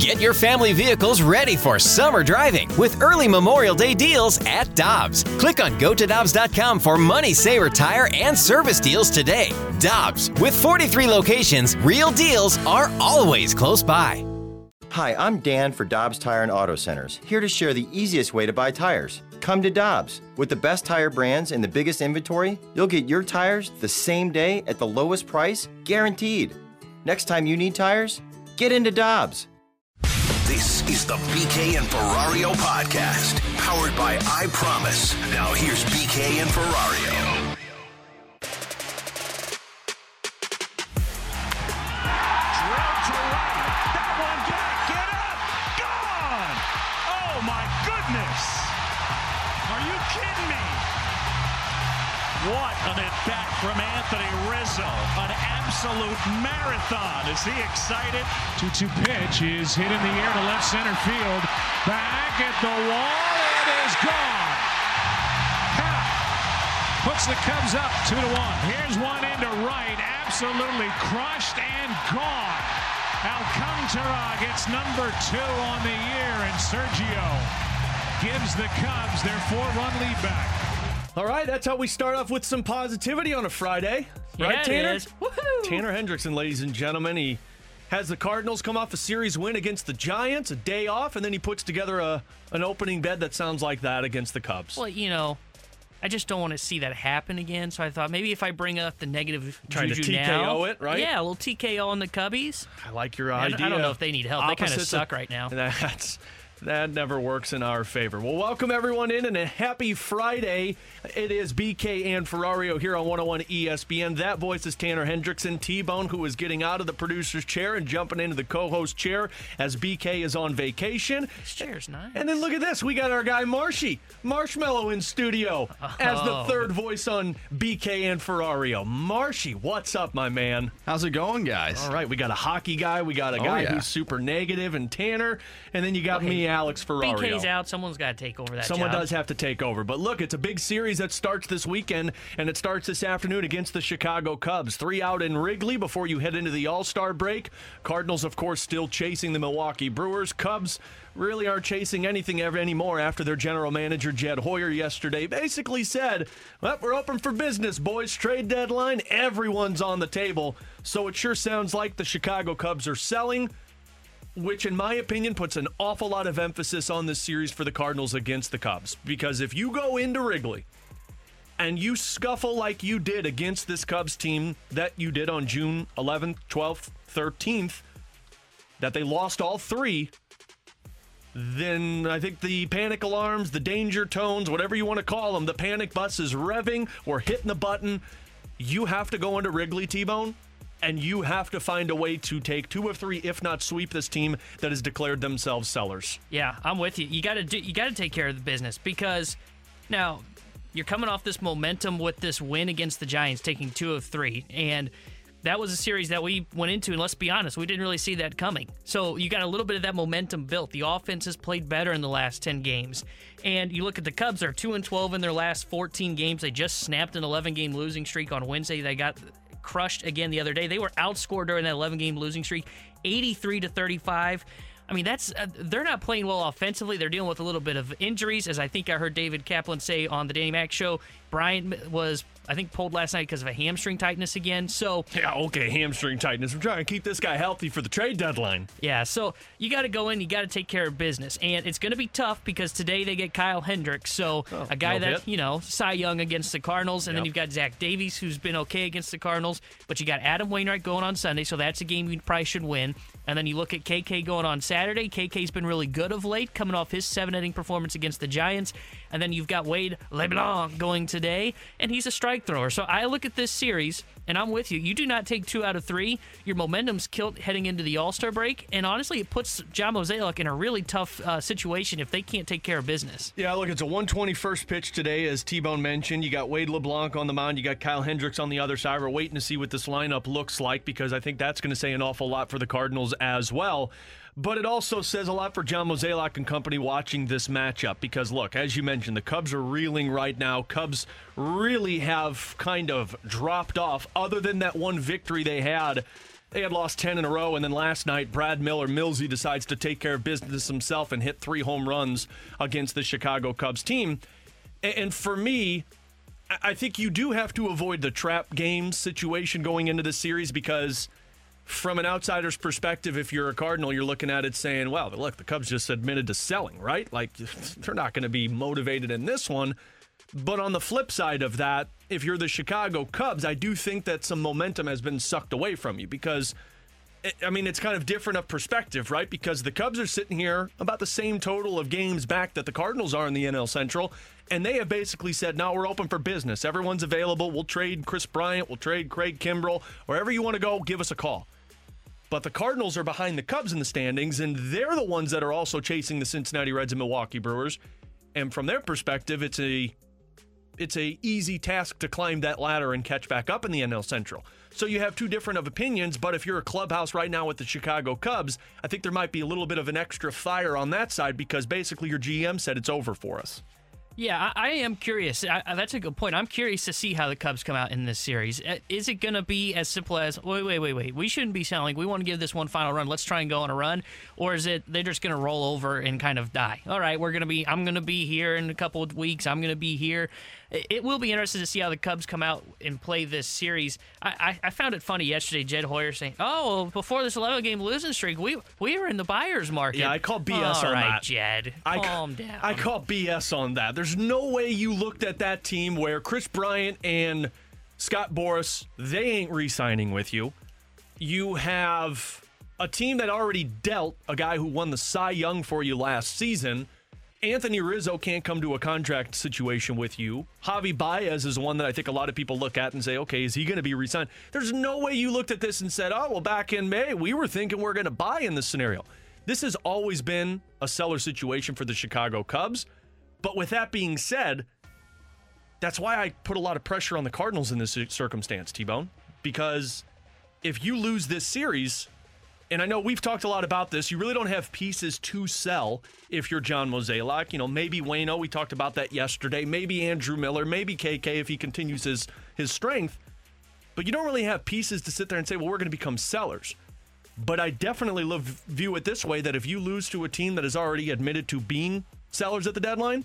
Get your family vehicles ready for summer driving with early Memorial Day deals at Dobbs. Click on gotodobbs.com for money saver tire and service deals today. Dobbs, with 43 locations, real deals are always close by. Hi, I'm Dan for Dobbs Tire and Auto Centers, here to share the easiest way to buy tires. Come to Dobbs. With the best tire brands and the biggest inventory, you'll get your tires the same day at the lowest price, guaranteed. Next time you need tires, get into Dobbs. This is the BK and Ferrario podcast, powered by I Promise. Now here's BK and Ferrario. Oh? What an at bat from Anthony Rizzo. An absolute marathon. Is he excited? 2 2 pitch is hit in the air to left center field. Back at the wall. It is gone. Puts the Cubs up 2 to 1. Here's one into right. Absolutely crushed and gone. Alcantara gets number two on the year, and Sergio gives the Cubs their four run lead back. All right, that's how we start off with some positivity on a Friday. Right, Yeah, Tanner? Tanner Hendrickson, ladies and gentlemen. He has the Cardinals come off a series win against the Giants, a day off, and then he puts together a an opening bed that sounds like that against the Cubs. Well, you know, I just don't want to see that happen again. So I thought maybe if I bring up the negative Trying to juju TKO now, it, right? Yeah, a little TKO on the Cubbies. I like your I idea. don't- I don't know if they need help. They kinda suck of- right now. That's that never works in our favor. Well, welcome everyone in and a happy Friday. It is BK and Ferrario here on 101 ESPN. That voice is Tanner Hendrickson, T-Bone, who is getting out of the producer's chair and jumping into the co-host chair as BK is on vacation. This chair's nice. And then look at this. We got our guy Marshy, Marshmallow in studio as the Oh. third voice on BK and Ferrario. Marshy, what's up, my man? How's it going, guys? All right, we got a hockey guy, we got a Oh, guy yeah. who's super negative, and Tanner, and then you got Okay, me, Alex Ferrario. BK's out. Someone's got to take over that Someone job. does have to take over. But look, it's a big series that starts this weekend, and it starts this afternoon against the Chicago Cubs. Three out in Wrigley before you head into the All Star break. Cardinals, of course, still chasing the Milwaukee Brewers. Cubs really aren't chasing anything ever anymore after their general manager, Jed Hoyer, yesterday basically said, Well, we're open for business, boys. Trade deadline, everyone's on the table. So it sure sounds like the Chicago Cubs are selling which in my opinion puts an awful lot of emphasis on this series for the Cardinals against the Cubs. Because if you go into Wrigley and you scuffle like you did against this Cubs team that you did on June 11th, 12th, 13th, that they lost all three, then I think the panic alarms, the danger tones, whatever you want to call them, the panic bus is revving or hitting the button. You have to go into Wrigley T Bone and you have to find a way to take two of three, if not sweep this team that has declared themselves sellers. Yeah, I'm with you. You got to do. You got to take care of the business because now you're coming off this momentum with this win against the Giants, taking two of three, and that was a series that we went into. And let's be honest, we didn't really see that coming. So you got a little bit of that momentum built. The offense has played better in the last ten games, and you look at the Cubs; they're two and twelve in their last 14 games. They just snapped an 11 game losing streak on Wednesday. They got crushed again the other day. They were outscored during that 11 game losing streak, 83 to 35. I mean, that's uh, they're not playing well offensively. They're dealing with a little bit of injuries, as I think I heard David Kaplan say on the Danny Mac show. Bryant was, I think, pulled last night because of a hamstring tightness again. So Yeah, okay, hamstring tightness. We're trying to keep this guy healthy for the trade deadline. yeah, so you got to go in, you got to take care of business, and it's going to be tough because today they get Kyle Hendricks, so oh, a guy no that hit. you know Cy Young against the Cardinals, and then you've got Zach Davies who's been okay against the Cardinals, but you got Adam Wainwright going on Sunday, so that's a game you probably should win. And then you look at KK going on Saturday. KK's been really good of late, coming off his seven inning performance against the Giants. And then you've got Wade LeBlanc going today, and he's a strike thrower. So I look at this series, and I'm with you. You do not take two out of three. Your momentum's killed heading into the All Star break, and honestly, it puts John Mozeliak in a really tough uh, situation if they can't take care of business. Yeah, look, it's a 121st pitch today, as T Bone mentioned. You got Wade LeBlanc on the mound, you got Kyle Hendricks on the other side. We're waiting to see what this lineup looks like because I think that's going to say an awful lot for the Cardinals as well. But it also says a lot for John Mozeliak and company watching this matchup because, look, as you mentioned, the Cubs are reeling right now. Cubs really have kind of dropped off, other than that one victory they had They had lost 10 in a row, and then last night, Brad Miller, Millsy, decides to take care of business himself and hit three home runs against the Chicago Cubs team. And for me, I think you do have to avoid the trap game situation going into this series because, from an outsider's perspective, if you're a Cardinal, you're looking at it saying, well, look, the Cubs just admitted to selling, right? Like, they're not going to be motivated in this one. But on the flip side of that, if you're the Chicago Cubs, I do think that some momentum has been sucked away from you because, eh, I mean, it's kind of different of perspective, right? Because the Cubs are sitting here about the same total of games back that the Cardinals are in the NL Central, and they have basically said, "No, we're open for business. Everyone's available. We'll trade Kris Bryant. We'll trade Craig Kimbrel. Wherever you want to go, give us a call." But the Cardinals are behind the Cubs in the standings, and they're the ones that are also chasing the Cincinnati Reds and Milwaukee Brewers. And from their perspective, it's a it's a easy task to climb that ladder and catch back up in the NL Central. So you have two different of opinions, but if you're a clubhouse right now with the Chicago Cubs, I think there might be a little bit of an extra fire on that side because basically your GM said it's over for us. Yeah, I, I am curious. I, that's a good point. I'm curious to see how the Cubs come out in this series. Is it going to be as simple as wait, wait, wait, wait? We shouldn't be selling. We want to give this one final run. Let's try and go on a run, or is it they're just going to roll over and kind of die? All right, we're going to be. I'm going to be here in a couple of weeks. I'm going to be here it will be interesting to see how the Cubs come out and play this series. I, I, I found it funny yesterday, Jed Hoyer saying, "Oh, before this 11 game losing streak, we we were in the buyer's market." Yeah, I call BS All on right, that. Jed, I calm ca- down. I call BS on that. There's no way you looked at that team where Kris Bryant and Scott Boras they ain't re-signing with you. You have a team that already dealt a guy who won the Cy Young for you last season Anthony Rizzo can't come to a contract situation with you. Javi Baez is one that I think a lot of people look at and say, okay, is he going to be re-signed? There's no way you looked at this and said, oh, well, back in May, we were thinking we're going to buy in this scenario. This has always been a seller situation for the Chicago Cubs. But with that being said, that's why I put a lot of pressure on the Cardinals in this circumstance, T-Bone, because if you lose this series – and I know we've talked a lot about this. You really don't have pieces to sell if you're John Mozeliak. You know, maybe Wayno, we talked about that yesterday. Maybe Andrew Miller, maybe KK if he continues his his strength. But you don't really have pieces to sit there and say, well, we're going to become sellers. But I definitely love, view it this way that if you lose to a team that has already admitted to being sellers at the deadline,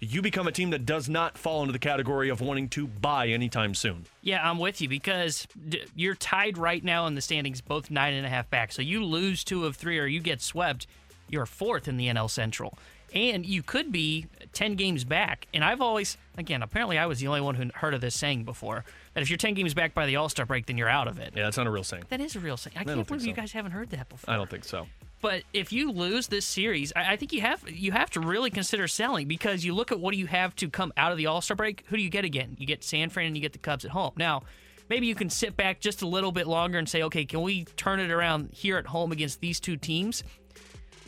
you become a team that does not fall into the category of wanting to buy anytime soon. Yeah, I'm with you because you're tied right now in the standings, both nine and a half back. So you lose two of three or you get swept, you're fourth in the NL Central. And you could be 10 games back. And I've always, again, apparently I was the only one who heard of this saying before that if you're 10 games back by the All Star break, then you're out of it. Yeah, that's not a real saying. That is a real saying. I, I can't believe so. you guys haven't heard that before. I don't think so. But if you lose this series, I, I think you have you have to really consider selling because you look at what do you have to come out of the All Star break. Who do you get again? You get San Fran and you get the Cubs at home. Now, maybe you can sit back just a little bit longer and say, okay, can we turn it around here at home against these two teams?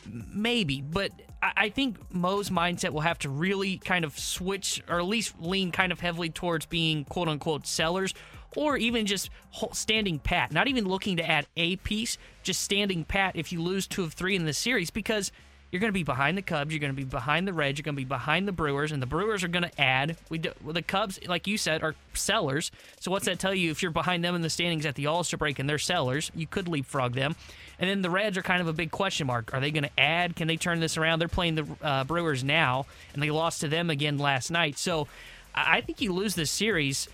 Maybe, but I think Mo's mindset will have to really kind of switch or at least lean kind of heavily towards being quote unquote sellers or even just standing pat, not even looking to add a piece, just standing pat if you lose two of three in the series because you're going to be behind the Cubs, you're going to be behind the Reds, you're going to be behind the Brewers, and the Brewers are going to add. We do, well, the Cubs, like you said, are sellers. So what's that tell you? If you're behind them in the standings at the All Star break and they're sellers, you could leapfrog them. And then the Reds are kind of a big question mark. Are they going to add? Can they turn this around? They're playing the uh, Brewers now, and they lost to them again last night. So I think you lose this series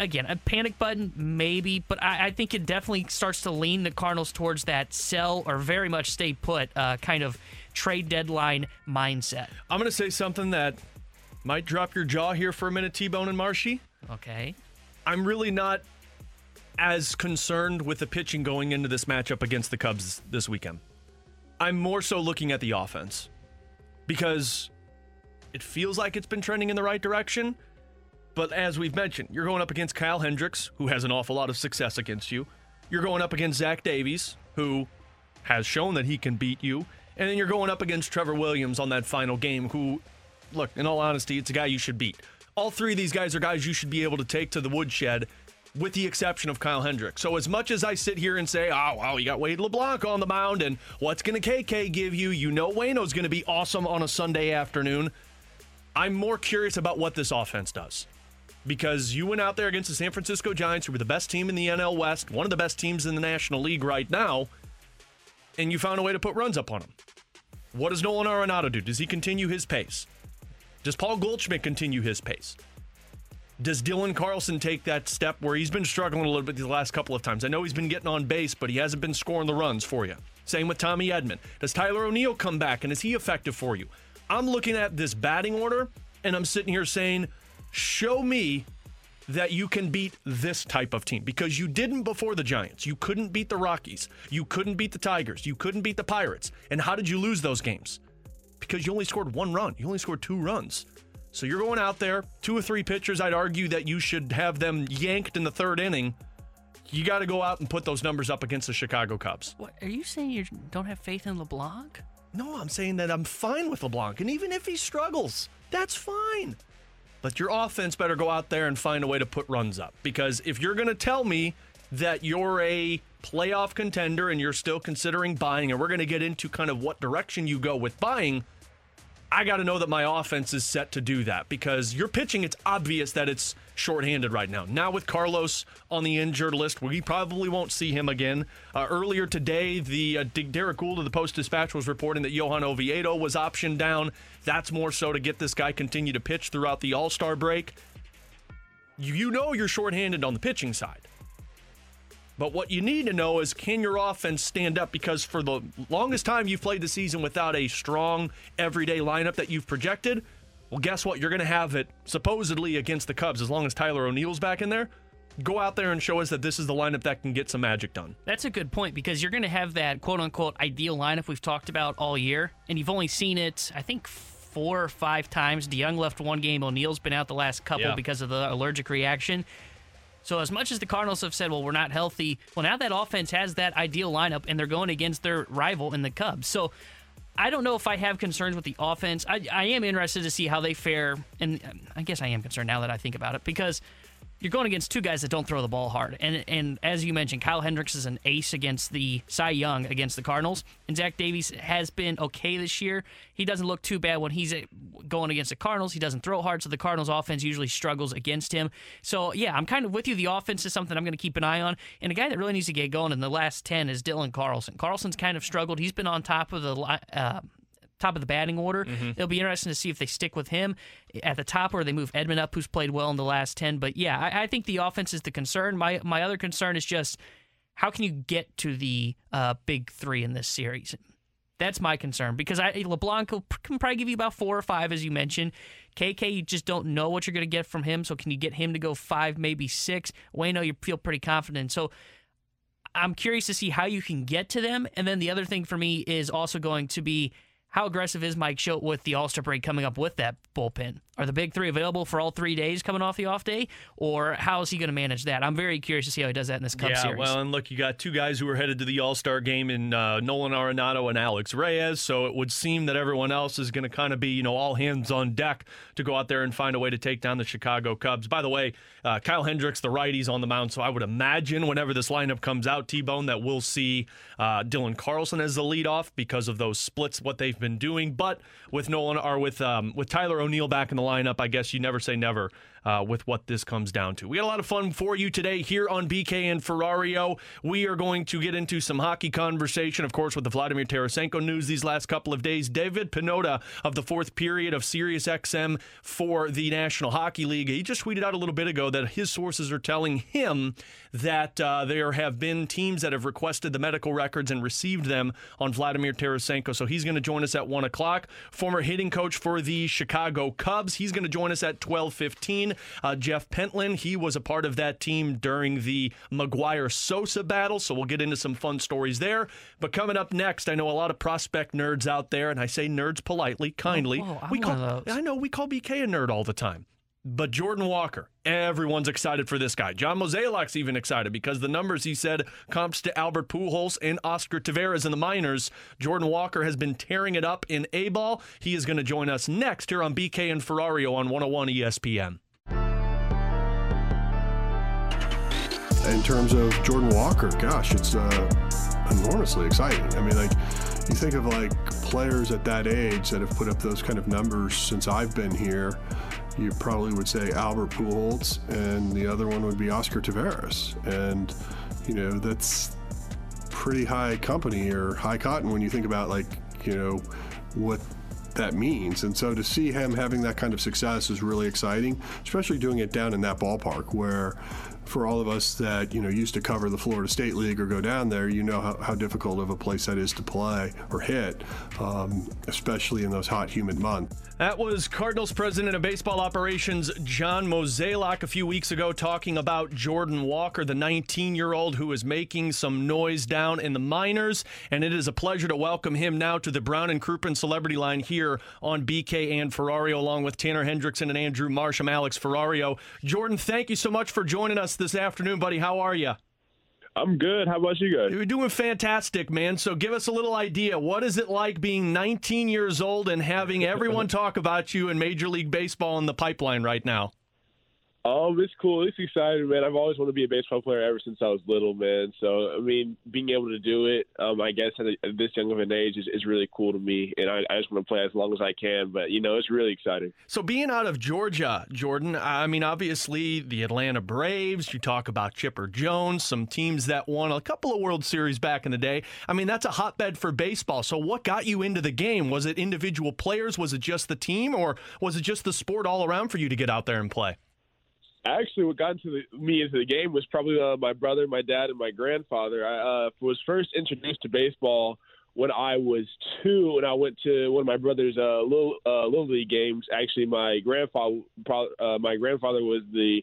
again, a panic button, maybe, but I, I, think it definitely starts to lean the Cardinals towards that sell or very much stay put uh, kind of trade deadline mindset. I'm going to say something that might drop your jaw here for a minute, T Bone and Marshy. Okay. I'm really not as concerned with the pitching going into this matchup against the Cubs this weekend. I'm more so looking at the offense because it feels like it's been trending in the right direction. But as we've mentioned, you're going up against Kyle Hendricks, who has an awful lot of success against you. You're going up against Zach Davies, who has shown that he can beat you. And then you're going up against Trevor Williams on that final game, who, look, in all honesty, it's a guy you should beat. All three of these guys are guys you should be able to take to the woodshed, with the exception of Kyle Hendricks. So as much as I sit here and say, oh, wow, you got Wade LeBlanc on the mound, and what's going to KK give you? You know Wayno's going to be awesome on a Sunday afternoon. I'm more curious about what this offense does because you went out there against the San Francisco Giants, who were the best team in the NL West, one of the best teams in the National League right now, and you found a way to put runs up on them. What does Nolan Arenado do? Does he continue his pace? Does Paul Goldschmidt continue his pace? Does Dylan Carlson take that step where he's been struggling a little bit the last couple of times? I know he's been getting on base, but he hasn't been scoring the runs for you. Same with Tommy Edman. Does Tyler O'Neill come back and is he effective for you? I'm looking at this batting order and I'm sitting here saying, show me that you can beat this type of team because you didn't before the Giants. You couldn't beat the Rockies. You couldn't beat the Tigers. You couldn't beat the Pirates. And how did you lose those games? Because you only scored one run. You only scored two runs. So you're going out there, two or three pitchers. I'd argue that you should have them yanked in the third inning. You got to go out and put those numbers up against the Chicago Cubs. What are you saying? You don't have faith in LeBlanc? No, I'm saying that I'm fine with LeBlanc, and even if he struggles, that's fine. But your offense better go out there and find a way to put runs up. Because if you're going to tell me that you're a playoff contender and you're still considering buying, and we're going to get into kind of what direction you go with buying, I got to know that my offense is set to do that because your pitching, it's obvious that it's shorthanded right now. Now, with Carlos on the injured list, we probably won't see him again. Uh, earlier today, the uh, Derrick Goold of the Post Dispatch was reporting that Johan Oviedo was optioned down. That's more so to get this guy continue to pitch throughout the All Star break. You know you're shorthanded on the pitching side. But what you need to know is can your offense stand up? Because for the longest time you've played the season without a strong everyday lineup that you've projected. Well, guess what? You're going to have it supposedly against the Cubs as long as Tyler O'Neill's back in there. Go out there and show us that this is the lineup that can get some magic done. That's a good point because you're going to have that quote unquote ideal lineup we've talked about all year, and you've only seen it, I think, four or five times. DeJong left one game. O'Neill's been out the last couple Yeah. because of the allergic reaction. So as much as the Cardinals have said, well, we're not healthy, well, now that offense has that ideal lineup and they're going against their rival in the Cubs. So I don't know if I have concerns with the offense. I, I am interested to see how they fare, and I guess I am concerned now that I think about it because you're going against two guys that don't throw the ball hard. And and as you mentioned, Kyle Hendricks is an ace against the Cy Young against the Cardinals, and Zach Davies has been okay this year. He doesn't look too bad when he's going against the Cardinals. He doesn't throw hard, so the Cardinals offense usually struggles against him. So yeah, I'm kind of with you. The offense is something I'm going to keep an eye on, and a guy that really needs to get going in the last ten is Dylan Carlson. Carlson's kind of struggled. He's been on top of the. Uh, top of the batting order. It'll be interesting to see if they stick with him at the top or they move Edman up, who's played well in the last 10. But yeah, I, I think the offense is the concern. My, my other concern is just how can you get to the uh, big three in this series? That's my concern because I, LeBlanc can probably give you about four or five, as you mentioned. KK, you just don't know what you're going to get from him. So can you get him to go five, maybe six? Wayno, you feel pretty confident. So I'm curious to see how you can get to them. And then the other thing for me is also going to be how aggressive is Mike Shildt with the All Star break coming up with that bullpen? Are the big three available for all three days coming off the off day? Or how is he going to manage that? I'm very curious to see how he does that in this Cup yeah, series. well, and look, you got two guys who are headed to the All Star game in uh, Nolan Arenado and Alex Reyes. So it would seem that everyone else is going to kind of be, you know, all hands on deck to go out there and find a way to take down the Chicago Cubs. By the way, uh, Kyle Hendricks, the righty's on the mound. So I would imagine whenever this lineup comes out, T Bone, that we'll see uh, Dylan Carlson as the leadoff because of those splits, what they've been doing. But with Nolan or with um, with Tyler O'Neill back in the lineup, I guess you never say never uh, with what this comes down to. We got a lot of fun for you today here on BK and Ferrario. We are going to get into some hockey conversation, of course, with the Vladimir Tarasenko news these last couple of days. David Pagnotta of the fourth period of Sirius XM for the National Hockey League. He just tweeted out a little bit ago that his sources are telling him that uh, there have been teams that have requested the medical records and received them on Vladimir Tarasenko. So he's going to join us at one o'clock. Former hitting coach for the Chicago Cubs. He's going to join us at twelve fifteen. Uh, Jeff Pentland. He was a part of that team during the McGwire Sosa battle. So we'll get into some fun stories there. But coming up next, I know a lot of prospect nerds out there, and I say nerds politely, kindly. I'm we call. I know we call BK a nerd all the time. But Jordan Walker, everyone's excited for this guy. John Mozeliak's even excited because the numbers he said comps to Albert Pujols and Oscar Taveras in the minors. Jordan Walker has been tearing it up in A ball. He is going to join us next here on BK and Ferrario on 101 ESPN. In terms of Jordan Walker, gosh, it's uh, enormously exciting. I mean, like you think of like players at that age that have put up those kind of numbers since I've been here. you probably would say Albert Pujols, and the other one would be Oscar Taveras. And, you know, that's pretty high company or high cotton when you think about, like, you know, what that means. And so to see him having that kind of success is really exciting, especially doing it down in that ballpark where for all of us that you know used to cover the Florida State League or go down there, you know how, how difficult of a place that is to play or hit, um, especially in those hot, humid months. That was Cardinals president of baseball operations John Mozeliak a few weeks ago talking about Jordan Walker, the 19 year old who is making some noise down in the minors. And it is a pleasure to welcome him now to the Brown and Crouppen Celebrity Line here on BK and Ferrario, along with Tanner Hendrickson and Andrew Marsh. I'm Alex Ferrario. Jordan, thank you so much for joining us this afternoon, buddy. How are you? I'm good. How about you guys? You're doing fantastic, man. So give us a little idea. What is it like being 19 years old and having everyone talk about you in Major League Baseball in the pipeline right now? Um, it's cool. It's exciting, man. I've always wanted to be a baseball player ever since I was little, man. So, I mean, being able to do it, um, I guess at, at this young of an age is, is really cool to me, and I, I just want to play as long as I can. But you know, it's really exciting. So, being out of Georgia, Jordan, I mean, obviously the Atlanta Braves. You talk about Chipper Jones, some teams that won a couple of World Series back in the day. I mean, that's a hotbed for baseball. So, what got you into the game? Was it individual players? Was it just the team, or was it just the sport all around for you to get out there and play? Actually what got into the, me into the game was probably uh, my brother, my dad, and my grandfather. I uh, was first introduced to baseball when I was two, and I went to one of my brother's uh, little uh, little league games. Actually, my grandfather uh, my grandfather was the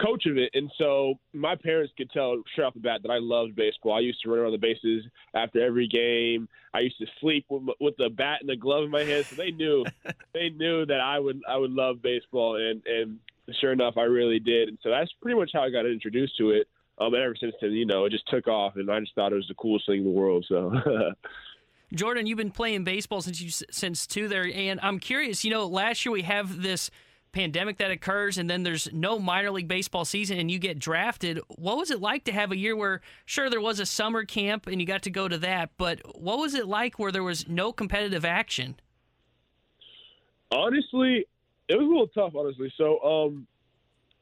coach of it, and so my parents could tell straight off the bat that I loved baseball. I used to run around the bases after every game. I used to sleep with, with the bat and the glove in my hand, so they knew they knew that I would I would love baseball, and and sure enough, I really did. And so that's pretty much how I got introduced to it. Um, and ever since then, you know, it just took off, and I just thought it was the coolest thing in the world. So. Jordan, you've been playing baseball since you since two there, and I'm curious. You know, last year we have this pandemic that occurs, and then there's no minor league baseball season, and you get drafted. What was it like to have a year where, sure, there was a summer camp and you got to go to that, but what was it like where there was no competitive action? Honestly, it was a little tough, honestly. So um,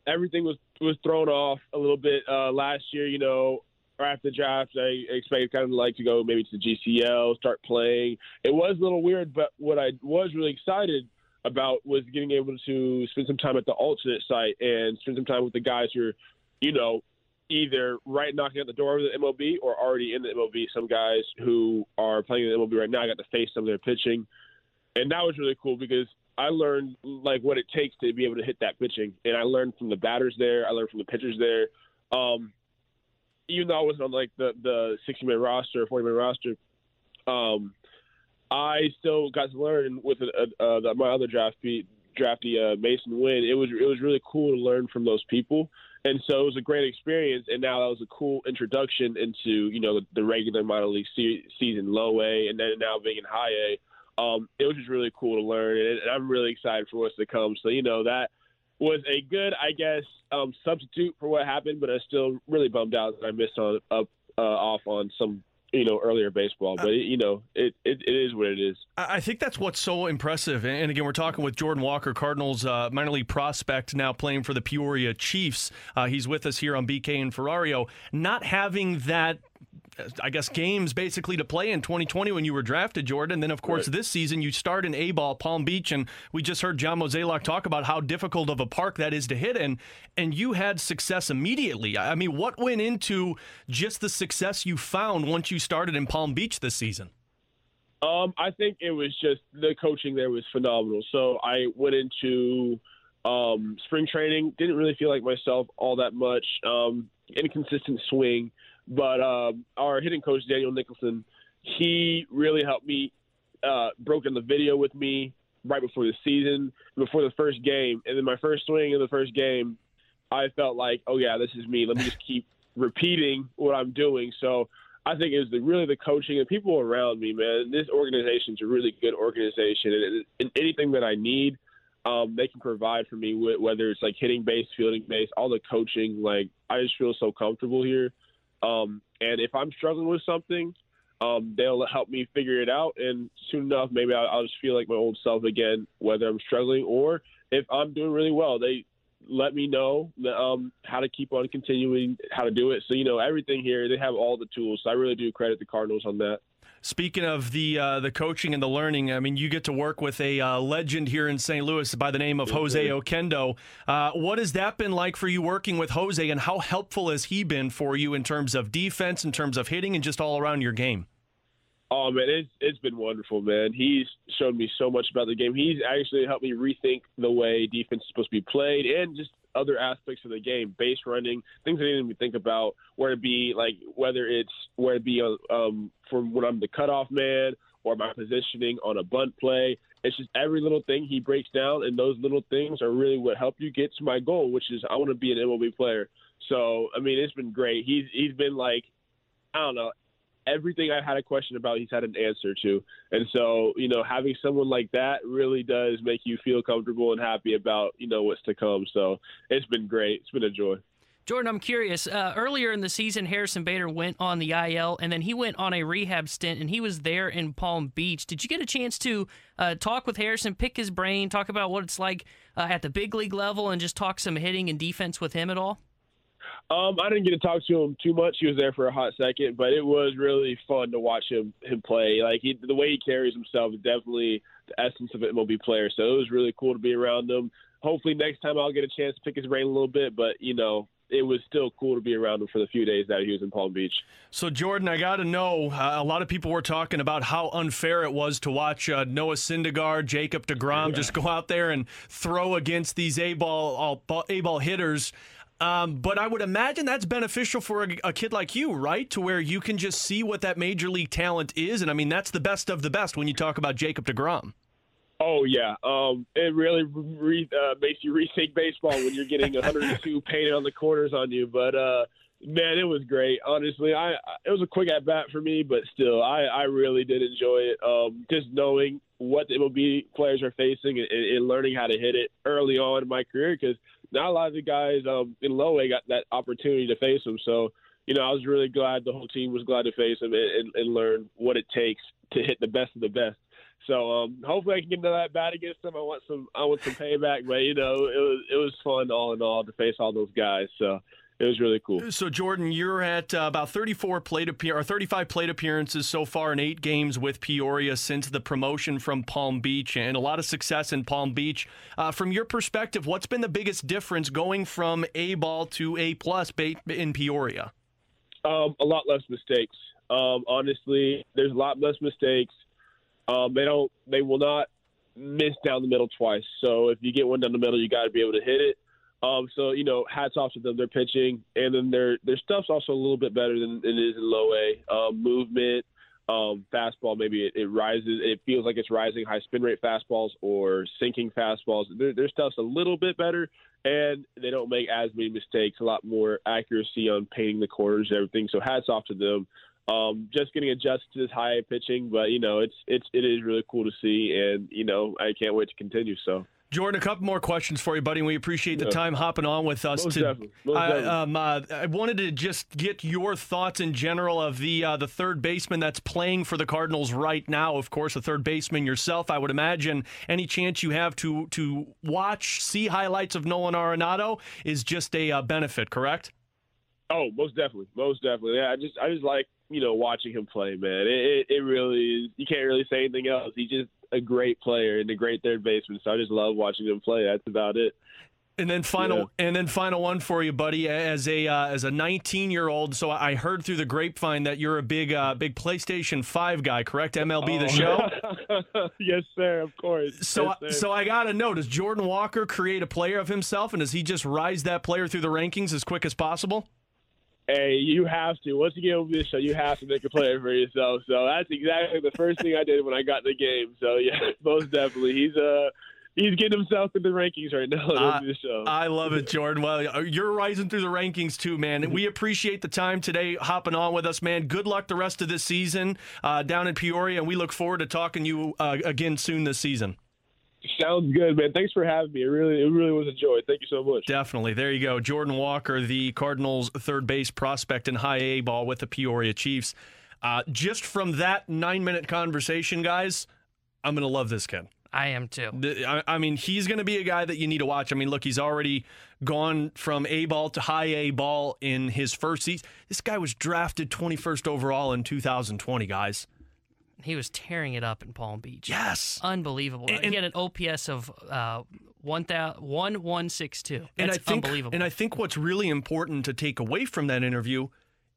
everything was was thrown off a little bit uh, last year. You know, after the draft, I expected kind of like to go maybe to the GCL, start playing. It was a little weird, but what I was really excited about was getting able to spend some time at the alternate site and spend some time with the guys who are, you know, either right knocking at the door of the MLB or already in the MLB. Some guys who are playing in the MLB right now, I got to face some of their pitching. And that was really cool because I learned like what it takes to be able to hit that pitching, and I learned from the batters there. I learned from the pitchers there. Um, even though I wasn't on like the the 60 man roster, 40 man roster, um, I still got to learn with uh, uh, my other draftee, draftee uh, Masyn Winn. It was it was really cool to learn from those people, and so it was a great experience. And now that was a cool introduction into you know the, the regular minor league se- season, low A, and then now being in high A um, it was just really cool to learn, and, I'm really excited for what's to come. So you know that was a good, I guess, um, substitute for what happened, but I'm still really bummed out that I missed on up uh, off on some you know earlier baseball. But it, you know it, it, it is what it is. I think that's what's so impressive. And again we're talking with jordan walker cardinals uh, minor league prospect now playing for the peoria chiefs. Uh, he's with us here on bk and ferrario. Not having that I guess, games basically to play in 2020 when you were drafted, Jordan. And then, of course, right. this season you start in A ball, Palm Beach, and we just heard John Mozeliak talk about how difficult of a park that is to hit in, and you had success immediately. I mean, what went into just the success you found once you started in Palm Beach this season? Um, I think it was just the coaching there was phenomenal. So I went into um, spring training, didn't really feel like myself all that much. Um, inconsistent swing. But um, our hitting coach Daniel Nicholson, he really helped me, uh, broke in the video with me right before the season, before the first game, and then my first swing in the first game, I felt like, oh yeah, this is me. Let me just keep repeating what I'm doing. So I think it was the, really the coaching and people around me, man. This organization is a really good organization, and, and anything that I need, um, they can provide for me. Whether it's like hitting base, fielding base, all the coaching. Like I just feel so comfortable here. Um, and if I'm struggling with something, um, they'll help me figure it out. And soon enough, maybe I'll, I'll just feel like my old self again, whether I'm struggling or if I'm doing really well. They let me know um, how to keep on continuing, how to do it. So you know, everything here, they have all the tools. So I really do credit the Cardinals on that. Speaking of the uh, the coaching and the learning, I mean, you get to work with a uh, legend here in St. Louis by the name of Jose Oquendo. Uh, what has that been like for you working with Jose, and how helpful has he been for you in terms of defense, in terms of hitting, and just all around your game? Oh man, it's it's been wonderful, man. He's shown me so much about the game. He's actually helped me rethink the way defense is supposed to be played, and just other aspects of the game, base running, things I didn't even think about. Where to be like whether it's where to be um, from when I'm the cutoff man or my positioning on a bunt play. It's just every little thing he breaks down, and those little things are really what help you get to my goal, which is I want to be an MLB player. So I mean, it's been great. He's he's been like I don't know everything I had a question about, he's had an answer to. And so, you know, having someone like that really does make you feel comfortable and happy about, you know, what's to come. So it's been great. It's been a joy. Jordan, I'm curious. Uh, earlier in the season, Harrison Bader went on the IL, and then he went on a rehab stint, and he was there in Palm Beach. Did you get a chance to uh, talk with Harrison, pick his brain, talk about what it's like uh, at the big league level, and just talk some hitting and defense with him at all? Um, I didn't get to talk to him too much. He was there for a hot second, but it was really fun to watch him him play. Like he, the way he carries himself is definitely the essence of an MLB player. So it was really cool to be around him. Hopefully next time I'll get a chance to pick his brain a little bit, but you know it was still cool to be around him for the few days that he was in Palm Beach. So, Jordan, I got to know uh, a lot of people were talking about how unfair it was to watch uh, Noah Syndergaard, Jacob DeGrom yeah. just go out there and throw against these A ball A ball hitters. Um, but I would imagine that's beneficial for a, a, kid like you, right? To where you can just see what that major league talent is, and I mean that's the best of the best when you talk about Jacob Degrom. Oh yeah, um, it really re- uh, makes you rethink baseball when you're getting 102 painted on the corners on you. But uh, man, it was great. Honestly, I it was a quick at bat for me, but still, I, I really did enjoy it. Um, just knowing what the MLB players are facing and, and learning how to hit it early on in my career because not a lot of the guys um, in low A got that opportunity to face him. So, you know, I was really glad the whole team was glad to face him and, and, and learn what it takes to hit the best of the best. So um, hopefully I can get into that bat against them. I want some I want some payback, but you know it was it was fun all in all to face all those guys. So it was really cool. So Jordan, you're at uh, about 34 plate appear or 35 plate appearances so far in eight games with Peoria since the promotion from Palm Beach, and a lot of success in Palm Beach. Uh, from your perspective, what's been the biggest difference going from A ball to A plus in Peoria? Um, a lot less mistakes. Um, honestly, there's a lot less mistakes. Um, they don't. They will not miss down the middle twice. So if you get one down the middle, you got to be able to hit it. Um, so you know, hats off to them. They're pitching, and then their their stuff's also a little bit better than, it is in low A. Um, movement, um, fastball, maybe it, it, rises. It feels like it's rising. High spin rate fastballs or sinking fastballs. Their, their stuff's a little bit better, and they don't make as many mistakes. A lot more accuracy on painting the corners and everything. So hats off to them. Um, just getting adjusted to this high pitching, but you know, it's it's it is really cool to see, and you know, I can't wait to continue. So. Jordan, a couple more questions for you, buddy. We appreciate the yeah. time hopping on with us. Most to, definitely. Most I, um, uh, I wanted to just get your thoughts in general of the uh, the third baseman that's playing for the Cardinals right now. Of course, a third baseman yourself. I would imagine any chance you have to to watch, see highlights of Nolan Arenado is just a uh, benefit. Correct? Oh, most definitely, most definitely. Yeah, I just I just like you know watching him play, man. It, it, it really is. You can't really say anything else. He just a great player and a great third baseman. So I just love watching him play. That's about it. And then final, yeah. and then final one for you, buddy. As a uh, as a 19 year old, so I heard through the grapevine that you're a big uh, big PlayStation 5 guy, correct? MLB oh. the show. yes, sir. Of course. So yes, so I gotta know: Does Jordan Walker create a player of himself, and does he just rise that player through the rankings as quick as possible? Hey, you have to. Once you get over this show, you have to make a play for yourself. So that's exactly the first thing I did when I got the game. So yeah, most definitely, he's uh he's getting himself in the rankings right now. Uh, I love it, Jordan. Well, uh, you're rising through the rankings too, man. We appreciate the time today, hopping on with us, man. Good luck the rest of this season uh, down in Peoria, and we look forward to talking to you uh, again soon this season. Sounds good, man. Thanks for having me. It really, it really was a joy. Thank you so much. Definitely. There you go. Jordan Walker, the Cardinals' third base prospect in high A ball with the Peoria Chiefs. Uh, just from that nine minute conversation, guys, I'm going to love this kid. I am too. I, I mean, he's going to be a guy that you need to watch. I mean, look, he's already gone from A ball to high A ball in his first season. This guy was drafted 21st overall in 2020, guys. He was tearing it up in Palm Beach. Yes. Unbelievable. And- he had an OPS of uh, 1162. That's and I think, unbelievable. And I think what's really important to take away from that interview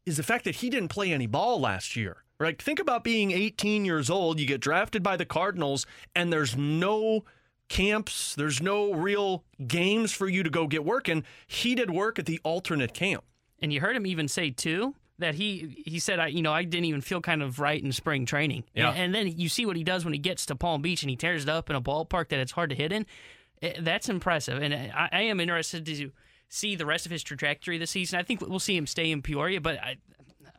is the fact that he didn't play any ball last year. Right? Think about being 18 years old, you get drafted by the Cardinals, and there's no camps, there's no real games for you to go get work And He did work at the alternate camp. and you heard him even say too that he he said I you know I didn't even feel kind of right in spring training. Yeah. And, and then you see what he does when he gets to Palm Beach and he tears it up in a ballpark that it's hard to hit in. Eh, That's impressive, and I, I am interested to see the rest of his trajectory this season. I think we'll see him stay in Peoria, but I,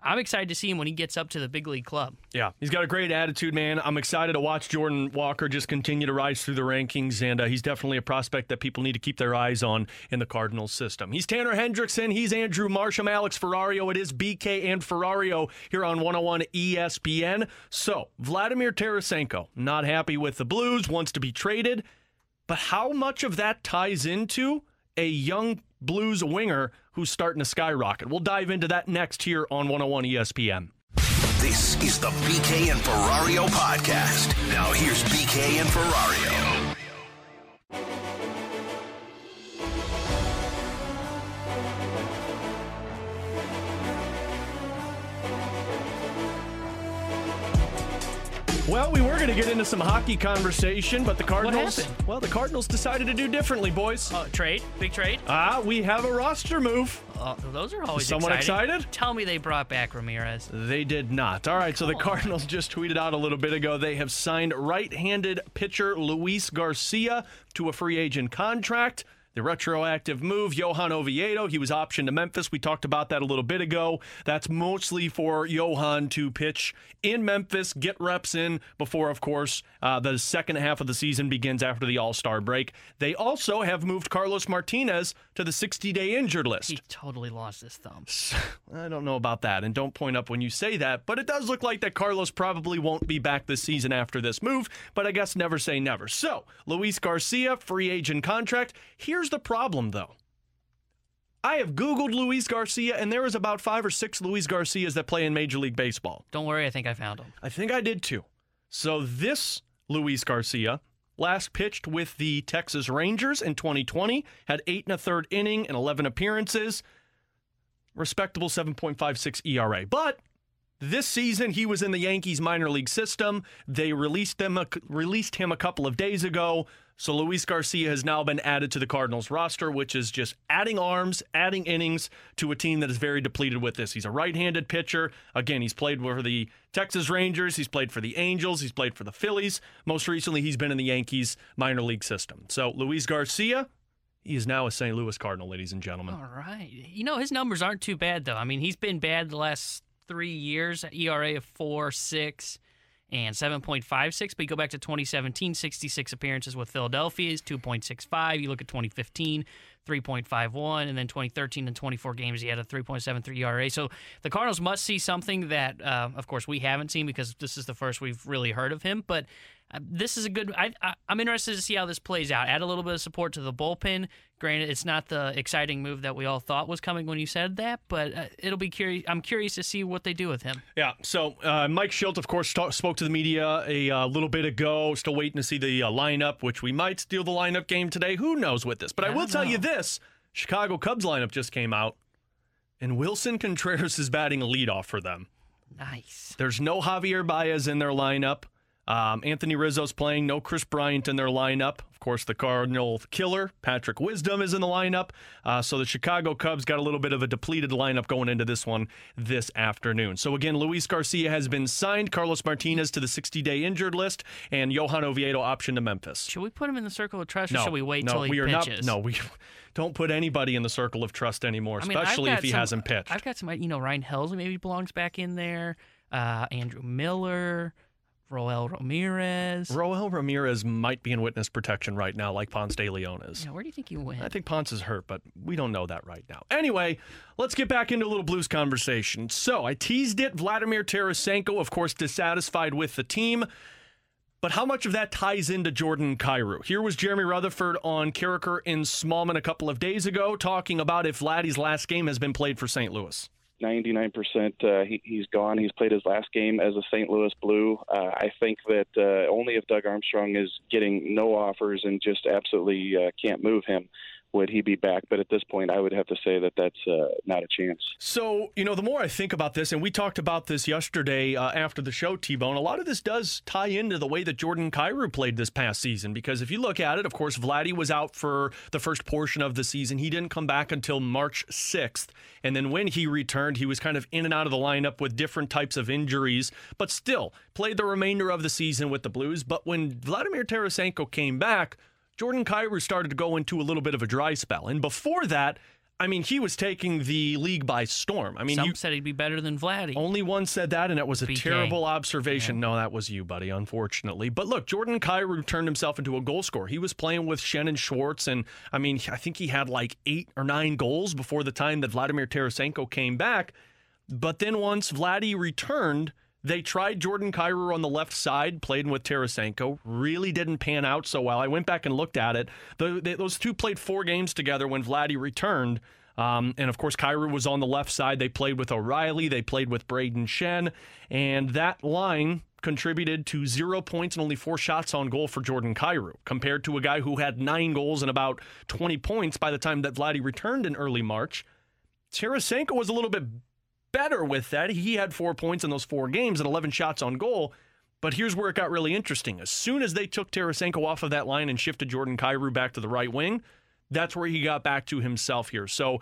I'm excited to see him when he gets up to the big league club. Yeah, he's got a great attitude, man. I'm excited to watch Jordan Walker just continue to rise through the rankings, and uh, he's definitely a prospect that people need to keep their eyes on in the Cardinals system. He's Tanner Hendrickson. He's Andrew Marsham, Alex Ferrario. It is BK and Ferrario here on 101 ESPN. So, Vladimir Tarasenko, not happy with the Blues, wants to be traded, but how much of that ties into a young Blues winger who's starting to skyrocket? We'll dive into that next here on 101 ESPN. This is the BK and Ferrario podcast. Now here's BK and Ferrario. Well, we were going to get into some hockey conversation, but the Cardinals. happened? Well, the Cardinals decided to do differently, boys. Uh, trade, big trade. Ah, we have a roster move. Uh, those are always Someone exciting. excited? Tell me they brought back Ramirez. They did not. All right, so the Cardinals just tweeted out a little bit ago they have signed right handed pitcher Luis Garcia to a free agent contract. The retroactive move, Johan Oviedo, he was optioned to Memphis. We talked about that a little bit ago. That's mostly for Johan to pitch in Memphis, get reps in before, of course, uh, the second half of the season begins after the All Star break. They also have moved Carlos Martinez to the 60 day injured list. He totally lost his thumb. I don't know about that, and don't point up when you say that, but it does look like that Carlos probably won't be back this season after this move, but I guess never say never. So, Luis Garcia, free agent contract. Here's the problem, though. I have Googled Luis Garcia, and there is about five or six Luis Garcias that play in Major League Baseball. Don't worry, I think I found him. I think I did too. So this Luis Garcia last pitched with the Texas Rangers in 2020, had eight and a third inning and 11 appearances, respectable 7.56 ERA. But this season he was in the Yankees minor league system. They released them released him a couple of days ago. So Luis Garcia has now been added to the Cardinals roster, which is just adding arms, adding innings to a team that is very depleted with this. He's a right-handed pitcher. Again, he's played for the Texas Rangers, he's played for the Angels, he's played for the Phillies. Most recently, he's been in the Yankees minor league system. So Luis Garcia, he is now a St. Louis Cardinal, ladies and gentlemen. All right. You know, his numbers aren't too bad, though. I mean, he's been bad the last three years, ERA of 4 6 and 7.56. But you go back to 2017, 66 appearances with Philadelphia is 2.65. You look at 2015, 3.51. And then 2013 and 24 games, he had a 3.73 ERA. So the Cardinals must see something that, uh, of course, we haven't seen because this is the first we've really heard of him. But this is a good. I, I, I'm interested to see how this plays out. Add a little bit of support to the bullpen. Granted, it's not the exciting move that we all thought was coming when you said that, but uh, it'll be curious. I'm curious to see what they do with him. Yeah. So uh, Mike Shildt, of course, talk, spoke to the media a uh, little bit ago. Still waiting to see the uh, lineup, which we might steal the lineup game today. Who knows with this? But I, I will tell you this: Chicago Cubs lineup just came out, and Willson Contreras is batting a leadoff for them. Nice. There's no Javier Baez in their lineup. Um, Anthony Rizzo's playing. No Kris Bryant in their lineup. Of course, the Cardinal killer, Patrick Wisdom, is in the lineup. Uh, so the Chicago Cubs got a little bit of a depleted lineup going into this one this afternoon. So again, Luis Garcia has been signed, Carlos Martinez to the 60 day injured list, and Johan Oviedo option to Memphis. Should we put him in the circle of trust, or No, should we wait no, till he we are pitches? not. No, we don't put anybody in the circle of trust anymore, I mean, especially if he some- hasn't pitched. I've got some, you know, Ryan Helsley maybe belongs back in there. Uh, Andrew Miller, Roel Ramirez. Roel Ramirez might be in witness protection right now, like Ponce de Leon is. Yeah, where do you think he went? I think Ponce is hurt, but we don't know that right now. Anyway, let's get back into a little Blues conversation. So I teased it. Vladimir Tarasenko, of course, dissatisfied with the team. But how much of that ties into Jordan Kyrou? Here was Jeremy Rutherford on Karraker in Smallman a couple of days ago talking about if Vladdy's last game has been played for St. Louis. 99% uh, he, he's gone. He's played his last game as a St. Louis Blue. Uh, I think that uh, only if Doug Armstrong is getting no offers and just absolutely uh, can't move him would he be back. But at this point, I would have to say that that's uh, not a chance. So, you know, the more I think about this, and we talked about this yesterday uh, after the show, T Bone, a lot of this does tie into the way that Jordan Kyrou played this past season. Because if you look at it, of course, Vladdy was out for the first portion of the season. He didn't come back until March 6th. And then when he returned, he was kind of in and out of the lineup with different types of injuries, but still played the remainder of the season with the Blues. But when Vladimir Tarasenko came back, Jordan Kyrou started to go into a little bit of a dry spell. And before that, I mean, he was taking the league by storm. I mean, Some you, said he'd be better than Vladdy. only one said that, and it was a BK. terrible observation. No, that was you, buddy, unfortunately. But look, Jordan Kyrou turned himself into a goal scorer. He was playing with Jaden Schwartz, and I mean, I think he had like eight or nine goals before the time that Vladimir Tarasenko came back. But then once Vladdy returned, they tried Jordan Kyrou on the left side, played with Tarasenko. Really didn't pan out so well. I went back and looked at it. The, they, those two played four games together when Vladdy returned. Um, and of course, Kyrou was on the left side. They played with O'Reilly. They played with Brayden Schenn. And that line contributed to zero points and only four shots on goal for Jordan Kyrou, compared to a guy who had nine goals and about 20 points by the time that Vladdy returned in early March. Tarasenko was a little bit better with that. He had four points in those four games and 11 shots on goal. But here's where it got really interesting. As soon as they took Tarasenko off of that line and shifted Jordan Kyrou back to the right wing, that's where he got back to himself here. So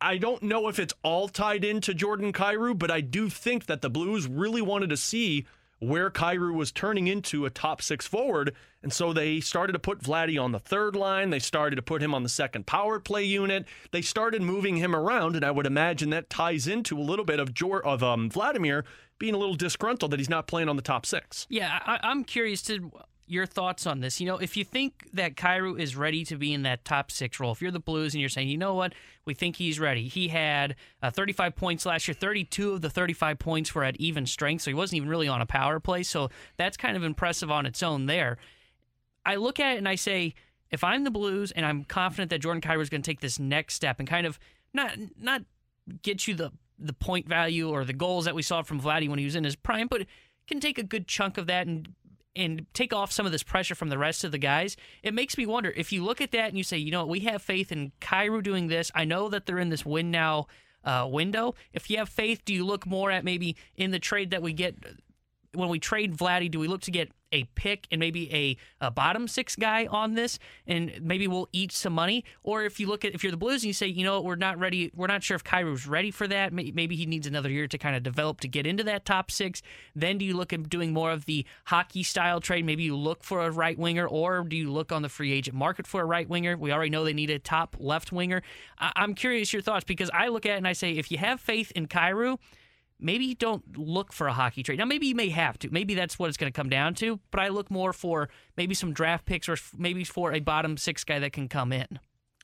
I- don't know if it's all tied into Jordan Kyrou, but I do think that the Blues really wanted to see where Kyrou was turning into a top six forward. And so they started to put Vladdy on the third line. They started to put him on the second power play unit. They started moving him around, and I would imagine that ties into a little bit of of um, Vladimir being a little disgruntled that he's not playing on the top six. Yeah, I, I'm curious to your thoughts on this. You know, if you think that Kyrou is ready to be in that top six role, if you're the Blues and you're saying, you know what, we think he's ready. He had uh, 35 points last year. 32 of the 35 points were at even strength, so he wasn't even really on a power play. So that's kind of impressive on its own there. I look at it and I say, if I'm the Blues and I'm confident that Jordan Kyrou is going to take this next step and kind of not not get you the the point value or the goals that we saw from Vladdy when he was in his prime, but can take a good chunk of that and and take off some of this pressure from the rest of the guys. It makes me wonder if you look at that and you say, you know, what, we have faith in Kyrou doing this. I know that they're in this win now uh, window. If you have faith, do you look more at maybe in the trade that we get when we trade Vladdy? Do we look to get a pick and maybe a, a bottom six guy on this, and maybe we'll eat some money. Or if you look at if you're the Blues and you say, you know, we're not ready, we're not sure if Kyrou's ready for that. Maybe he needs another year to kind of develop to get into that top six. Then do you look at doing more of the hockey style trade? Maybe you look for a right winger, or do you look on the free agent market for a right winger? We already know they need a top left winger. I- I'm curious your thoughts because I look at it and I say, if you have faith in Kyrou maybe you don't look for a hockey trade. Now, maybe you may have to. Maybe that's what it's going to come down to. But I look more for maybe some draft picks or maybe for a bottom six guy that can come in.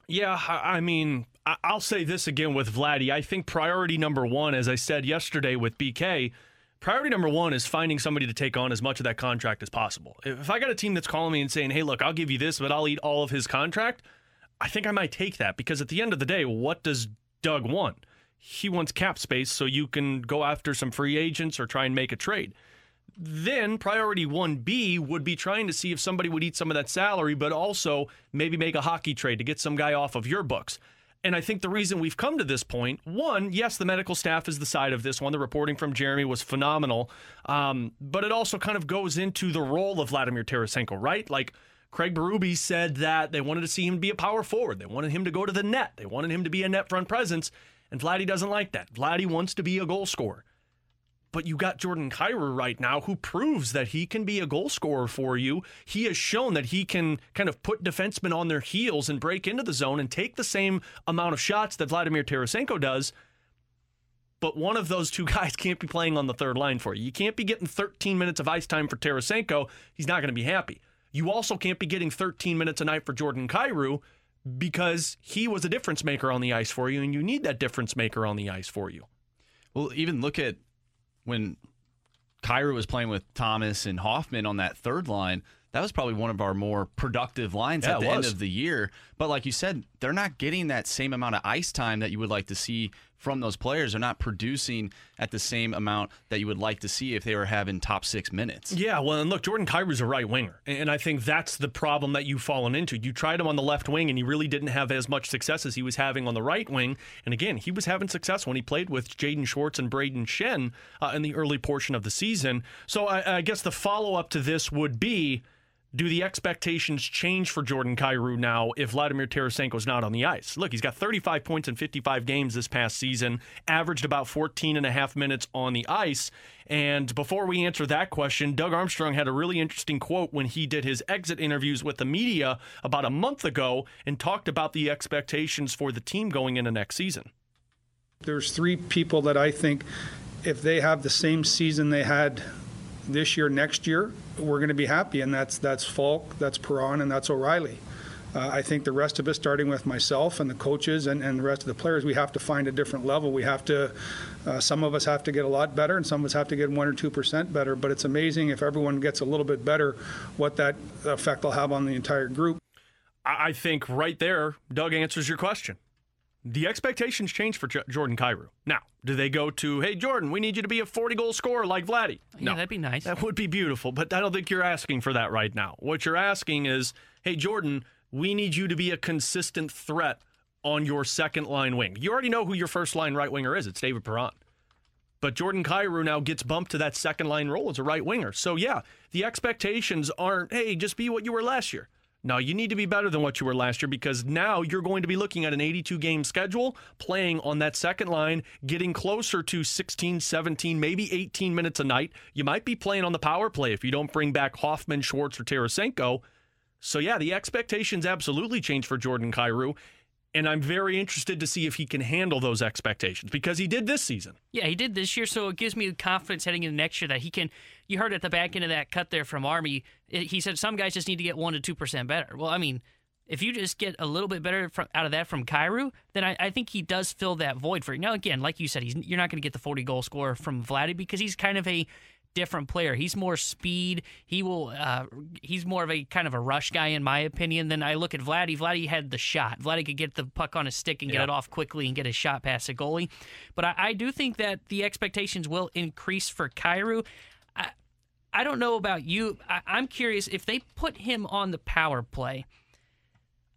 Yeah, I mean, I'll say this again with Vladdy. I think priority number one, as I said yesterday with BK, priority number one is finding somebody to take on as much of that contract as possible. If I got a team that's calling me and saying, hey, look, I'll give you this, but I'll eat all of his contract, I think I might take that because at the end of the day, what does Doug want? He wants cap space so you can go after some free agents or try and make a trade. Then priority 1B would be trying to see if somebody would eat some of that salary, but also maybe make a hockey trade to get some guy off of your books. And I think the reason we've come to this point, one, yes, the medical staff is the side of this one. The reporting from Jeremy was phenomenal. Um, but it also kind of goes into the role of Vladimir Tarasenko, right? Like Craig Berube said that they wanted to see him be a power forward. They wanted him to go to the net. They wanted him to be a net front presence. And Vladdy doesn't like that. Vladdy wants to be a goal scorer. But you got Jordan Kyrou right now who proves that he can be a goal scorer for you. He has shown that he can kind of put defensemen on their heels and break into the zone and take the same amount of shots that Vladimir Tarasenko does. but one of those two guys can't be playing on the third line for you. You can't be getting 13 minutes of ice time for Tarasenko. He's not going to be happy. You also can't be getting 13 minutes a night for Jordan Kyrou because he was a difference maker on the ice for you, and you need that difference maker on the ice for you. Well, even look at when Kyrou was playing with Thomas and Hoffman on that third line. That was probably one of our more productive lines Yeah, at the end of the year. But like you said, they're not getting that same amount of ice time that you would like to see from those players. They're not producing at the same amount that you would like to see if they were having top six minutes. Yeah, well, and look, Jordan Kyrou's a right winger, and I think that's the problem that you've fallen into. You tried him on the left wing, and he really didn't have as much success as he was having on the right wing. And again, he was having success when he played with Jaden Schwartz and Brayden Schenn uh, in the early portion of the season. So I, I guess the follow up to this would be. Do the expectations change for Jordan Kyrou now if Vladimir Tarasenko's not on the ice? Look, he's got 35 points in 55 games this past season, averaged about 14 and a half minutes on the ice. And before we answer that question, Doug Armstrong had a really interesting quote when he did his exit interviews with the media about a month ago and talked about the expectations for the team going into next season. There's three people that I think if they have the same season they had this year, next year, we're going to be happy, and that's that's Faulk, that's Perron, and that's O'Reilly. Uh, I think the rest of us, starting with myself and the coaches and, and the rest of the players, we have to find a different level. We have to, uh, some of us have to get a lot better, and some of us have to get one or two percent better. But it's amazing if everyone gets a little bit better, what that effect will have on the entire group. I I think right there, Doug answers your question. The expectations change for J- Jordan Kyrou. Now, do they go to, hey, Jordan, we need you to be a 40 goal scorer like Vladdy? Yeah, that'd be nice. That would be beautiful, but I don't think you're asking for that right now. What you're asking is, hey, Jordan, we need you to be a consistent threat on your second line wing. You already know who your first line right winger is. It's David Perron. But Jordan Kyrou now gets bumped to that second line role as a right winger. So, yeah, the expectations aren't, hey, just be what you were last year. No, you need to be better than what you were last year because now you're going to be looking at an 82 game schedule, playing on that second line, getting closer to 16, 17, maybe 18 minutes a night. You might be playing on the power play if you don't bring back Hoffman, Schwartz, or Tarasenko. So, yeah, the expectations absolutely change for Jordan Kyrou. And I'm very interested to see if he can handle those expectations because he did this season. Yeah, he did this year, so it gives me confidence heading into next year that he can. You heard at the back end of that cut there from Army, he said some guys just need to get one to two percent better. Well, I mean, if you just get a little bit better from, out of that from Kyrou, then I, I think he does fill that void for you. Now, again, like you said, he's you're not going to get the 40 goal scorer from Vladdy because he's kind of a different player. He's more speed. He will. Uh, he's more of a kind of a rush guy, in my opinion. Than I look at Vladdy. Vladdy had the shot. Vladdy could get the puck on his stick and get it off quickly and get a shot past the goalie. But I, I do think that the expectations will increase for Kyrou. I, I don't know about you. I, I'm curious if they put him on the power play.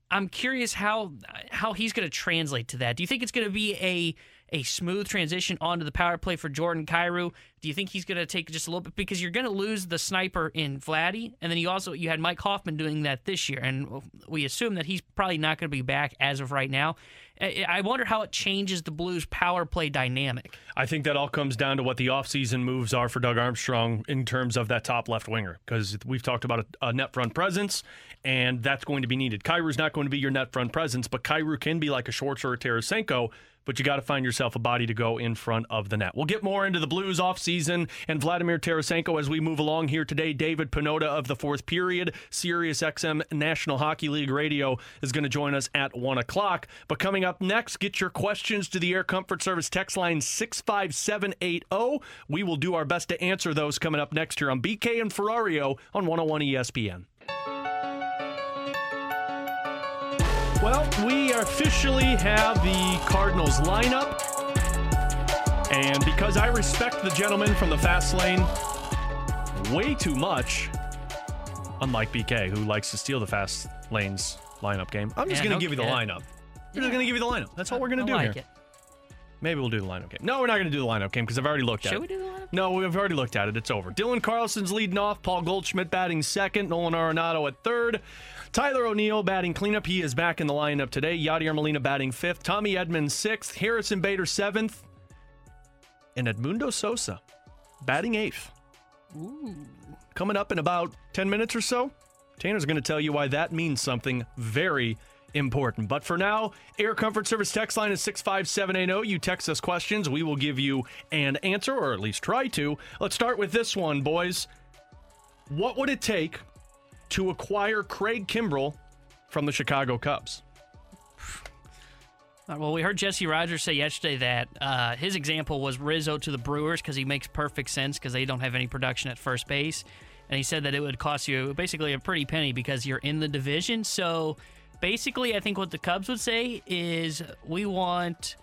I'm curious how how he's going to translate to that. Do you think it's going to be a a smooth transition onto the power play for Jordan Kyrou? Do you think he's going to take just a little bit because you're going to lose the sniper in Vladdy, and then you also you had Mike Hoffman doing that this year, and we assume that he's probably not going to be back as of right now. I wonder how it changes the Blues power play dynamic. I think that all comes down to what the offseason moves are for Doug Armstrong in terms of that top left winger, because we've talked about a, a net front presence, and that's going to be needed. Kyrou's not going to be your net front presence, but Kyrou can be like a Schwartz or a Tarasenko, but you got to find yourself a body to go in front of the net. We'll get more into the Blues offseason and Vladimir Tarasenko as we move along here today. David Pagnotta of the fourth period, Sirius XM National Hockey League Radio is going to join us at 1 o'clock. But coming up next, get your questions to the Air Comfort Service text line 65780. We will do our best to answer those coming up next here on BK and Ferrario on 101 ESPN. Well, we officially have the Cardinals lineup. And because I respect the gentleman from the fast lane way too much, unlike BK, who likes to steal the fast lane's lineup game, I'm just Yeah, going to no give you the kid. lineup. We're just going to give you the lineup. That's all we're going to do like here. it. Maybe we'll do the lineup game. No, we're not going to do the lineup game because I've already looked at it. Should we do the lineup? No, we've already looked at it. It's over. Dylan Carlson's leading off. Paul Goldschmidt batting second. Nolan Arenado at third. Tyler O'Neill batting cleanup. He is back in the lineup today. Yadier Molina batting fifth. Tommy Edman's sixth. Harrison Bader seventh. And Edmundo Sosa batting eighth. Coming up in about 10 minutes or so, Tanner's going to tell you why that means something very important. But for now, Air Comfort Service text line is 65780. You text us questions, we will give you an answer, or at least try to. Let's start with this one, boys. What would it take to acquire Craig Kimbrel from the Chicago Cubs? Well, we heard Jesse Rogers say yesterday that uh, his example was Rizzo to the Brewers because he makes perfect sense because they don't have any production at first base. And he said that it would cost you basically a pretty penny because you're in the division. So basically, I think what the Cubs would say is we want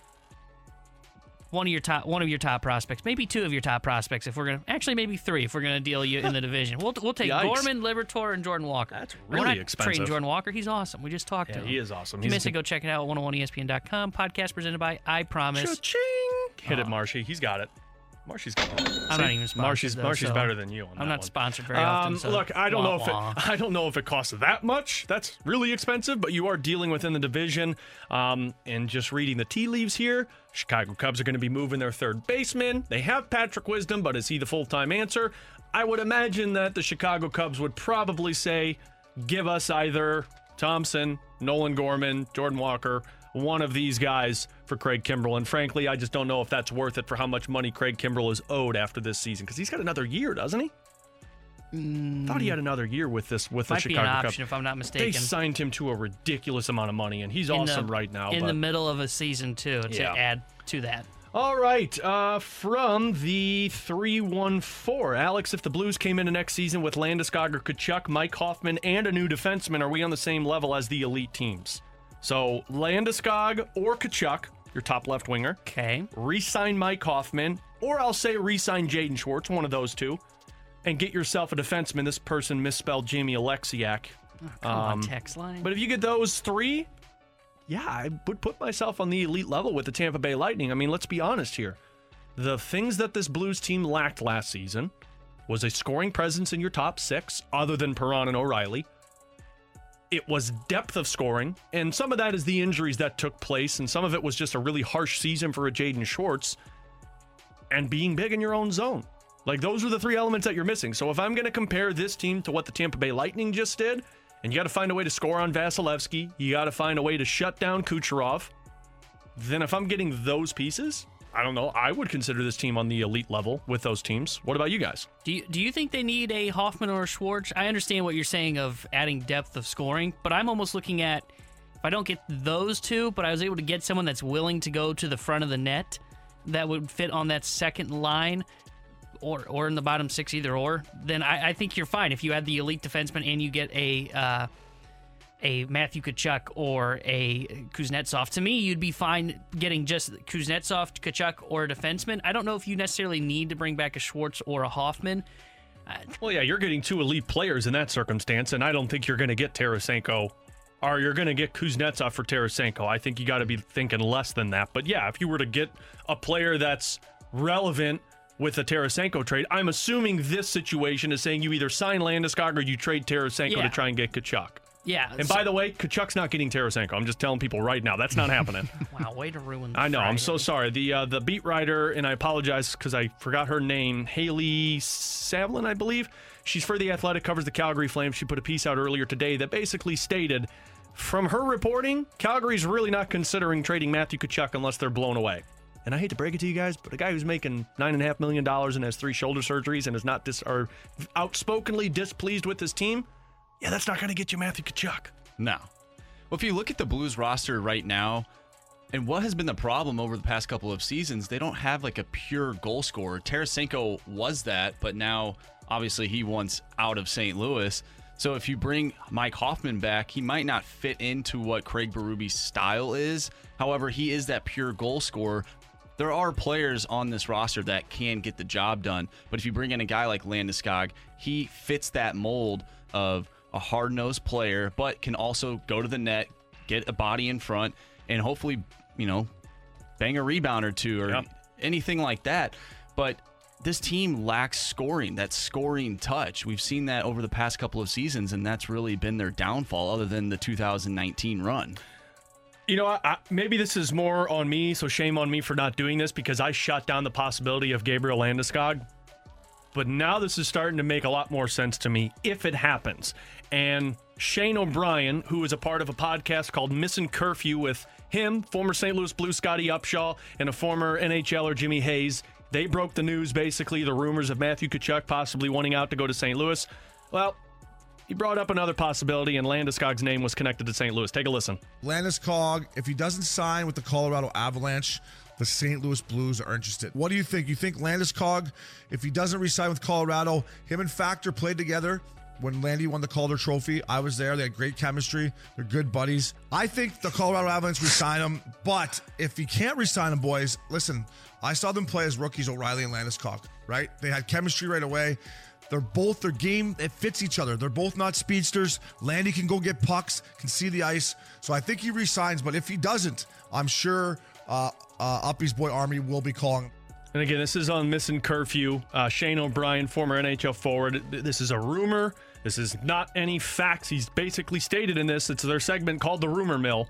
one of your top one of your top prospects, maybe two of your top prospects if we're gonna actually maybe three if we're gonna deal you in the division. We'll we'll take Yikes. Gorman, Liberatore, and Jordan Walker. That's we're really not expensive. Trading Jordan Walker, he's awesome. We just talked Yeah, to him. he is awesome. If you missed it, go check it out at 101ESPN.com. Podcast presented by I Promise. Cha-ching! Hit it, uh, Marshy. He's got it. Marshy's. I'm not even sponsored, Marshy's, though, Marshy's so better than you. On I'm that not one. sponsored very often, Um, so look, I don't wah, know if wah. it, I don't know if it costs that much. That's really expensive, but you are dealing within the division. Um, and just reading the tea leaves here, Chicago Cubs are going to be moving their third baseman. They have Patrick Wisdom, but is he the full time answer? I would imagine that the Chicago Cubs would probably say, give us either Thompson, Nolan Gorman, Jordan Walker, one of these guys for Craig Kimbrel. And frankly, I just don't know if that's worth it for how much money Craig Kimbrel is owed after this season because he's got another year, doesn't he? Thought he had another year with this with Mm. Might the be Chicago an Cubs. option if I'm not mistaken, They signed him to a ridiculous amount of money, and he's In the- awesome right now. in but the middle of a season too to Yeah. add to that. all right, uh, from the 314, Alex, if the Blues came into next season with Landeskog or Tkachuk, Mike Hoffman, and a new defenseman, are we on the same level as the elite teams? So Landeskog or Tkachuk, your top left winger. Okay. Resign Mike Hoffman, or I'll say resign Jaden Schwartz, one of those two, and get yourself a defenseman. This person misspelled Jamie Oleksiak. Come on, text line. Um, But if you get those three, yeah, I would put myself on the elite level with the Tampa Bay Lightning. I mean, let's be honest here. The things that this Blues team lacked last season was a scoring presence in your top six, other than Perron and O'Reilly. It was depth of scoring, and some of that is the injuries that took place, and some of it was just a really harsh season for a Jaden Schwartz and being big in your own zone. Like those are the three elements that you're missing. So if I'm going to compare this team to what the Tampa Bay Lightning just did, and you got to find a way to score on Vasilevskiy, you got to find a way to shut down Kucherov, then if I'm getting those pieces, I don't know, I would consider this team on the elite level with those teams. What about you guys? Do you, do you think they need a Hoffman or a Schwartz? I understand what you're saying of adding depth of scoring, but I'm almost looking at if I don't get those two, but I was able to get someone that's willing to go to the front of the net that would fit on that second line or or in the bottom six, either or, then I, I think you're fine. If you add the elite defenseman and you get a uh, a Matthew Tkachuk or a Kuznetsov, to me, you'd be fine getting just Kuznetsov, Tkachuk, or a defenseman. I don't know if you necessarily need to bring back a Schwartz or a Hoffman. Uh, well, yeah, you're getting two elite players in that circumstance, and I don't think you're going to get Tarasenko or you're going to get Kuznetsov for Tarasenko. I think you got to be thinking less than that. But yeah, if you were to get a player that's relevant with a Tarasenko trade, I'm assuming this situation is saying you either sign Landeskog or you trade Tarasenko Yeah. to try and get Tkachuk. Yeah. And by the way, Tkachuk's not getting Tarasenko. I'm just telling people right now that's not happening. wow, way to ruin. I know. I'm so Friday. sorry. The uh, the beat writer, and I apologize because I forgot her name. Haley Salvian, I believe. She's for the Athletic, covers the Calgary Flames. She put a piece out earlier today that basically stated, from her reporting, Calgary's really not considering trading Matthew Tkachuk unless they're blown away. And I hate to break it to you guys, but a guy who's making nine and a half million dollars and has three shoulder surgeries and is not dis or outspokenly displeased with his team, yeah, that's not going to get you Matthew Tkachuk. No. Well, if you look at the Blues roster right now, and what has been the problem over the past couple of seasons, they don't have like a pure goal scorer. Tarasenko was that, but now obviously he wants out of St. Louis. So if you bring Mike Hoffman back, he might not fit into what Craig Berube's style is. However, he is that pure goal scorer. There are players on this roster that can get the job done, but if you bring in a guy like Landeskog, he fits that mold of a hard-nosed player, but can also go to the net, get a body in front, and hopefully, you know, bang a rebound or two or Yep. anything like that. But this team lacks scoring, that scoring touch. We've seen that over the past couple of seasons, and that's really been their downfall, other than the 2019 run. You know, I, I, maybe this is more on me, so shame on me for not doing this because I shut down the possibility of Gabriel Landeskog But now this is starting to make a lot more sense to me if it happens. And Shane O'Brien, who is a part of a podcast called Missing Curfew with him, former St. Louis Blue Scottie Upshall, and a former NHLer Jimmy Hayes, they broke the news basically the rumors of Matthew Tkachuk possibly wanting out to go to St. Louis. Well, he brought up another possibility, and Landeskog's name was connected to St. Louis. Take a listen. Landeskog, if he doesn't sign with the Colorado Avalanche, the St. Louis Blues are interested. What do you think? You think Landeskog, if he doesn't resign with Colorado, him and Factor played together when Landy won the Calder Trophy. I was there. They had great chemistry. They're good buddies. I think the Colorado Avalanche resign him, but if he can't resign him, boys, listen, I saw them play as rookies, O'Reilly and Landeskog, right? They had chemistry right away. They're both their game. It fits each other. They're both not speedsters. Landy can go get pucks, can see the ice. So I think he resigns. But if he doesn't, I'm sure uh, uh, Uppy's boy Army will be calling. And again, this is on Missing Curfew. Uh, Shane O'Brien, former NHL forward. This is a rumor. This is not any facts. He's basically stated in this. It's their segment called the Rumor Mill.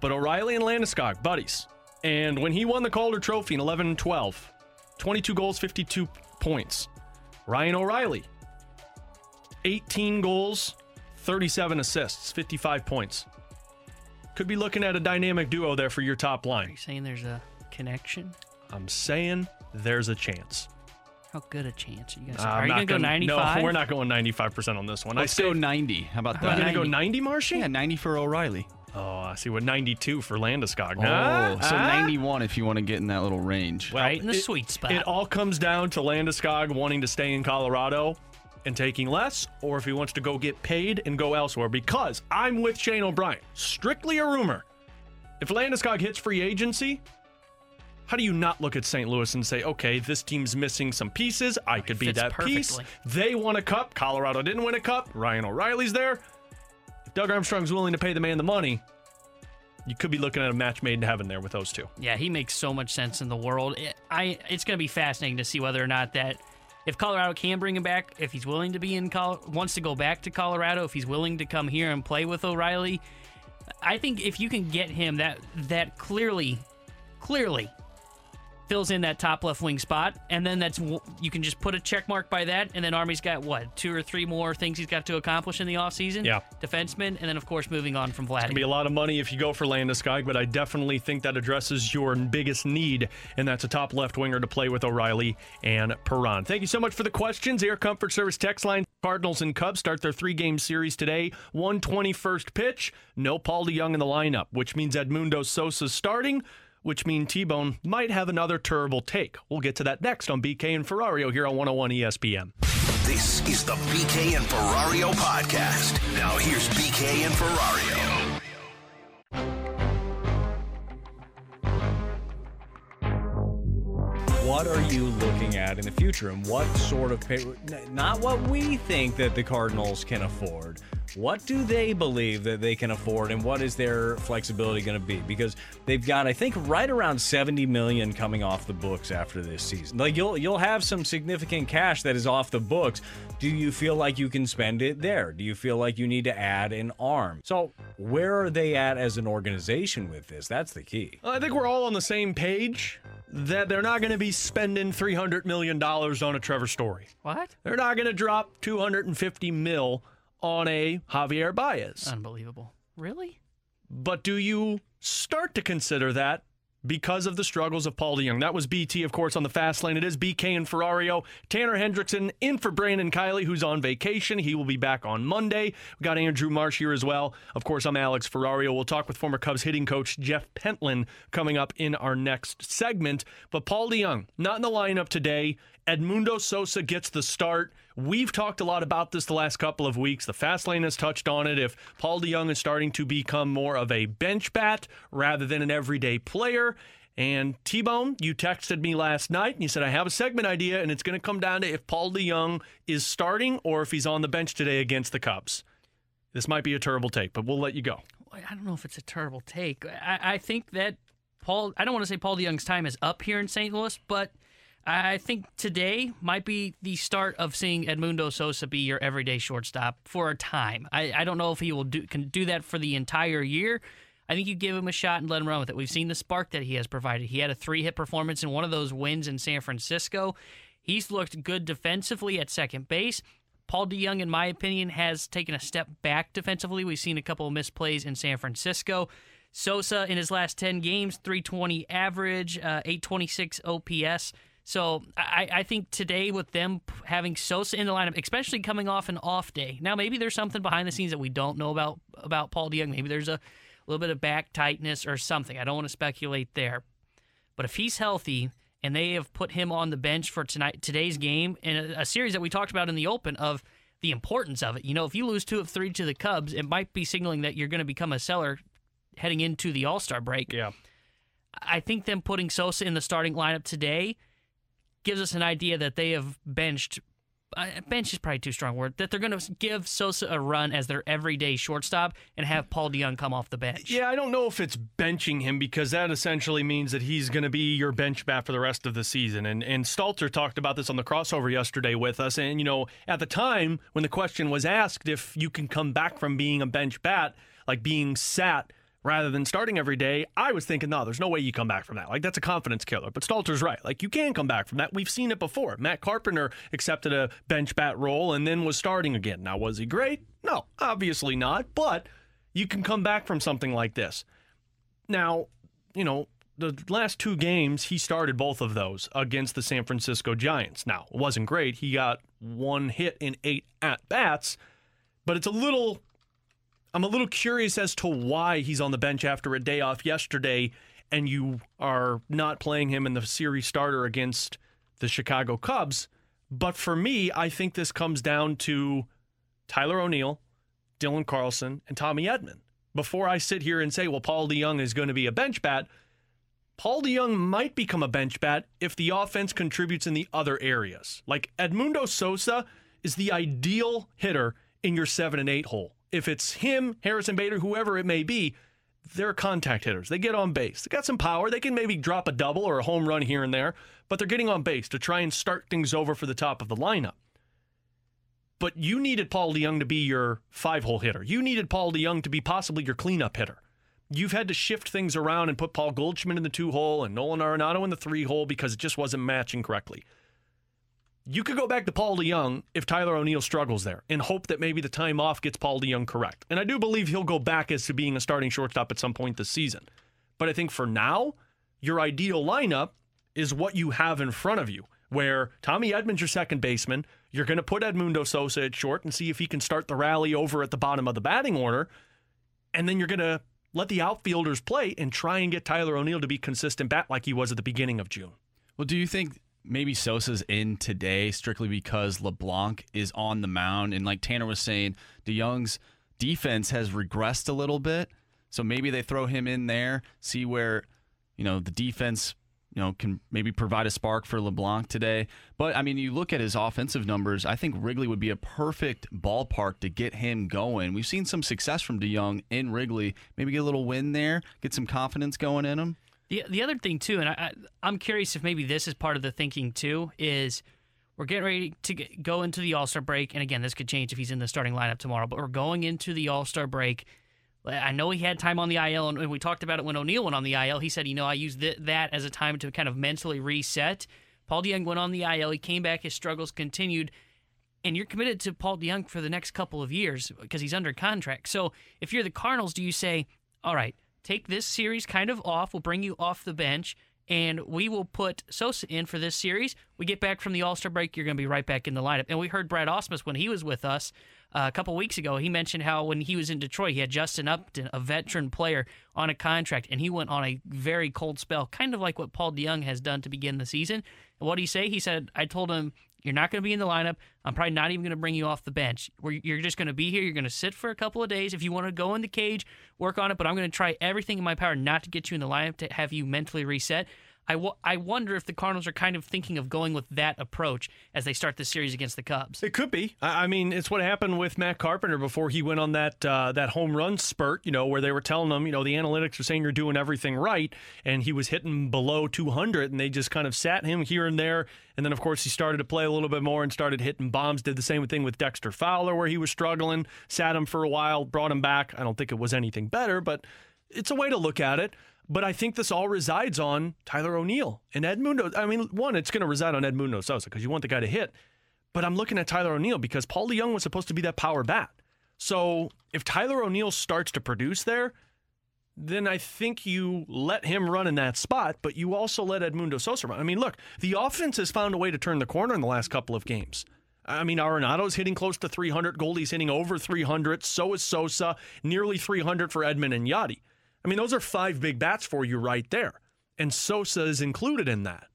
But O'Reilly and Landeskog, buddies. And when he won the Calder Trophy in 11 and 12, 22 goals, 52 points. Ryan O'Reilly, 18 goals, 37 assists, 55 points. Could be looking at a dynamic duo there for your top line. Are you saying there's a connection? I'm saying there's a chance. How good a chance are you guys? Uh, are I'm you not gonna go 95? No, we're not going 95% on this one. Let's I go say- 90. How about We're that? going to go 90, Marshy? Yeah, 90 for O'Reilly. Oh, I see what 92 for Landeskog. Oh, Ah, so ah. 91 if you want to get in that little range. Well, right in the it- sweet spot. It all comes down to Landeskog wanting to stay in Colorado and taking less, or if he wants to go get paid and go elsewhere. Because I'm with Shane O'Brien. Strictly a rumor. If Landeskog hits free agency, how do you not look at St. Louis and say, okay, this team's missing some pieces. I could be that piece. They won a cup. Colorado didn't win a cup. Ryan O'Reilly's there. If Doug Armstrong's willing to pay the man the money, you could be looking at a match made in heaven there with those two. Yeah, he makes so much sense in the world. It, I it's going to be fascinating to see whether or not that if Colorado can bring him back, if he's willing to be in Col- wants to go back to Colorado, if he's willing to come here and play with O'Reilly. I think if you can get him that that clearly clearly fills in that top left wing spot and then that's you can just put a check mark by that and then Army's got what, two or three more things he's got to accomplish in the offseason? Yeah. Defenseman and then of course moving on from Vlad. It's gonna be a lot of money if you go for Landeskog, but I definitely think that addresses your biggest need, and that's a top left winger to play with O'Reilly and Perron. Thank you so much for the questions. Air Comfort Service text line. Cardinals and Cubs start their three-game series today. 121st pitch. No Paul DeJong in the lineup, which means Edmundo Sosa's starting. Which means T-Bone might have another terrible take. We'll get to that next on BK and Ferrario here on 101 ESPN. This is the BK and Ferrario podcast. Now here's BK and Ferrario. What are you looking at in the future, and what sort of pay? Not what we think that the Cardinals can afford. What do they believe that they can afford, and what is their flexibility going to be? Because they've got, I think, right around seventy million coming off the books after this season. Like you'll you'll have some significant cash that is off the books. Do you feel like you can spend it there? Do you feel like you need to add an arm? So where are they at as an organization with this? That's the key. I think we're all on the same page that they're not going to be spending $300 million on a Trevor Story. What? They're not going to drop 250 mil on a Javier Baez. Unbelievable. Really? But do you start to consider that because of the struggles of Paul DeJong? That was BT, of course, on the fast lane. It is BK and Ferrario. Tanner Hendrickson in for Brandon Kiley, who's on vacation. He will be back on Monday. We've got Andrew Marsh here as well. Of course, I'm Alex Ferrario. We'll talk with former Cubs hitting coach Jeff Pentland coming up in our next segment. But Paul DeJong, not in the lineup today. Edmundo Sosa gets the start. We've talked a lot about this the last couple of weeks. The fast lane has touched on it. If Paul DeJong is starting to become more of a bench bat rather than an everyday player. And T Bone, you texted me last night and you said, I have a segment idea, and it's going to come down to if Paul DeJong is starting or if he's on the bench today against the Cubs. This might be a terrible take, but we'll let you go. I don't know if it's a terrible take. I, I think that Paul, I don't want to say Paul DeJong's time is up here in St. Louis, but I think today might be the start of seeing Edmundo Sosa be your everyday shortstop for a time. I, I don't know if he will do can do that for the entire year. I think you give him a shot and let him run with it. We've seen the spark that he has provided. He had a three hit performance in one of those wins in San Francisco. He's looked good defensively at second base. Paul DeJong, in my opinion, has taken a step back defensively. We've seen a couple of misplays in San Francisco. Sosa in his last 10 games, 320 average, uh, 826 OPS. So I, I think today with them having Sosa in the lineup, especially coming off an off day. Now maybe there's something behind the scenes that we don't know about about Paul DeJong. Maybe there's a little bit of back tightness or something. I don't want to speculate there. But if he's healthy and they have put him on the bench for tonight today's game in a, a series that we talked about in the open of the importance of it. You know, if you lose two of three to the Cubs, it might be signaling that you're going to become a seller heading into the All Star break. Yeah. I think them putting Sosa in the starting lineup today gives us an idea that they have benched. Uh, bench is probably too strong word. That they're going to give Sosa a run as their everyday shortstop and have Paul DeJong come off the bench. Yeah, I don't know if it's benching him because that essentially means that he's going to be your bench bat for the rest of the season. And and Stalter talked about this on the crossover yesterday with us. And you know, at the time when the question was asked if you can come back from being a bench bat, like being sat rather than starting every day, I was thinking, no, there's no way you come back from that. Like, that's a confidence killer. But Stalter's right. Like, you can come back from that. We've seen it before. Matt Carpenter accepted a bench bat role and then was starting again. Now, was he great? No, obviously not. But you can come back from something like this. Now, you know, the last two games, he started both of those against the San Francisco Giants. Now, it wasn't great. He got one hit in eight at bats, but it's a little I'm a little curious as to why he's on the bench after a day off yesterday and you are not playing him in the series starter against the Chicago Cubs. But for me, I think this comes down to Tyler O'Neill, Dylan Carlson, and Tommy Edman. Before I sit here and say, well, Paul DeJong is going to be a bench bat, Paul DeJong might become a bench bat if the offense contributes in the other areas. Like Edmundo Sosa is the ideal hitter in your seven and eight hole if it's him, Harrison Bader, whoever it may be, they're contact hitters. They get on base. They got some power. They can maybe drop a double or a home run here and there, but they're getting on base to try and start things over for the top of the lineup. But you needed Paul DeJong to be your five hole hitter. You needed Paul DeJong to be possibly your cleanup hitter. You've had to shift things around and put Paul Goldschmidt in the two hole and Nolan Arenado in the three hole because it just wasn't matching correctly. You could go back to Paul DeJong if Tyler O'Neill struggles there and hope that maybe the time off gets Paul DeJong correct. And I do believe he'll go back as to being a starting shortstop at some point this season. But I think for now, your ideal lineup is what you have in front of you, where Tommy Edman's, your second baseman. You're going to put Edmundo Sosa at short and see if he can start the rally over at the bottom of the batting order. And then you're going to let the outfielders play and try and get Tyler O'Neill to be consistent bat like he was at the beginning of June. Well, do you think maybe Sosa's in today strictly because LeBlanc is on the mound. And like Tanner was saying, DeJong's defense has regressed a little bit. So maybe they throw him in there, see where, you know, the defense, you know, can maybe provide a spark for LeBlanc today. But I mean, you look at his offensive numbers, I think Wrigley would be a perfect ballpark to get him going. We've seen some success from DeJong in Wrigley. Maybe get a little win there, get some confidence going in him. The the other thing too, and I, I am curious if maybe this is part of the thinking too, is we're getting ready to get, go into the All Star break, and again, this could change if he's in the starting lineup tomorrow. But we're going into the All Star break. I know he had time on the IL, and we talked about it when O'Neill went on the IL. He said, you know, I used th- that as a time to kind of mentally reset. Paul DeJong went on the IL. He came back. His struggles continued. And you're committed to Paul DeJong for the next couple of years because he's under contract. So if you're the Cardinals, do you say, all right, take this series kind of off. We'll bring you off the bench, and we will put Sosa in for this series. We get back from the All Star break, you're going to be right back in the lineup. And we heard Brad Ausmus when he was with us uh, a couple weeks ago. He mentioned how when he was in Detroit, he had Justin Upton, a veteran player, on a contract, and he went on a very cold spell, kind of like what Paul DeJong has done to begin the season. What did he say? He said, I told him, you're not going to be in the lineup. I'm probably not even going to bring you off the bench. You're just going to be here. You're going to sit for a couple of days. If you want to go in the cage, work on it. But I'm going to try everything in my power not to get you in the lineup to have you mentally reset. I, w- I wonder if the Cardinals are kind of thinking of going with that approach as they start the series against the Cubs. It could be. I mean, it's what happened with Matt Carpenter before he went on that uh, that home run spurt. You know, where they were telling him, you know, the analytics are saying you're doing everything right, and he was hitting below 200, and they just kind of sat him here and there. And then, of course, he started to play a little bit more and started hitting bombs. Did the same thing with Dexter Fowler, where he was struggling, sat him for a while, brought him back. I don't think it was anything better, but it's a way to look at it. But I think this all resides on Tyler O'Neill and Edmundo. I mean, one, it's going to reside on Edmundo Sosa because you want the guy to hit. But I'm looking at Tyler O'Neill because Paul DeJong was supposed to be that power bat. So if Tyler O'Neill starts to produce there, then I think you let him run in that spot, but you also let Edmundo Sosa run. I mean, look, the offense has found a way to turn the corner in the last couple of games. I mean, Arenado's hitting close to 300. Goldie's hitting over 300. So is Sosa, nearly 300 for Edman and Yadi. I mean, those are five big bats for you right there. And Sosa is included in that.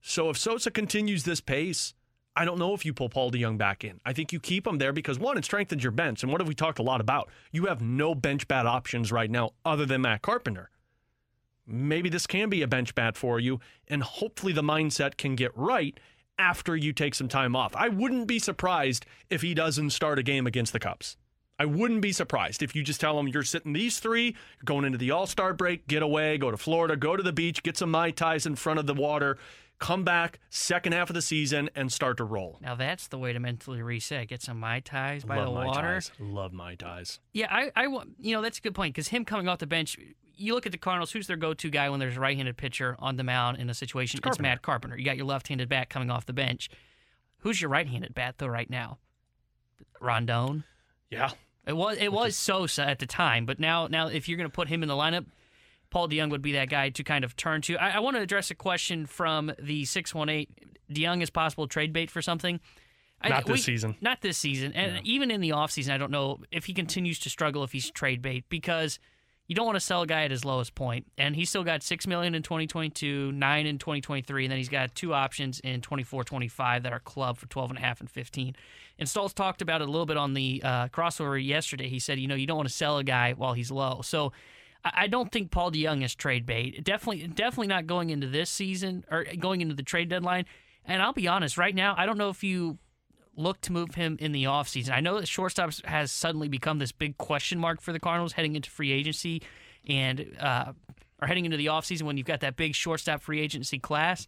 So if Sosa continues this pace, I don't know if you pull Paul DeJong back in. I think you keep him there because one, it strengthens your bench. And what have we talked a lot about? You have no bench bat options right now other than Matt Carpenter. Maybe this can be a bench bat for you, and hopefully the mindset can get right after you take some time off. I wouldn't be surprised if he doesn't start a game against the Cubs. I wouldn't be surprised if you just tell them you're sitting these three, you're going into the All Star break, get away, go to Florida, go to the beach, get some Mai Tais in front of the water, come back second half of the season and start to roll. Now that's the way to mentally reset. Get some mai tais by Love the Mai water. Tais. Love Mai Tais. Yeah, I, I, you know, that's a good point because him coming off the bench, you look at the Cardinals. Who's their go-to guy when there's a right-handed pitcher on the mound in a situation? It's, Matt Carpenter. You got your left-handed bat coming off the bench. Who's your right-handed bat though right now? Rondon. Yeah, it was it was Sosa at the time, but now now if you're going to put him in the lineup, Paul DeJong would be that guy to kind of turn to. I, I want to address a question from the six one eight. DeJong is possible trade bait for something. I- Not this season. Not this season. And even in the offseason, I don't know if he continues to struggle if he's trade bait because you don't want to sell a guy at his lowest point. And he's still got six million in 2022, nine in 2023, and then he's got two options in 24, 25 that are club for 12 and a half and 15. And Stoltz talked about it a little bit on the uh, crossover yesterday. He said, you know, you don't want to sell a guy while he's low. So I I don't think Paul DeJong is trade bait. Definitely, definitely not going into this season or going into the trade deadline. And I'll be honest, right now, I don't know if you look to move him in the offseason. I know that shortstop has suddenly become this big question mark for the Cardinals heading into free agency and uh, are heading into the offseason when you've got that big shortstop free agency class.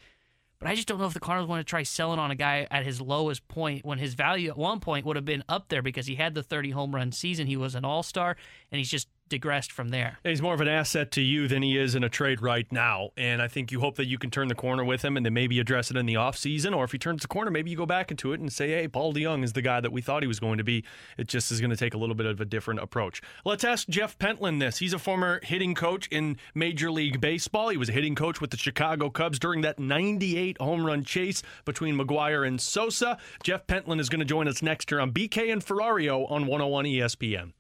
But I just don't know if the Cardinals want to try selling on a guy at his lowest point when his value at one point would have been up there because he had the 30 home run season. He was an all star, and he's just digressed from there. He's more of an asset to you than he is in a trade right now. And I think you hope that you can turn the corner with him and then maybe address it in the offseason. Or if he turns the corner, maybe you go back into it and say, hey, Paul DeJong is the guy that we thought he was going to be. It just is going to take a little bit of a different approach. Let's ask Jeff Pentland this. He's a former hitting coach in Major League Baseball. He was a hitting coach with the Chicago Cubs during that 98 home run chase between McGwire and Sosa. Jeff Pentland is going to join us next year on BK and Ferrario on 101 ESPN.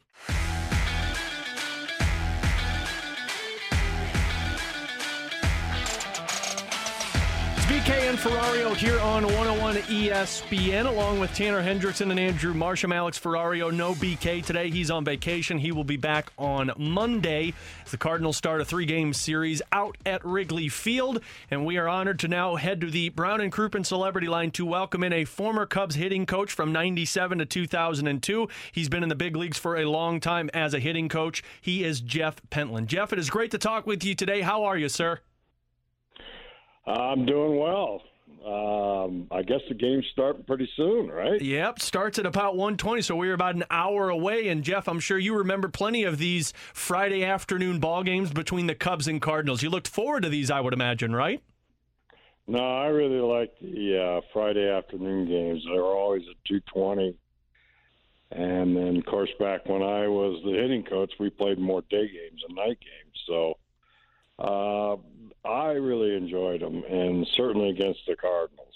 BK and Ferrario here on 101 ESPN, along with Tanner Hendrickson and Andrew Marsham. Alex Ferrario, no BK today. He's on vacation. He will be back on Monday the Cardinals start a three game series out at Wrigley Field. And we are honored to now head to the Brown and Crouppen Celebrity Line to welcome in a former Cubs hitting coach from 97 to 2002. He's been in the big leagues for a long time as a hitting coach. He is Jeff Pentland. Jeff, it is great to talk with you today. How are you, sir? I'm doing well. Um, I guess the game's starting pretty soon, right? Yep, starts at about 1:20, so we're about an hour away. And Jeff, I'm sure you remember plenty of these Friday afternoon ball games between the Cubs and Cardinals. You looked forward to these, I would imagine, right? No, I really like the uh, Friday afternoon games. They're always at 2:20. And then, of course, back when I was the hitting coach, we played more day games and night games. So uh, I really enjoyed them, and certainly against the Cardinals.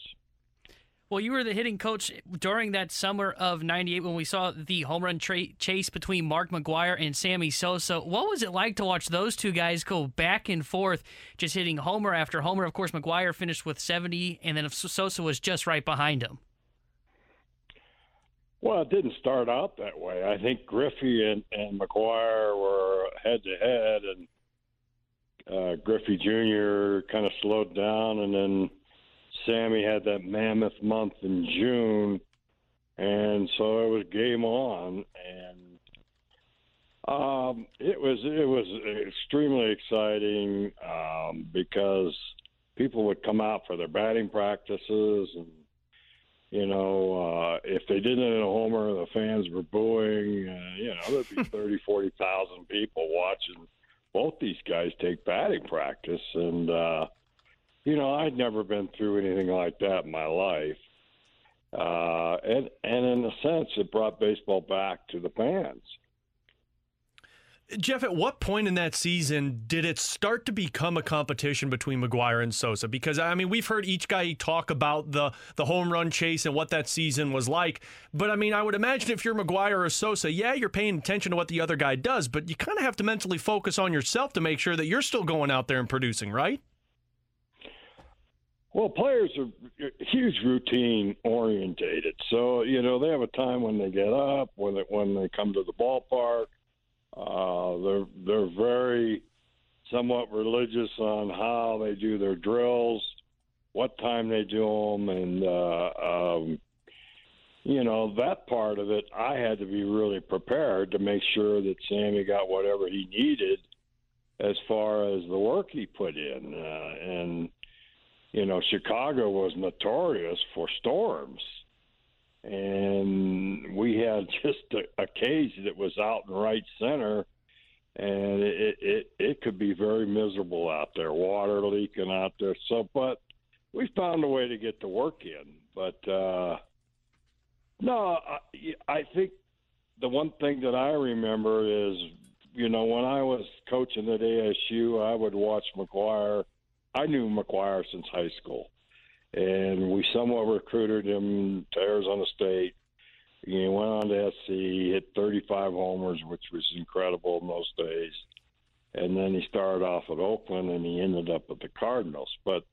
Well, you were the hitting coach during that summer of 98 when we saw the home run tra- chase between Mark McGwire and Sammy Sosa. What was it like to watch those two guys go back and forth, just hitting homer after homer? Of course, McGwire finished with 70, and then Sosa was just right behind him. Well, it didn't start out that way. I think Griffey and, and McGwire were head to head, and uh, Griffey Jr. kind of slowed down, and then Sammy had that mammoth month in June, and so it was game on, and um, it was it was extremely exciting um, because people would come out for their batting practices and you know, uh, if they didn't hit a homer, the fans were booing. Uh, you know, there'd be 30, 40,000 people watching both these guys take batting practice, and uh, you know I'd never been through anything like that in my life, uh, and and in a sense, it brought baseball back to the fans. Jeff, at what point in that season did it start to become a competition between McGwire and Sosa? Because I mean, we've heard each guy talk about the the home run chase and what that season was like. But I mean, I would imagine if you're McGwire or Sosa, yeah, you're paying attention to what the other guy does, but you kind of have to mentally focus on yourself to make sure that you're still going out there and producing, right? Well, players are uh, huge routine orientated, so you know they have a time when they get up, when they, when they come to the ballpark uh, they're they're very somewhat religious on how they do their drills, what time they do them, and uh, um, you know that part of it. I had to be really prepared to make sure that Sammy got whatever he needed as far as the work he put in, uh, and you know Chicago was notorious for storms and we had just a, a cage that was out in right center, and it, it it could be very miserable out there, water leaking out there. So, but we found a way to get the work in. But uh, no, I, I think the one thing that I remember is, you know, when I was coaching at ASU, I would watch McGwire. I knew McGwire since high school and we somewhat recruited him to Arizona State. He went on to SC, hit 35 homers, which was incredible in those days. And then he started off at Oakland, and he ended up at the Cardinals. But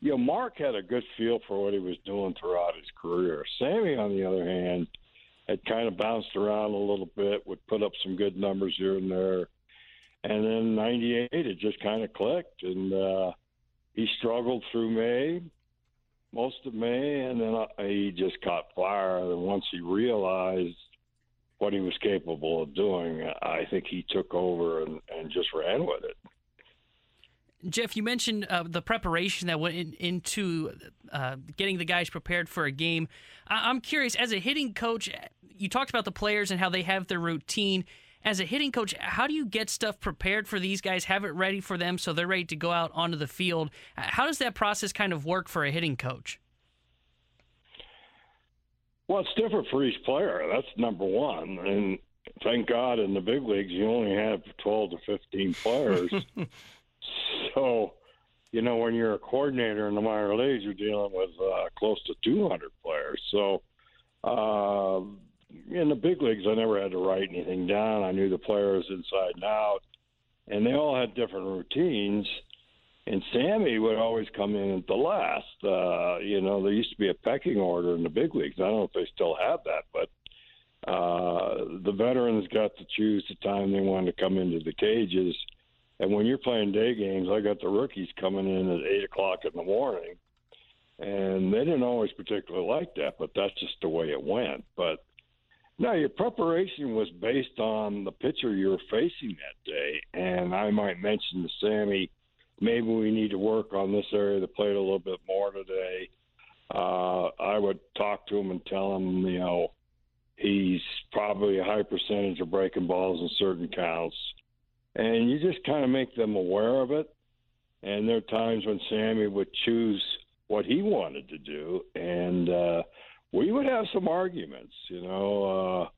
you know, Mark had a good feel for what he was doing throughout his career. Sammy, on the other hand, had kind of bounced around a little bit, would put up some good numbers here and there. And then 98, it just kind of clicked. And uh, he struggled through May, most of May, and then I, he just caught fire. And once he realized what he was capable of doing, I think he took over and, and just ran with it. Jeff, you mentioned uh, the preparation that went in, into uh, getting the guys prepared for a game. I- I'm curious, as a hitting coach, you talked about the players and how they have their routine. As a hitting coach, how do you get stuff prepared for these guys, have it ready for them so they're ready to go out onto the field? How does that process kind of work for a hitting coach? Well, it's different for each player. That's number one. And thank God in the big leagues, you only have 12 to 15 players. so, you know, when you're a coordinator in the minor leagues, you're dealing with uh, close to 200 players. So, uh, in the big leagues, I never had to write anything down. I knew the players inside and out, and they all had different routines and Sammy would always come in at the last. Uh, you know, there used to be a pecking order in the big leagues. I don't know if they still have that, but uh, the veterans got to choose the time they wanted to come into the cages. And when you're playing day games, I got the rookies coming in at eight o'clock in the morning, and they didn't always particularly like that, but that's just the way it went. But no, your preparation was based on the pitcher you were facing that day, and I might mention to Sammy maybe we need to work on this area of the plate a little bit more today. Uh, I would talk to him and tell him, you know, he's probably a high percentage of breaking balls in certain counts. And you just kind of make them aware of it. And there are times when Sammy would choose what he wanted to do. And uh, we would have some arguments, you know.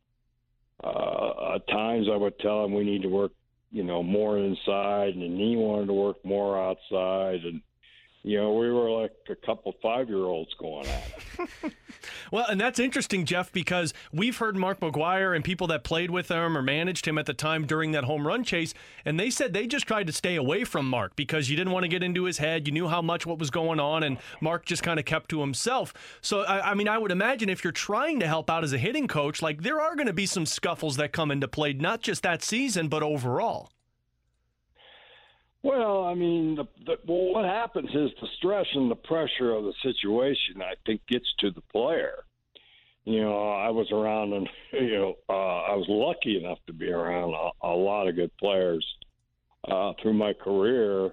Uh, uh, at times I would tell him we need to work you know, more inside, and he wanted to work more outside, and you know, we were like a couple five year olds going at it. well, and that's interesting, Jeff, because we've heard Mark McGwire and people that played with him or managed him at the time during that home run chase, and they said they just tried to stay away from Mark because you didn't want to get into his head. You knew how much what was going on, and Mark just kind of kept to himself. So, I, I mean, I would imagine if you're trying to help out as a hitting coach, like there are going to be some scuffles that come into play, not just that season, but overall. Well, I mean, the, the, well, what happens is the stress and the pressure of the situation, I think, gets to the player. You know, I was around, and you know, uh, I was lucky enough to be around a, a lot of good players uh, through my career,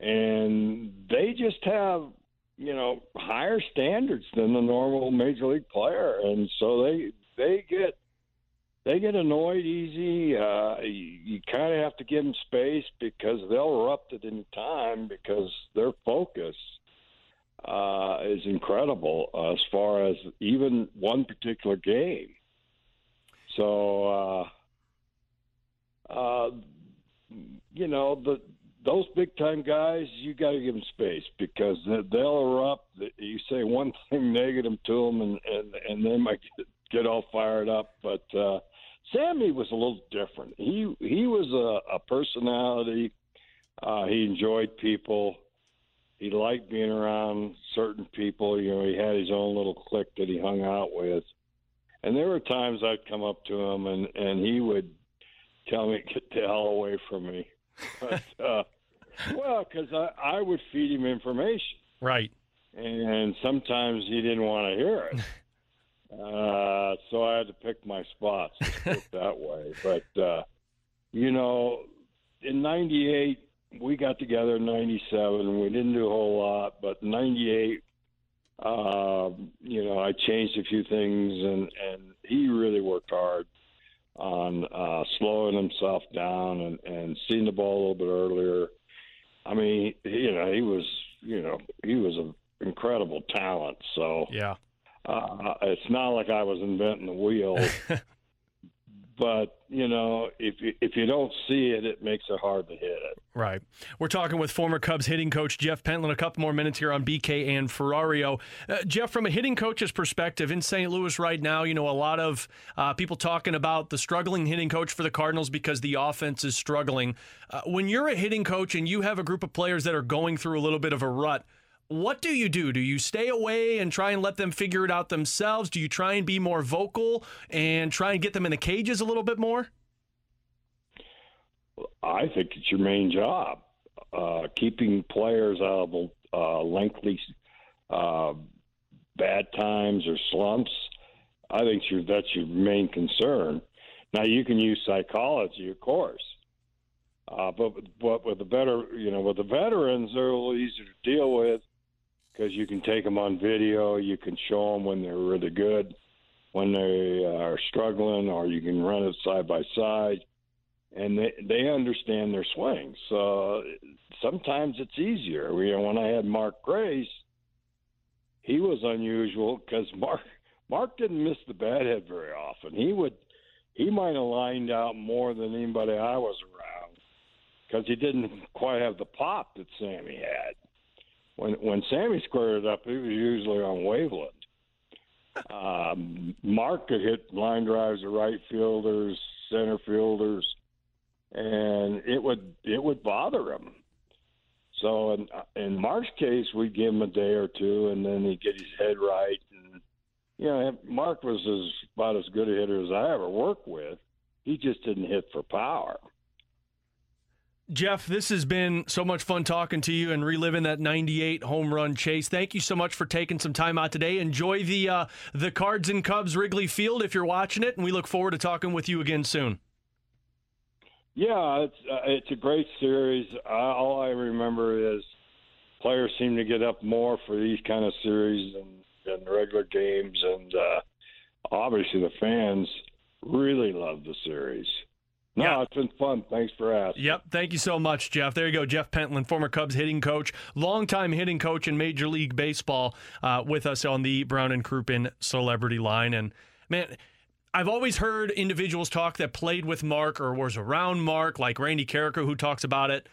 and they just have, you know, higher standards than the normal major league player, and so they they get they get annoyed easy. Uh, you you kind of have to give them space because they'll erupt at any time because their focus uh, is incredible as far as even one particular game. So, uh, uh, you know, the those big time guys, you got to give them space because they- they'll erupt. You say one thing negative to them, and and, and they might get, get all fired up. But uh, Sammy was a little different. He he was a, a personality. Uh, he enjoyed people. He liked being around certain people. You know, he had his own little clique that he hung out with. And there were times I'd come up to him and and he would tell me get the hell away from me. But uh, well, because I I would feed him information, Right. and sometimes he didn't want to hear it. Uh, so I had to pick my spots let's put it that way. But uh, you know, in '98 we got together in '97. We didn't do a whole lot, but '98, uh, you know, I changed a few things, and and he really worked hard on uh, slowing himself down and and seeing the ball a little bit earlier. I mean, you know, he was, you know, he was an incredible talent. So Yeah. Uh, it's not like I was inventing the wheel, but you know, if you, if you don't see it, it makes it hard to hit it. Right. We're talking with former Cubs hitting coach Jeff Pentland. A couple more minutes here on BK and Ferrario. Uh, Jeff, from a hitting coach's perspective in St. Louis right now, you know, a lot of uh, people talking about the struggling hitting coach for the Cardinals because the offense is struggling. Uh, when you're a hitting coach and you have a group of players that are going through a little bit of a rut, what do you do? Do you stay away and try and let them figure it out themselves? Do you try and be more vocal and try and get them in the cages a little bit more? I think it's your main job, uh, keeping players out of uh, lengthy uh, bad times or slumps. I think that's your main concern. Now you can use psychology, of course, uh, but but with the better, you know, with the veterans, they're a little easier to deal with because you can take them on video. You can show them when they're really good, when they uh, are struggling, or you can run it side by side and they they understand their swing. So sometimes it's easier. Know, when I had Mark Grace, he was unusual because Mark Mark didn't miss the bat head very often. He would he might have lined out more than anybody I was around because he didn't quite have the pop that Sammy had. When when Sammy squared it up, he was usually on wavelength. Um, Mark could hit line drives to right fielders, center fielders, and it would it would bother him. So in, in Mark's case, we'd give him a day or two, and then he'd get his head right. And you know, Mark was as about as good a hitter as I ever worked with. He just didn't hit for power. Jeff, this has been so much fun talking to you and reliving that 98 home run chase. Thank you so much for taking some time out today. Enjoy the uh, the Cards and Cubs Wrigley Field if you're watching it, and we look forward to talking with you again soon. Yeah, it's uh, it's a great series. All I remember is players seem to get up more for these kind of series than, than regular games, and uh, obviously the fans really love the series. No, it's been fun. Thanks for asking. Yep. Thank you so much, Jeff. There you go. Jeff Pentland, former Cubs hitting coach, longtime hitting coach in Major League Baseball, uh, with us on the Brown and Crouppen Celebrity Line. And man, I've always heard individuals talk that played with Mark or was around Mark, like Randy Karraker, who talks about it.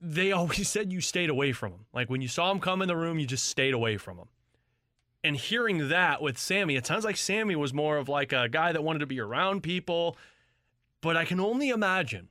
They always said you stayed away from him. Like when you saw him come in the room, you just stayed away from him. And hearing that with Sammy, it sounds like Sammy was more of like a guy that wanted to be around people. But I can only imagine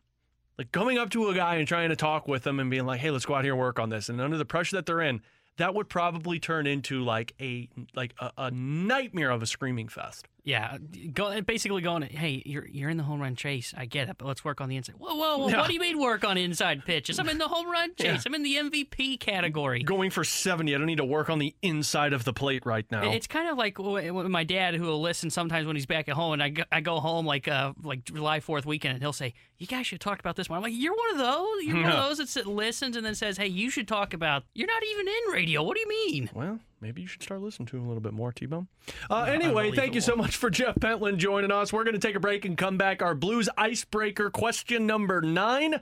like going up to a guy and trying to talk with them and being like, "Hey, let's go out here and work on this." And under the pressure that they're in, that would probably turn into like a like a, a nightmare of a screaming fest. Yeah, go basically going. Hey, you're you're in the home run chase. I get it, but let's work on the inside. Whoa, whoa, whoa! Yeah. What do you mean work on inside pitches? I'm in the home run chase. Yeah. I'm in the MVP category. Going for 70, I don't need to work on the inside of the plate right now. It's kind of like my dad, who will listen sometimes when he's back at home, and I go, I go home like uh like July Fourth weekend, and he'll say, "You guys should talk about this one." I'm like, "You're one of those. You're one of those that listens and then says, "Hey, you should talk about." You're not even in radio. What do you mean? Well, maybe you should start listening to him a little bit more, T Bone. Uh, anyway, thank you so much for Jeff Pentland joining us. We're going to take a break and come back. Our Blues icebreaker question number nine.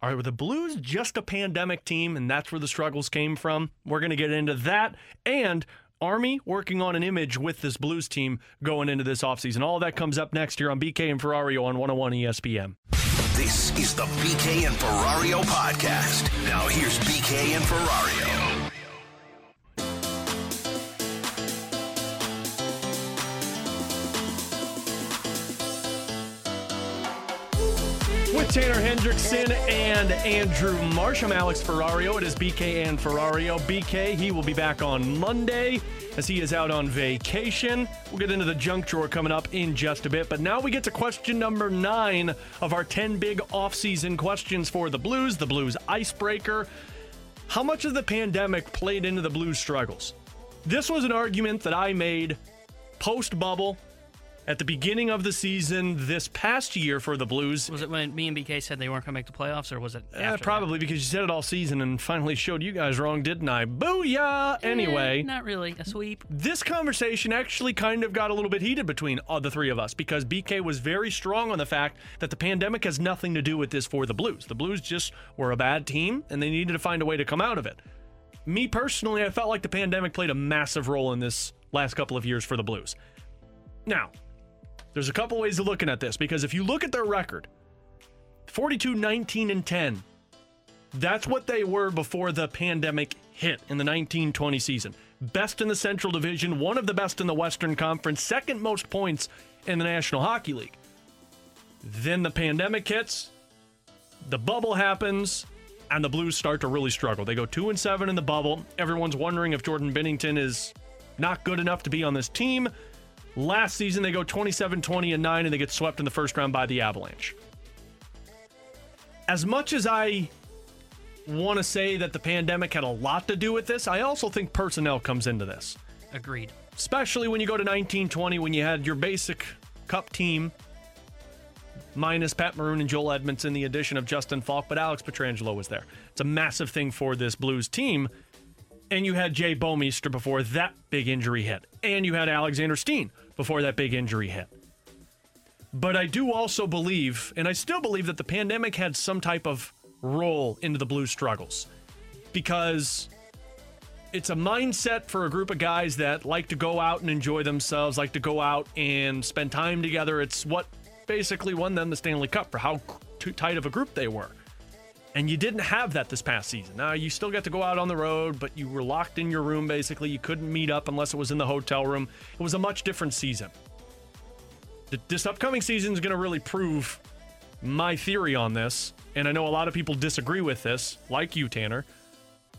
Are the Blues just a pandemic team and that's where the struggles came from? We're going to get into that and Army working on an image with this Blues team going into this offseason. All that comes up next here on BK and Ferrario on 101 ESPN. This is the BK and Ferrario podcast. Now here's BK and Ferrario. Tanner Hendrickson and Andrew Marsh, I'm Alex Ferrario. It is BK and Ferrario. BK, he will be back on Monday as he is out on vacation. We'll get into the junk drawer coming up in just a bit. But now we get to question number nine of our 10 big offseason questions for the Blues, the Blues icebreaker. How much of the pandemic played into the Blues struggles? This was an argument that I made post bubble at the beginning of the season this past year for the Blues. Was it when me and BK said they weren't going to make the playoffs, or was it? Uh, probably because you said it all season and finally showed you guys wrong, didn't I? Booyah! that? Anyway, Eh, not really a sweep. this conversation actually kind of got a little bit heated between uh, the three of us because BK was very strong on the fact that the pandemic has nothing to do with this for the Blues. The Blues just were a bad team and they needed to find a way to come out of it. Me personally, I felt like the pandemic played a massive role in this last couple of years for the Blues. Now, there's a couple ways of looking at this because if you look at their record 42, 19, and 10, that's what they were before the pandemic hit in the 1920 season. Best in the Central Division, one of the best in the Western Conference, second most points in the National Hockey League. Then the pandemic hits, the bubble happens, and the Blues start to really struggle. They go 2 and 7 in the bubble. Everyone's wondering if Jordan Binnington is not good enough to be on this team. Last season, they go 27 20 and 9, and they get swept in the first round by the Avalanche. As much as I want to say that the pandemic had a lot to do with this, I also think personnel comes into this. Agreed. Especially when you go to 1920, when you had your basic cup team, minus Pat Maroon and Joel Edmondson, the addition of Justin Faulk, but Alex Pietrangelo was there. It's a massive thing for this Blues team. And you had Jay Bouwmeester before that big injury hit. And you had Alexander Steen before that big injury hit. But I do also believe, and I still believe, that the pandemic had some type of role into the Blues struggles. Because it's a mindset for a group of guys that like to go out and enjoy themselves, like to go out and spend time together. It's what basically won them the Stanley Cup for how tight of a group they were. And you didn't have that this past season. Now, you still got to go out on the road, but you were locked in your room basically. You couldn't meet up unless it was in the hotel room. It was a much different season. Th- This upcoming season is going to really prove my theory on this. And I know a lot of people disagree with this, like you, Tanner.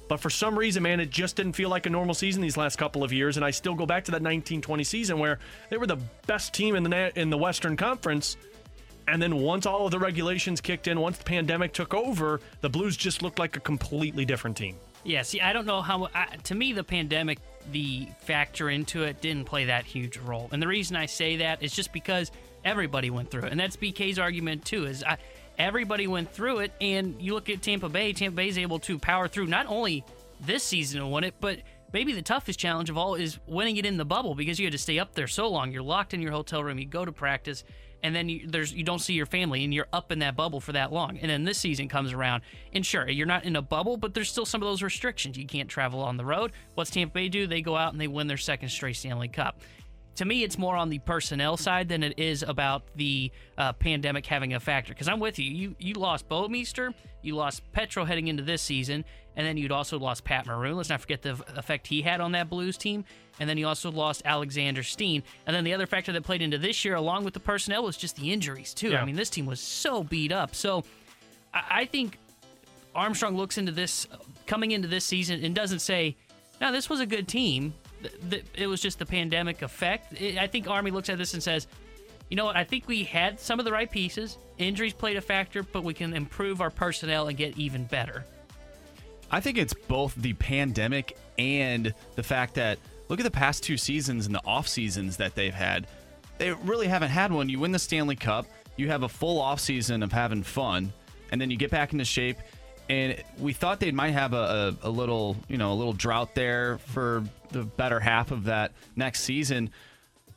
But for some reason, man, it just didn't feel like a normal season these last couple of years. And I still go back to that 1920 season where they were the best team in the in the Western Conference. And then once all of the regulations kicked in, once the pandemic took over, the Blues just looked like a completely different team. Yeah, see, I don't know how. I, to me, the pandemic, the factor into it didn't play that huge role. And the reason I say that is just because everybody went through it. And that's BK's argument, too, is I, everybody went through it. And you look at Tampa Bay, Tampa Bay's able to power through not only this season and win it, but maybe the toughest challenge of all is winning it in the bubble because you had to stay up there so long. You're locked in your hotel room, you go to practice, and then you, there's you don't see your family and you're up in that bubble for that long. And then this season comes around, and sure, you're not in a bubble, but there's still some of those restrictions. You can't travel on the road. What's Tampa Bay do? They go out and they win their second straight Stanley Cup. To me, it's more on the personnel side than it is about the uh, pandemic having a factor. Because I'm with you. You you lost Bouwmeester, you lost Petro heading into this season, and then you'd also lost Pat Maroon. Let's not forget the effect he had on that Blues team. And then you also lost Alexander Steen. And then the other factor that played into this year, along with the personnel, was just the injuries, too. Yeah. I mean, this team was so beat up. So I, I think Armstrong looks into this, coming into this season, and doesn't say, no, this was a good team. It was just the pandemic effect. I think Army looks at this and says, you know what? I think we had some of the right pieces. Injuries played a factor, but we can improve our personnel and get even better. I think it's both the pandemic and the fact that look at the past two seasons and the off seasons that they've had. They really haven't had one. You win the Stanley Cup, you have a full off season of having fun, and then you get back into shape. and we thought they might have a, a, a little, you know, a little drought there for the better half of that next season.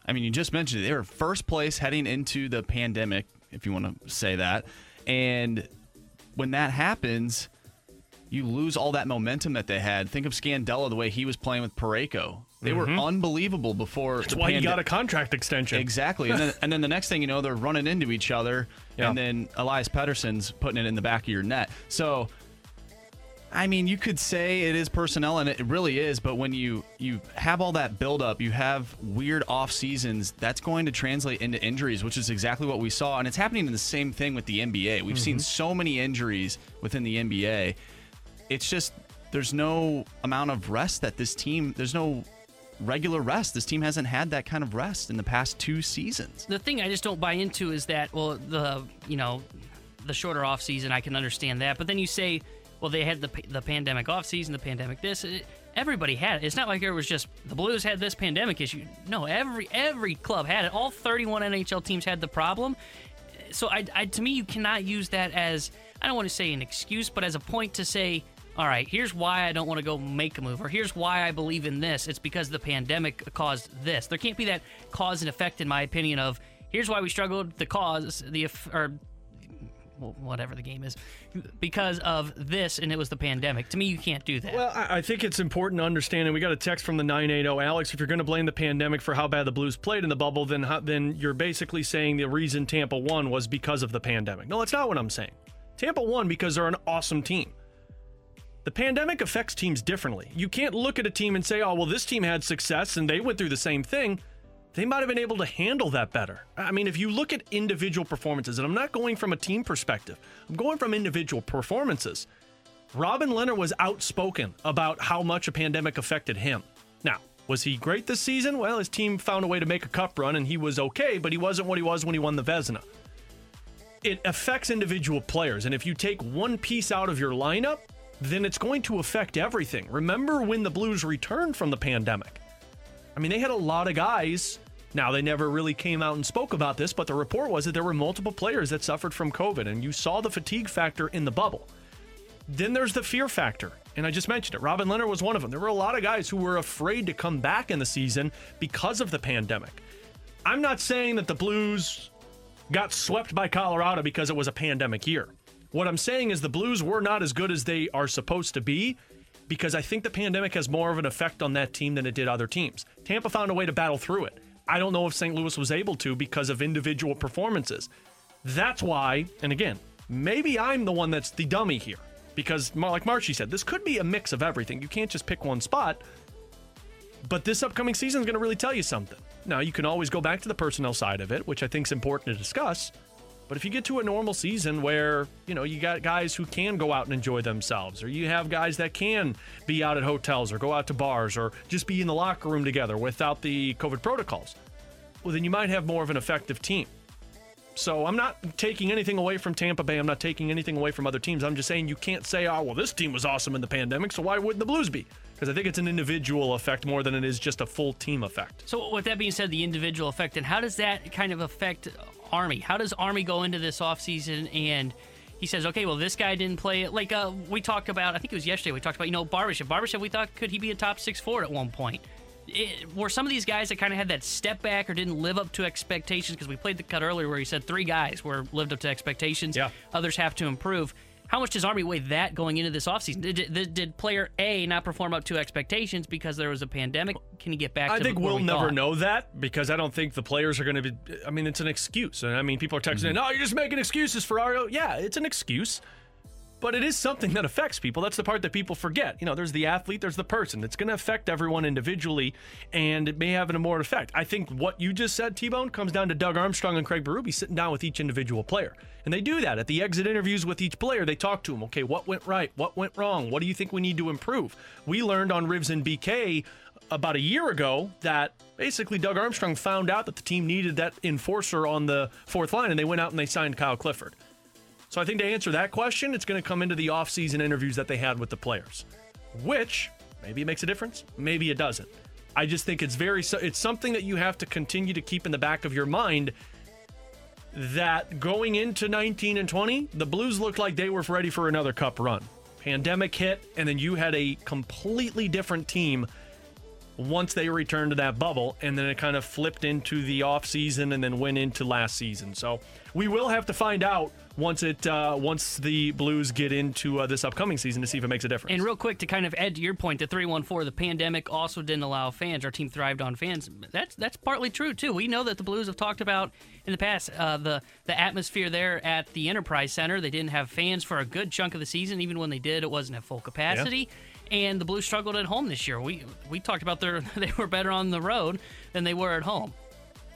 I mean, you just mentioned it. They were first place heading into the pandemic, if you want to say that. And when that happens, you lose all that momentum that they had. Think of Scandella, the way he was playing with Parayko. They were Mhm. unbelievable before. That's why pande- got a contract extension. Exactly. And then, and then the next thing you know, they're running into each other. Yeah. And then Elias Pettersson's putting it in the back of your net. So, I mean, you could say it is personnel, and it really is. But when you you have all that buildup, you have weird off seasons. That's going to translate into injuries, which is exactly what we saw, and it's happening in the same thing with the NBA. We've seen Mhm. so many injuries within the NBA. It's just there's no amount of rest that this team. There's no regular rest. This team hasn't had that kind of rest in the past two seasons. The thing I just don't buy into is that well the you know the shorter off season I can understand that, but then you say well they had the the pandemic off season, the pandemic this. It, everybody had it. It's not like it was just the Blues had this pandemic issue. No, every every club had it. All 31 NHL teams had the problem. So I, I to me you cannot use that as I don't want to say an excuse, but as a point to say all right, here's why I don't want to go make a move, or here's why I believe in this. It's because the pandemic caused this. There can't be that cause and effect, in my opinion, of here's why we struggled, the cause, the or whatever the game is, because of this, and it was the pandemic. To me, you can't do that. Well, I think it's important to understand, and we got a text from the 980. Alex, if you're going to blame the pandemic for how bad the Blues played in the bubble, then how, then you're basically saying the reason Tampa won was because of the pandemic. No, that's not what I'm saying. Tampa won because they're an awesome team. The pandemic affects teams differently. You can't look at a team and say, oh, well, this team had success and they went through the same thing. They might have been able to handle that better. I mean, if you look at individual performances, and I'm not going from a team perspective, I'm going from individual performances. Robin Lehner was outspoken about how much a pandemic affected him. Now, was he great this season? Well, his team found a way to make a cup run and he was okay, but he wasn't what he was when he won the Vezina. It affects individual players, and if you take one piece out of your lineup, then it's going to affect everything. Remember when the Blues returned from the pandemic? I mean, they had a lot of guys. Now, they never really came out and spoke about this, but the report was that there were multiple players that suffered from COVID, and you saw the fatigue factor in the bubble. Then there's the fear factor. And I just mentioned it. Robin Lehner was one of them. There were a lot of guys who were afraid to come back in the season because of the pandemic. I'm not saying that the Blues got swept by Colorado because it was a pandemic year. What I'm saying is the Blues were not as good as they are supposed to be because I think the pandemic has more of an effect on that team than it did other teams. Tampa found a way to battle through it. I don't know if St. Louis was able to because of individual performances. That's why, and again, maybe I'm the one that's the dummy here because, like Marcy said, this could be a mix of everything. You can't just pick one spot. But this upcoming season is going to really tell you something. Now, you can always go back to the personnel side of it, which I think is important to discuss. But if you get to a normal season where, you know, you got guys who can go out and enjoy themselves, or you have guys that can be out at hotels or go out to bars or just be in the locker room together without the COVID protocols, well, then you might have more of an effective team. So I'm not taking anything away from Tampa Bay. I'm not taking anything away from other teams. I'm just saying you can't say, oh, well, this team was awesome in the pandemic, so why wouldn't the Blues be? Because I think it's an individual effect more than it is just a full team effect. So, with that being said, the individual effect, and how does that kind of affect Army? How does Army go into this offseason and he says, okay, well, this guy didn't play it? Like uh, we talked about, I think it was yesterday, we talked about, you know, Barbashev. Barbashev, we thought, could he be a top six forward at one point? It, were some of these guys that kind of had that step back or didn't live up to expectations? Because we played the cut earlier where he said three guys were lived up to expectations. Yeah. Others have to improve. How much does Army weigh that going into this offseason? Did, did, did player A not perform up to expectations because there was a pandemic? Can he get back I think we'll we never thought? know that because I don't think the players are going to be. I mean, it's an excuse. And I mean, people are texting, Mm-hmm. "No, you're just making excuses for Ario." Yeah, it's an excuse, but it is something that affects people. That's the part that people forget. You know, there's the athlete, there's the person. It's going to affect everyone individually, and it may have an more effect. I think what you just said, T-Bone, comes down to Doug Armstrong and Craig Berube sitting down with each individual player, and they do that at the exit interviews with each player. They talk to them. Okay, what went right? What went wrong? What do you think we need to improve? We learned on Rivs and BK about a year ago that basically Doug Armstrong found out that the team needed that enforcer on the fourth line, and they went out and they signed Kyle Clifford. So I think to answer that question, it's going to come into the offseason interviews that they had with the players, which maybe it makes a difference, maybe it doesn't. I just think it's very it's something that you have to continue to keep in the back of your mind that going into 19 and 20, the Blues looked like they were ready for another cup run. pandemic hit, and then you had a completely different team once they returned to that bubble, and then it kind of flipped into the off season and then went into last season. So we will have to find out once it uh, once the Blues get into uh, this upcoming season to see if it makes a difference. And real quick to kind of add to your point, the three one four, the pandemic also didn't allow fans. Our team thrived on fans. That's that's partly true too. We know that the Blues have talked about in the past uh, the the atmosphere there at the Enterprise Center. They didn't have fans for a good chunk of the season. Even when they did, it wasn't at full capacity. And the Blues struggled at home this year. We we talked about their they were better on the road than they were at home.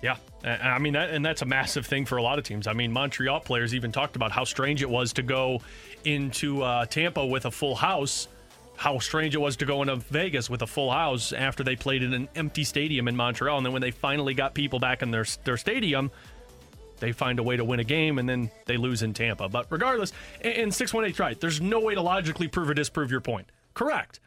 Yeah, I mean, that, and that's a massive thing for a lot of teams. I mean, Montreal players even talked about how strange it was to go into uh, Tampa with a full house. How strange it was to go into Vegas with a full house after they played in an empty stadium in Montreal, and then when they finally got people back in their their stadium, they find a way to win a game, and then they lose in Tampa. But regardless, and six one eight right. There's no way to logically prove or disprove your point. Correct.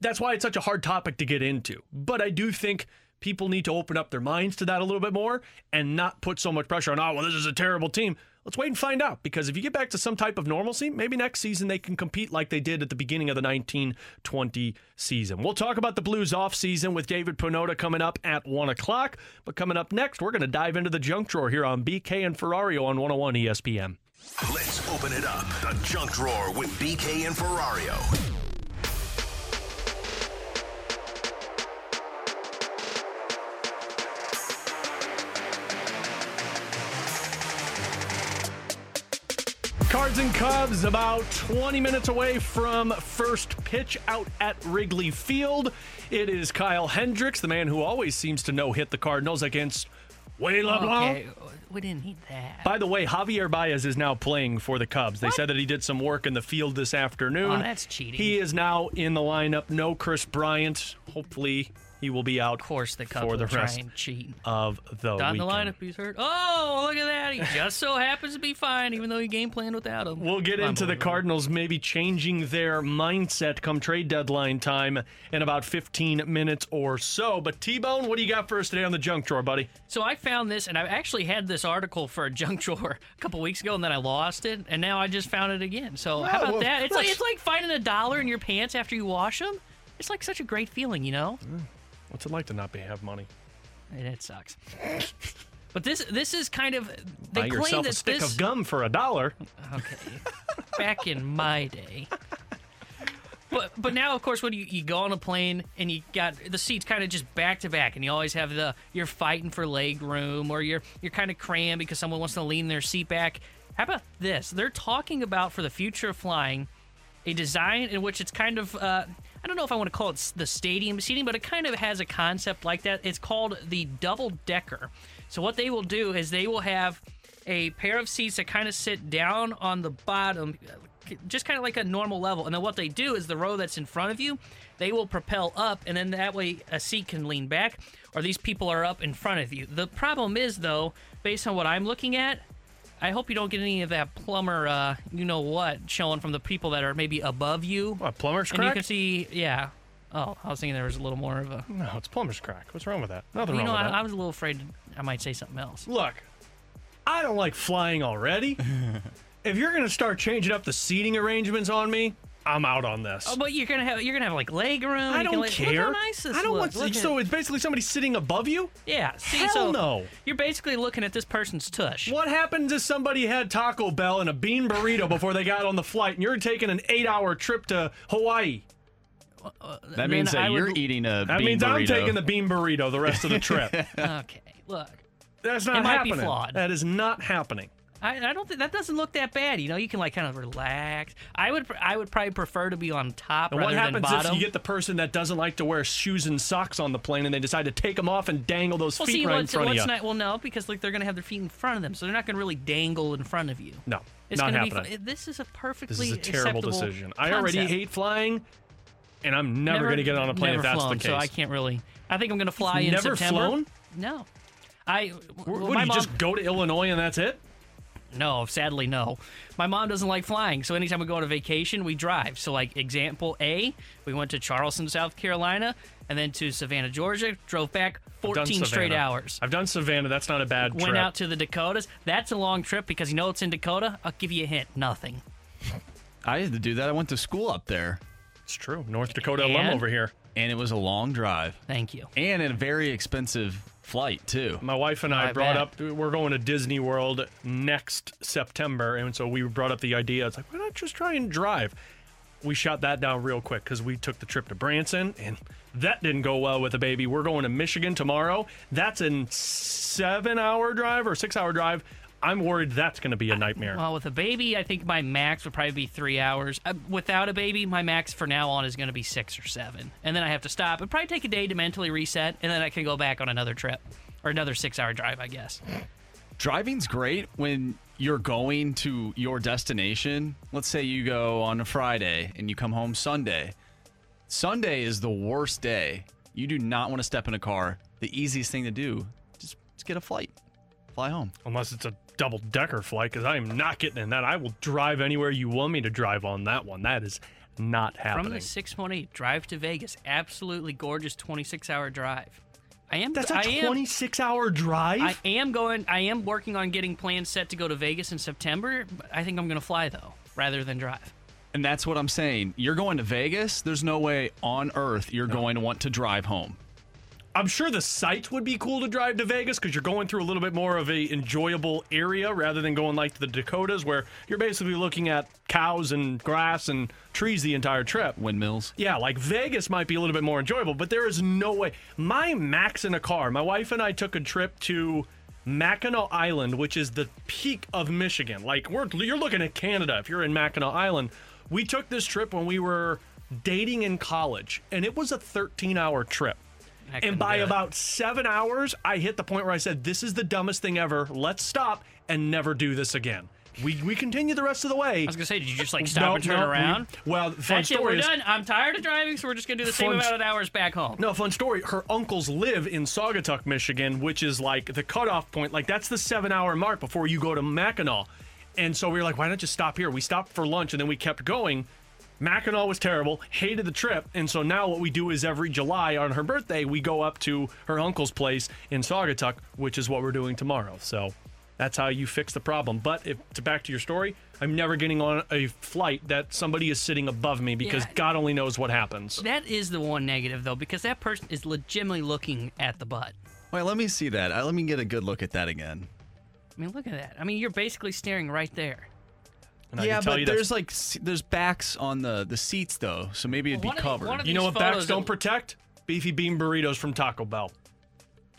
That's why it's such a hard topic to get into. But I do think people need to open up their minds to that a little bit more and not put so much pressure on, oh, well, this is a terrible team. Let's wait and find out because if you get back to some type of normalcy, maybe next season they can compete like they did at the beginning of the 1920 season. We'll talk about the Blues off season with David Pagnotta coming up at 1 o'clock. But coming up next, we're going to dive into the junk drawer here on BK and Ferrario on 101 ESPN. Let's open it up. The junk drawer with BK and Ferrario. Cards and Cubs about 20 minutes away from first pitch out at Wrigley Field. It is Kyle Hendricks, the man who always seems to know hit the Cardinals against LeBlanc. Okay, we didn't need that. By the way, Javier Baez is now playing for the Cubs. They said that he did some work in the field this afternoon. Oh, that's cheating. He is now in the lineup. No Kris Bryant. Hopefully, he will be out. Of course, the Cubs for the will try rest and cheat. of the Down the weekend. lineup, he's hurt. Oh, look at that! He just so happens to be fine, even though he game planned without him. We'll get into the Cardinals maybe changing their mindset come trade deadline time in about 15 minutes or so. But T Bone, what do you got for us today on the junk drawer, buddy? So I found this, and I actually had this article for a junk drawer a couple weeks ago, and then I lost it, and now I just found it again. So oh, how Oh, about well, that? It's like it's like finding a dollar in your pants after you wash them. It's like such a great feeling, you know. Mm. What's it like to not be have money? And it sucks. But this this is kind of they Buy claim yourself that a stick this of gum for a dollar. Okay. Back in my day. But but now of course when you, you go on a plane and you got the seats kind of just back to back and you always have the you're fighting for leg room or you're you're kind of crammed because someone wants to lean their seat back. How about this? They're talking about for the future of flying a design in which it's kind of uh, I don't know if I want to call it the stadium seating, but it kind of has a concept like that. It's called the double decker. So what they will do is they will have a pair of seats that kind of sit down on the bottom, just kind of like a normal level. And then what they do is the row that's in front of you, they will propel up, and then that way a seat can lean back, or these people are up in front of you. The problem is though, based on what I'm looking at, I hope you don't get any of that plumber, uh, you know what, showing from the people that are maybe above you. What, plumber's crack? And you can see, yeah. Oh, I was thinking there was a little more of a. No, it's plumber's crack. What's wrong with that? Nothing you wrong know, with I, that. I was a little afraid I might say something else. Look, I don't like flying already. if you're going to start changing up the seating arrangements on me, I'm out on this. Oh, but you're gonna have you're gonna have like leg room. I you don't lay- care. Look how nice this I don't want. looks. Look so at- it's basically somebody sitting above you. yeah. See, Hell so no. You're basically looking at this person's tush. What happens if somebody had Taco Bell and a bean burrito before they got on the flight, and you're taking an eight-hour trip to Hawaii? Uh, that means that I you're would- eating a bean big That bean means I'm taking the bean burrito the rest of the trip. okay, look. That's It not might be happening. flawed. That is not happening. I, I don't think that doesn't look that bad. You know, you can like kind of relax. I would I would probably prefer to be on top And rather what than happens bottom. if you get the person that doesn't like to wear shoes and socks on the plane, and they decide to take them off and dangle those well, feet see, right in what's, front of what's you? not well, no, because like they're gonna have their feet in front of them, so they're not gonna really dangle in front of you. no, It's not gonna happening. be. Fun. This is a perfectly This is a terrible acceptable decision. I already concept. hate flying, and I'm never, going to get on a plane never if that's flown, the case. So I can't really. I think I'm going to fly in never September. flown? No. I. What, well, do you mom, just go to Illinois and that's it? No, sadly, no. My mom doesn't like flying, so anytime we go on a vacation, we drive. So, like, example A, we went to Charleston, South Carolina, and then to Savannah, Georgia, drove back 14 straight hours. I've done Savannah. That's not a bad trip. Went trip. out to the Dakotas. That's a long trip because you know it's in Dakota. I'll give you a hint nothing. I had to do that. I went to school up there. It's true. North Dakota alum over here. And it was a long drive. Thank you. And a very expensive flight, too. My wife and I I brought bet. up we're going to Disney World next September, and so we brought up the idea. It's like why not just try and drive? We shot that down real quick because we took the trip to Branson, and that didn't go well with the baby. We're going to Michigan tomorrow. That's a seven-hour drive or six-hour drive. I'm worried that's going to be a nightmare. Well, with a baby, I think my max would probably be three hours. Uh, without a baby, my max for now on is going to be six or seven. And then I have to stop. It'd probably take a day to mentally reset, and then I can go back on another trip or another six hour drive, I guess. Driving's great when you're going to your destination. Let's say you go on a Friday and you come home Sunday. Sunday is the worst day. You do not want to step in a car. The easiest thing to do, just, just get a flight. Fly home. Unless it's a double decker flight, because I am not getting in that. I will drive anywhere you want me to drive on that one. That is not happening. From happening. the 618, drive to Vegas. Absolutely gorgeous 26 hour drive. I am. That's a I am- 26 hour drive? I am going. I am working on getting plans set to go to Vegas in September. but I think I'm going to fly though, rather than drive. And that's what I'm saying. You're going to Vegas. There's no way on earth you're going to want to drive home. I'm sure the site would be cool to drive to Vegas because you're going through a little bit more of a enjoyable area rather than going like to the Dakotas where you're basically looking at cows and grass and trees the entire trip. Windmills. Yeah, like Vegas might be a little bit more enjoyable, but there is no way. My max in a car, my wife and I took a trip to Mackinac Island, which is the peak of Michigan. Like we're you're looking at Canada if you're in Mackinac Island. We took this trip when we were dating in college, and it was a 13-hour trip. I And by about seven hours, I hit the point where I said, "This is the dumbest thing ever. Let's stop and never do this again." We we continued the rest of the way. I was gonna say, did you just like stop No, and turn no, we- around? well, fun That's it. story We're is- done. I'm tired of driving, so we're just gonna do the same amount of hours back home. No, fun story. Her uncles live in Saugatuck, Michigan, which is like the cutoff point. Like that's the seven hour mark before you go to Mackinac. And so we were like, why not just stop here? We stopped for lunch and then we kept going. Mackinac was terrible, hated the trip. And so now what we do is every July on her birthday, we go up to her uncle's place in Saugatuck, which is what we're doing tomorrow. So that's how you fix the problem. But if to back to your story, I'm never getting on a flight that somebody is sitting above me because Yeah. God only knows what happens. That is the one negative though, because that person is legitimately looking at the butt. Wait, let me see that. Let me get a good look at that again. I mean, look at that. I mean, you're basically staring right there. And I yeah, can tell but you there's like s- there's backs on the the seats though, so maybe it'd Well, one be of the- covered. one of You know these what backs photos don't of- protect? Beefy bean burritos from Taco Bell.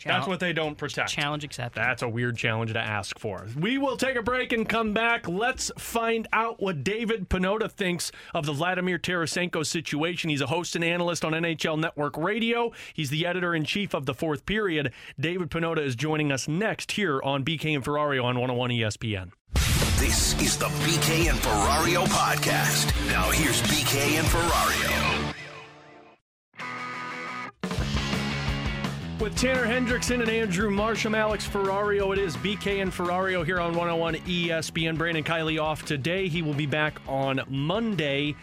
That's what they don't protect. Challenge accepted. That's a weird challenge to ask for. We will take a break and come back. Let's find out what David Pagnotta thinks of the Vladimir Tarasenko situation. He's a host and analyst on NHL Network Radio. He's the editor in chief of the fourth period. David Pagnotta is joining us next here on BK and Ferrario on 101 ESPN. This is the BK and Ferrario podcast. Now here's BK and Ferrario. With Tanner Hendrickson and Andrew Marsham, Alex Ferrario, it is BK and Ferrario here on 101 ESPN. Brandon Kiley off today. He will be back on Monday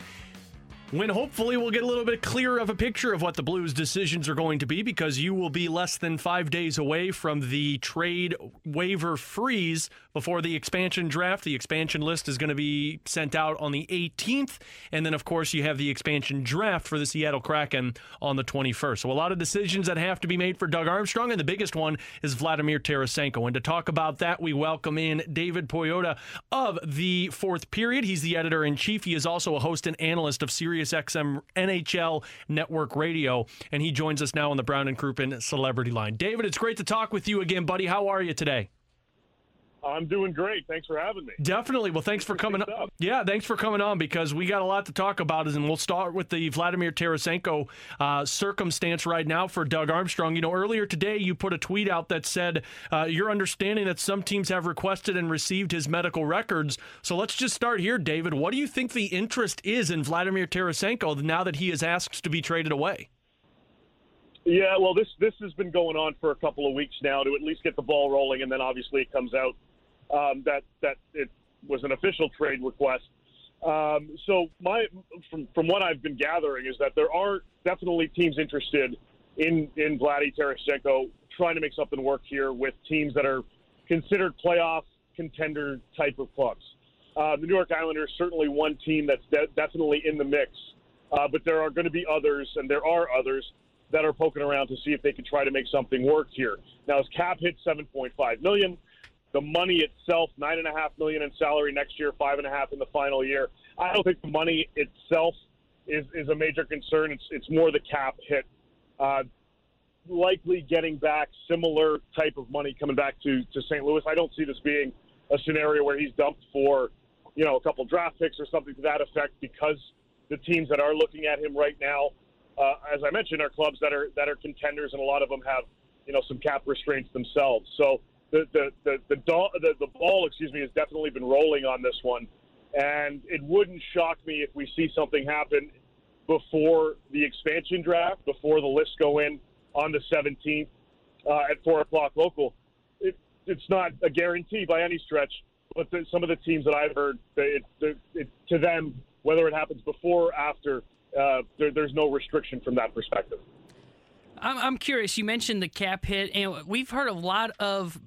when hopefully we'll get a little bit clearer of a picture of what the Blues' decisions are going to be because you will be less than five days away from the trade waiver freeze before the expansion draft. The expansion list is going to be sent out on the 18th. And then, of course, you have the expansion draft for the Seattle Kraken on the 21st. So, a lot of decisions that have to be made for Doug Armstrong. And the biggest one is Vladimir Tarasenko. And to talk about that, we welcome in David Pagnotta of the fourth period. He's the editor in chief. He is also a host and analyst of SiriusXM NHL Network Radio. And he joins us now on the Brown and Crouppen Celebrity Line. David, it's great to talk with you again, buddy. How are you today? I'm doing great. Thanks for having me. Definitely. Well, thanks for coming on. Yeah, thanks for coming on because we got a lot to talk about. And we'll start with the Vladimir Tarasenko uh, circumstance right now for Doug Armstrong. You know, earlier today you put a tweet out that said uh, your understanding that some teams have requested and received his medical records. So let's just start here, David. What do you think the interest is in Vladimir Tarasenko now that he is asked to be traded away? Yeah, well, this this has been going on for a couple of weeks now to at least get the ball rolling, and then obviously it comes out um, that that it was an official trade request. Um, so my from from what I've been gathering is that there are definitely teams interested in in Vladdy Tarasenko trying to make something work here with teams that are considered playoff contender type of clubs. Uh, the New York Islanders certainly one team that's de- definitely in the mix, uh, but there are going to be others, and there are others that are poking around to see if they can try to make something work here. Now, his cap hit 7.5 million. The money itself, nine and a half million in salary next year, five and a half in the final year. I don't think the money itself is, is a major concern. It's it's more the cap hit. Uh, likely getting back similar type of money coming back to, to St. Louis. I don't see this being a scenario where he's dumped for, you know, a couple draft picks or something to that effect because the teams that are looking at him right now, uh, as I mentioned, are clubs that are that are contenders, and a lot of them have, you know, some cap restraints themselves. So the the the the, the, the ball, excuse me, has definitely been rolling on this one, and it wouldn't shock me if we see something happen before the expansion draft, before the lists go in on the 17th uh, at four o'clock local. It, it's not a guarantee by any stretch, but the, some of the teams that I've heard, it, it, to them, whether it happens before or after, uh, there, there's no restriction from that perspective. I'm curious. You mentioned the cap hit, and we've heard a lot of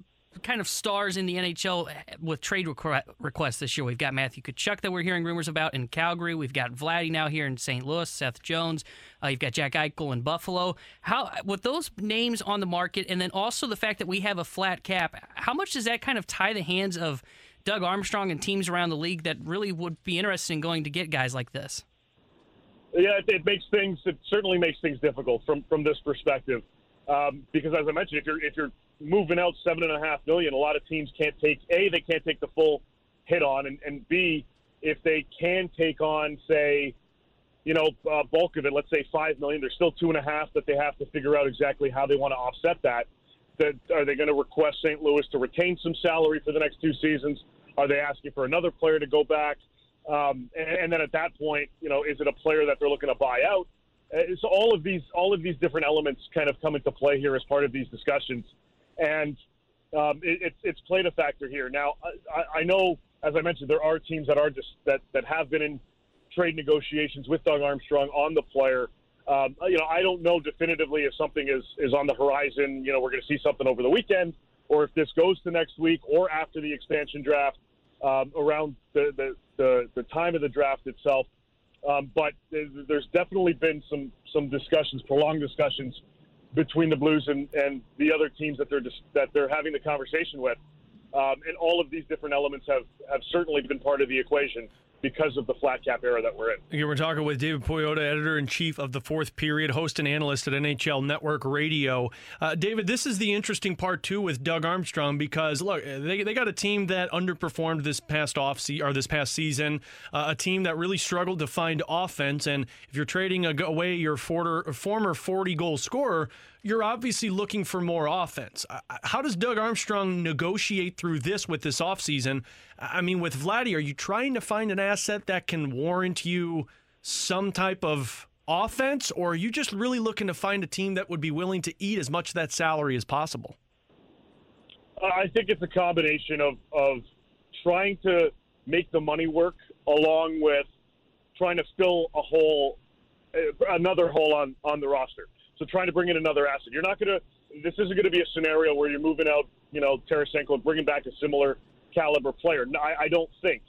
kind of stars in the NHL with trade requ- requests this year. We've got Matthew Tkachuk that we're hearing rumors about in Calgary. We've got Vladdy now here in St. Louis, Seth Jones. Uh, you've got Jack Eichel in Buffalo. How with those names on the market, and then also the fact that we have a flat cap, how much does that kind of tie the hands of Doug Armstrong and teams around the league that really would be interested in going to get guys like this? Yeah, it, it makes things. It certainly makes things difficult from from this perspective, um, because as I mentioned, if you're if you're moving out seven and a half million, a lot of teams can't take a they can't take the full hit on, and, and b if they can take on say, you know, uh, bulk of it, let's say five million, there's still two and a half that they have to figure out exactly how they want to offset that. That are they going to request St. Louis to retain some salary for the next two seasons? Are they asking for another player to go back? Um, and, and then at that point, you know, is it a player that they're looking to buy out? Uh, so all of these all of these different elements kind of come into play here as part of these discussions and um, it, it's it's played a factor here. Now, I, I know, as I mentioned, there are teams that are just that that have been in trade negotiations with Doug Armstrong on the player. Um, you know, I don't know definitively if something is is on the horizon. You know, we're going to see something over the weekend, or if this goes to next week, or after the expansion draft, um, around the, the, the the time of the draft itself. Um, but there's definitely been some some discussions, prolonged discussions between the Blues and, and the other teams that they're just, that they're having the conversation with. Um, and all of these different elements have, have certainly been part of the equation because of the flat cap era that we're in. We're talking with David Pagnotta, editor in chief of the Fourth Period, host and analyst at NHL Network Radio. Uh, David, this is the interesting part too with Doug Armstrong because look, they, they got a team that underperformed this past off se- or this past season, uh, a team that really struggled to find offense. And if you're trading away your former 40 goal scorer, you're obviously looking for more offense. Uh, how does Doug Armstrong negotiate through this with this offseason? I mean, with Vladdy, are you trying to find an asset that can warrant you some type of offense, or are you just really looking to find a team that would be willing to eat as much of that salary as possible? I think it's a combination of, of trying to make the money work along with trying to fill a hole, uh, another hole on, on the roster. So trying to bring in another asset. You're not going to. This isn't going to be a scenario where you're moving out, you know, Tarasenko and bringing back a similar caliber player. No, I, I don't think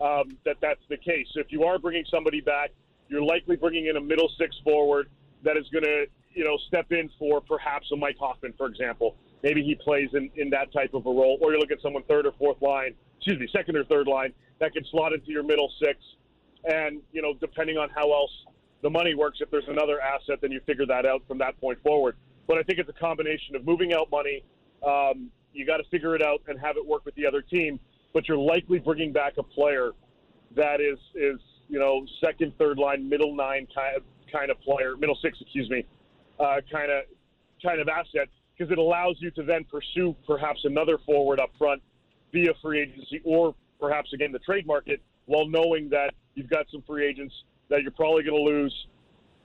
um, that that's the case. If you are bringing somebody back, you're likely bringing in a middle six forward that is going to, you know, step in for perhaps a Mike Hoffman, for example. Maybe he plays in, in that type of a role, or you look at someone third or fourth line, excuse me, second or third line that can slot into your middle six. And you know, depending on how else the money works. If there's another asset, then you figure that out from that point forward. But I think it's a combination of moving out money. Um, you got to figure it out and have it work with the other team. But you're likely bringing back a player that is is you know second, third line, middle nine kind of kind of player, middle six, excuse me, uh, kind of kind of asset because it allows you to then pursue perhaps another forward up front via free agency or perhaps again the trade market while knowing that you've got some free agents that you're probably going to lose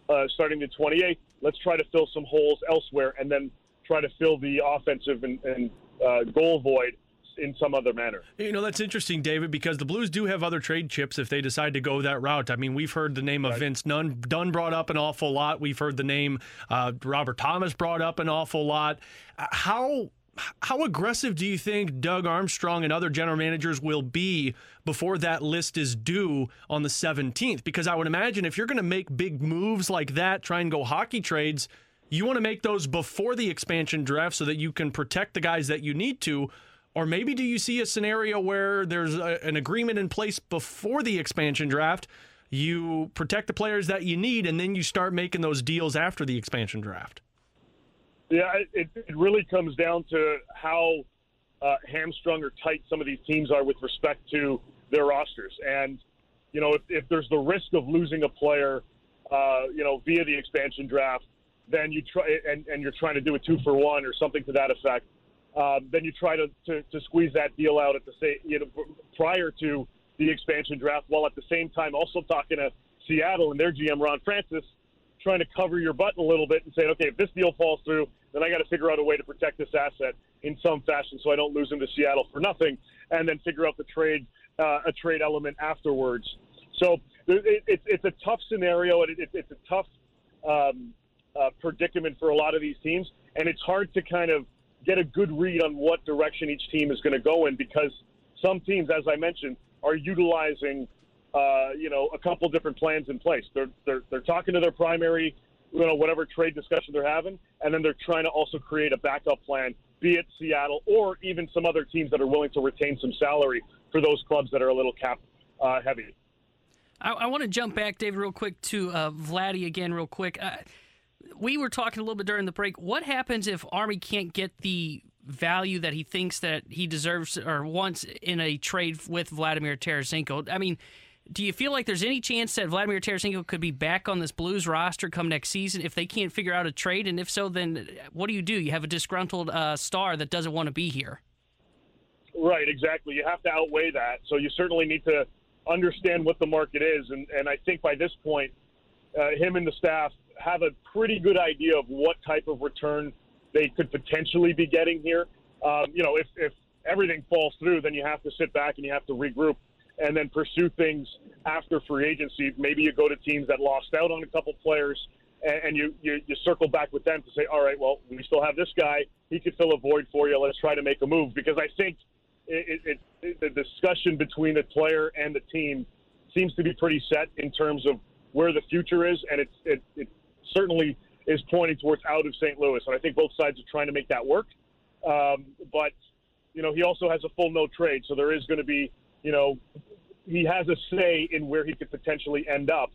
uh, starting the 28th. Let's try to fill some holes elsewhere and then try to fill the offensive and, and uh, goal void in some other manner. You know, that's interesting, David, because the Blues do have other trade chips if they decide to go that route. I mean, we've heard the name of right. Vince Dunn, Dunn brought up an awful lot. We've heard the name uh, Robert Thomas brought up an awful lot. Uh, how how aggressive do you think Doug Armstrong and other general managers will be before that list is due on the 17th? Because I would imagine if you're going to make big moves like that, try and go hockey trades, you want to make those before the expansion draft so that you can protect the guys that you need to. Or maybe do you see a scenario where there's a, an agreement in place before the expansion draft? You protect the players that you need, and then you start making those deals after the expansion draft. Yeah, it, it really comes down to how uh, hamstrung or tight some of these teams are with respect to their rosters. And, you know, if, if there's the risk of losing a player, uh, you know, via the expansion draft, then you try and, and you're trying to do a two for one or something to that effect. Um, then you try to, to, to squeeze that deal out at the same, you know, prior to the expansion draft, while at the same time also talking to Seattle and their GM Ron Francis, trying to cover your butt a little bit and saying, okay, if this deal falls through, then I got to figure out a way to protect this asset in some fashion so I don't lose him to Seattle for nothing, and then figure out the trade uh, a trade element afterwards. So it, it, it's a tough scenario, and it, it's a tough um, uh, predicament for a lot of these teams, and it's hard to kind of get a good read on what direction each team is going to go in because some teams, as I mentioned, are utilizing uh, you know a couple different plans in place. They're they're they're talking to their primary you know whatever trade discussion they're having, and then they're trying to also create a backup plan, be it Seattle or even some other teams that are willing to retain some salary for those clubs that are a little cap uh, heavy. I, I want to jump back, David, real quick to uh, Vladdy again, real quick. Uh, we were talking a little bit during the break. What happens if Army can't get the value that he thinks that he deserves or wants in a trade with Vladimir Tarasenko? I mean, do you feel like there's any chance that Vladimir Tarasenko could be back on this Blues roster come next season if they can't figure out a trade? And if so, then what do you do? You have a disgruntled uh, star that doesn't want to be here. Right, exactly. You have to outweigh that. So you certainly need to understand what the market is. And, and I think by this point, uh, him and the staff have a pretty good idea of what type of return they could potentially be getting here. Um, you know, if, if everything falls through, then you have to sit back and you have to regroup and then pursue things after free agency. Maybe you go to teams that lost out on a couple players and, you, you, you circle back with them to say, all right, well, we still have this guy. He could fill a void for you. Let's try to make a move because I think it, it, it, the discussion between the player and the team seems to be pretty set in terms of where the future is, and it, it, it certainly is pointing towards out of St. Louis. And I think both sides are trying to make that work. Um, but you know, he also has a full no trade, so there is going to be you know, he has a say in where he could potentially end up.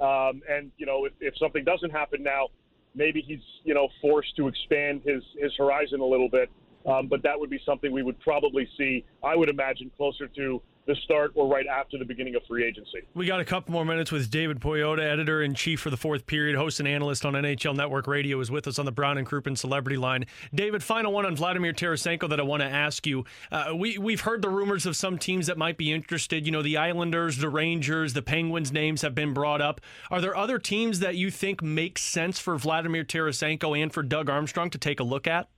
Um, and you know, if, if something doesn't happen now, maybe he's you know forced to expand his his horizon a little bit. Um, but that would be something we would probably see, I would imagine, closer to the start or right after the beginning of free agency. We got a couple more minutes with David Pagnotta, editor in chief for the fourth period, host and analyst on NHL Network Radio, is with us on the Brown and Crouppen Celebrity Line. David, final one on Vladimir Tarasenko that I want to ask you. Uh, we we've heard the rumors of some teams that might be interested. You know, the Islanders, the Rangers, the Penguins names have been brought up. Are there other teams that you think make sense for Vladimir Tarasenko and for Doug Armstrong to take a look at?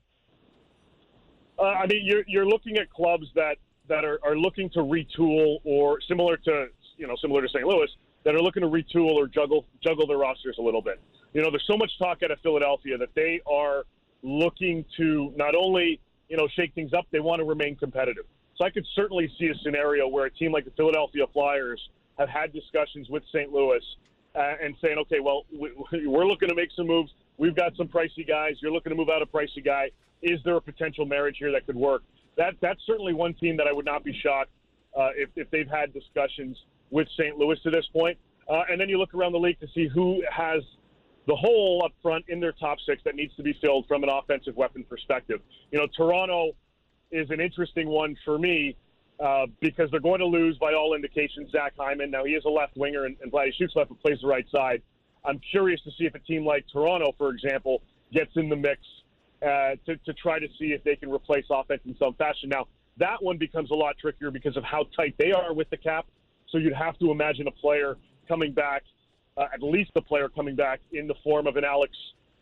Uh, I mean, you're you're looking at clubs that that are, are looking to retool or similar to you know similar to St. Louis that are looking to retool or juggle juggle their rosters a little bit. You know, there's so much talk out of Philadelphia that they are looking to not only you know shake things up, they want to remain competitive. So I could certainly see a scenario where a team like the Philadelphia Flyers have had discussions with St. Louis uh, and saying, okay, well, we, we're looking to make some moves. We've got some pricey guys. You're looking to move out a pricey guy. Is there a potential marriage here that could work? That that's certainly one team that I would not be shocked uh, if, if they've had discussions with St. Louis to this point. Uh, and then you look around the league to see who has the hole up front in their top six that needs to be filled from an offensive weapon perspective. You know, Toronto is an interesting one for me uh, because they're going to lose, by all indications, Zach Hyman. Now, he is a left winger, and, and Vladdy shoots left but plays the right side. I'm curious to see if a team like Toronto, for example, gets in the mix uh, to, to try to see if they can replace offense in some fashion. Now, that one becomes a lot trickier because of how tight they are with the cap. So you'd have to imagine a player coming back, uh, at least a player coming back in the form of an Alex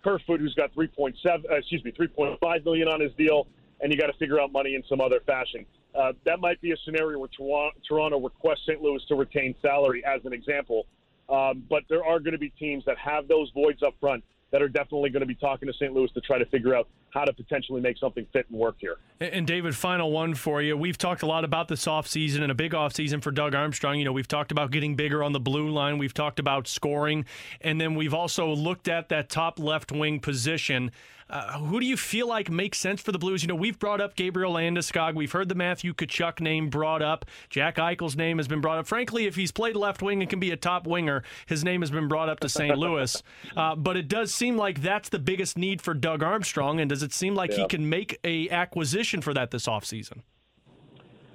Kerfoot who's got 3.7, uh, excuse me, 3.5 million on his deal, and you got to figure out money in some other fashion. Uh, that might be a scenario where Toronto, Toronto requests St. Louis to retain salary, as an example. Um, but there are going to be teams that have those voids up front that are definitely going to be talking to St. Louis to try to figure out how to potentially make something fit and work here. And David, final one for you. We've talked a lot about this offseason and a big offseason for Doug Armstrong. You know, we've talked about getting bigger on the blue line, we've talked about scoring, and then we've also looked at that top left wing position. Uh, who do you feel like makes sense for the Blues? You know, we've brought up Gabriel Landeskog. We've heard the Matthew Tkachuk name brought up. Jack Eichel's name has been brought up. Frankly, if he's played left wing and can be a top winger, his name has been brought up to St. Louis. Uh, but it does seem like that's the biggest need for Doug Armstrong. And does it seem like Yeah. he can make a acquisition for that this offseason?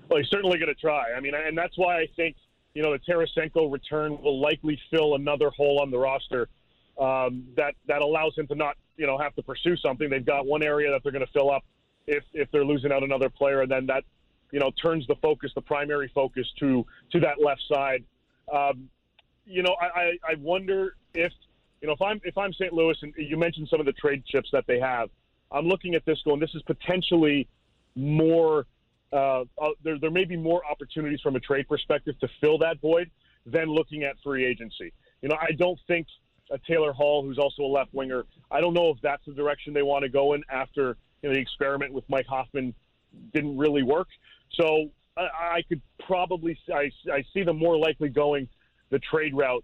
Well, he's certainly going to try. I mean, and that's why I think you know the Tarasenko return will likely fill another hole on the roster um, that that allows him to not you know have to pursue something. They've got one area that they're going to fill up if if they're losing out another player, and then that you know turns the focus, the primary focus to to that left side. Um, you know, I, I, I wonder if you know if I'm if I'm St. Louis, and you mentioned some of the trade chips that they have. I'm looking at this going. This is potentially more. Uh, uh, there, there may be more opportunities from a trade perspective to fill that void than looking at free agency. You know, I don't think a Taylor Hall, who's also a left winger, I don't know if that's the direction they want to go in after you know, the experiment with Mike Hoffman didn't really work. So I, I could probably I, I see them more likely going the trade route